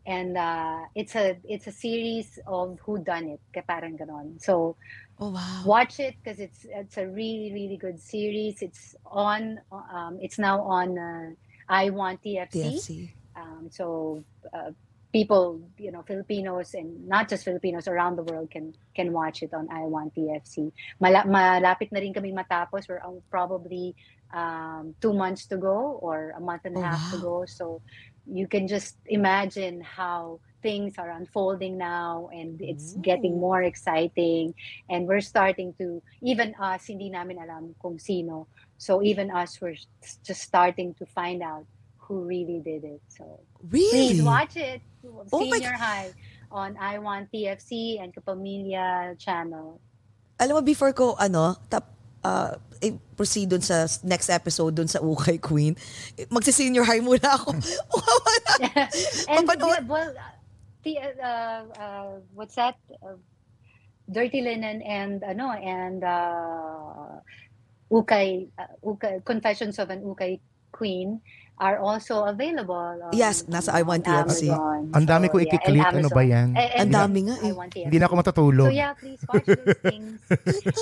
Speaker 4: and uh, it's a it's a series of who done it parang ganon so
Speaker 2: Oh, wow.
Speaker 4: watch it because it's it's a really really good series it's on um, it's now on uh, I want TFC,
Speaker 2: TFC.
Speaker 4: Um, so uh, people, you know, Filipinos and not just Filipinos around the world can can watch it on I Want TFC. Mala- malapit na rin kami matapos. We're probably um, two months to go or a month and a
Speaker 2: Oh,
Speaker 4: half to go. So you can just imagine how things are unfolding now and it's getting more exciting and we're starting to even us hindi namin alam kung sino so even us we're just starting to find out who really did it so
Speaker 2: Really?
Speaker 4: please watch it
Speaker 2: Oh
Speaker 4: senior high on I Want TFC and Kapamilya channel
Speaker 2: Alam mo, before ko, ano, tap, uh, eh, proceed dun sa next episode dun sa Ukay Queen, eh, magsi-senior high muna ako. <laughs>
Speaker 4: and yeah, well, uh, the uh, uh, what's that? Uh, Dirty Linen and ano and uh, Ukay, uh, Ukay Confessions of an Ukay Queen are also available. On,
Speaker 2: Yes, nasa I Want TFC.
Speaker 3: Ang dami
Speaker 4: So,
Speaker 3: ko
Speaker 4: yeah,
Speaker 3: ikiklik. Ano
Speaker 4: Amazon.
Speaker 3: ba yan?
Speaker 4: Eh, and
Speaker 2: Ang dami nga eh.
Speaker 3: Hindi na ako matutulog.
Speaker 4: So yeah, please watch those <laughs> things.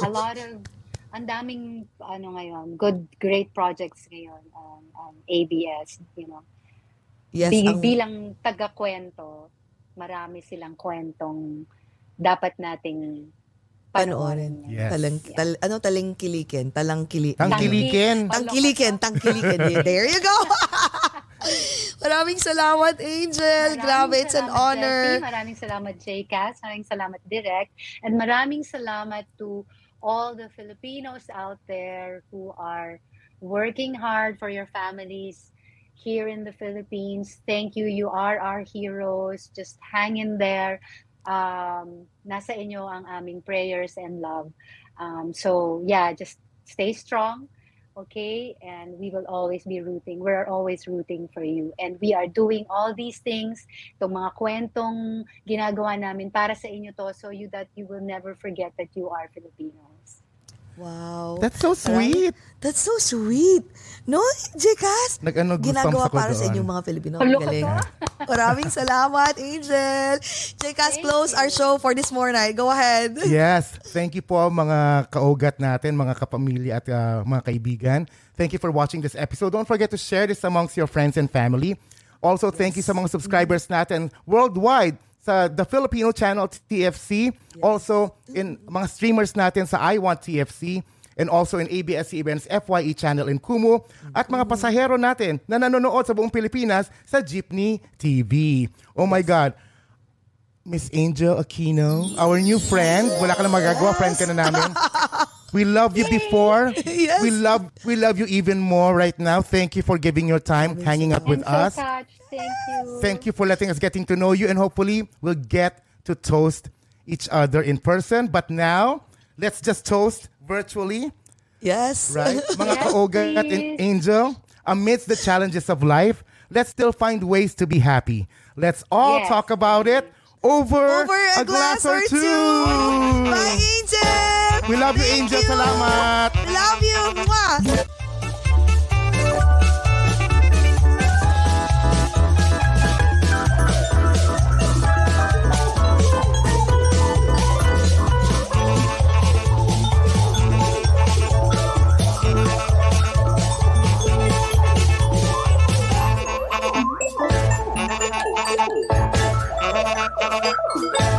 Speaker 4: A lot of ang daming ano ngayon, good great projects ngayon on, on ABS, you know.
Speaker 2: Yes,
Speaker 4: Bi-
Speaker 2: ang,
Speaker 4: bilang taga-kwento, marami silang kwentong dapat nating
Speaker 2: Panoorin.
Speaker 3: Yes.
Speaker 2: talang, tal, ano, talingkilikin, talangkili.
Speaker 3: Tangkilikin.
Speaker 2: Tangkilikin, tangkilikin. There you go. <laughs> Maraming salamat, Angel.
Speaker 4: Maraming
Speaker 2: Grabe, it's an honor.
Speaker 4: Jessie. Maraming salamat, JCAS. Maraming salamat, Direct. And maraming salamat to all the Filipinos out there who are working hard for your families here in the Philippines. Thank you. You are our heroes. Just hang in there. Um, nasa inyo ang aming prayers and love. Um, so, yeah, just stay strong. okay? And we will always be rooting. We're always rooting for you. And we are doing all these things, itong mga kwentong ginagawa namin para sa inyo to so you that you will never forget that you are Filipinos.
Speaker 2: Wow.
Speaker 3: That's so sweet.
Speaker 2: That's so sweet. No, Jekas?
Speaker 3: Nag-ano, goosebumps
Speaker 2: Ginagawa
Speaker 3: ako
Speaker 2: para sa inyong mga Filipino. Ang galing. Maraming salamat, Angel. Jekas,
Speaker 4: Thank
Speaker 2: close our
Speaker 4: you.
Speaker 2: show for this morning. Go ahead.
Speaker 3: Yes. Thank you po mga kaugat natin, mga kapamilya at uh, mga kaibigan. Thank you for watching this episode. Don't forget to share this amongst your friends and family. Also, thank you sa mga subscribers natin worldwide sa The Filipino Channel TFC. Also, in mga streamers natin sa I Want TFC and also in ABS-CBN's FYE channel in Kumu at mga pasahero natin na nanonood sa buong Pilipinas sa Jeepney TV. Oh my God. Miss Angel Aquino, our new friend. Wala ka na magagawa, friend ka na namin. <laughs> We love you before. <laughs>
Speaker 2: Yes.
Speaker 3: We love we love you even more right now. Thank you for giving your time hanging out with
Speaker 4: I'm
Speaker 3: us.
Speaker 4: so touched. Thank you.
Speaker 3: Thank you for letting us getting to know you and hopefully we'll get to toast each other in person. But now, let's just toast virtually,
Speaker 2: Yes.
Speaker 3: right? <laughs> Mga
Speaker 4: Yes,
Speaker 3: kaogat and
Speaker 4: please.
Speaker 3: Angel, amidst the challenges of life, let's still find ways to be happy. Let's all
Speaker 4: Yes.
Speaker 3: talk about it over,
Speaker 2: Over a, glass, or two. Bye, Angel.
Speaker 3: We love you,
Speaker 2: Thank
Speaker 3: Angel. Salamat.
Speaker 2: Love you. Mwah. Oh,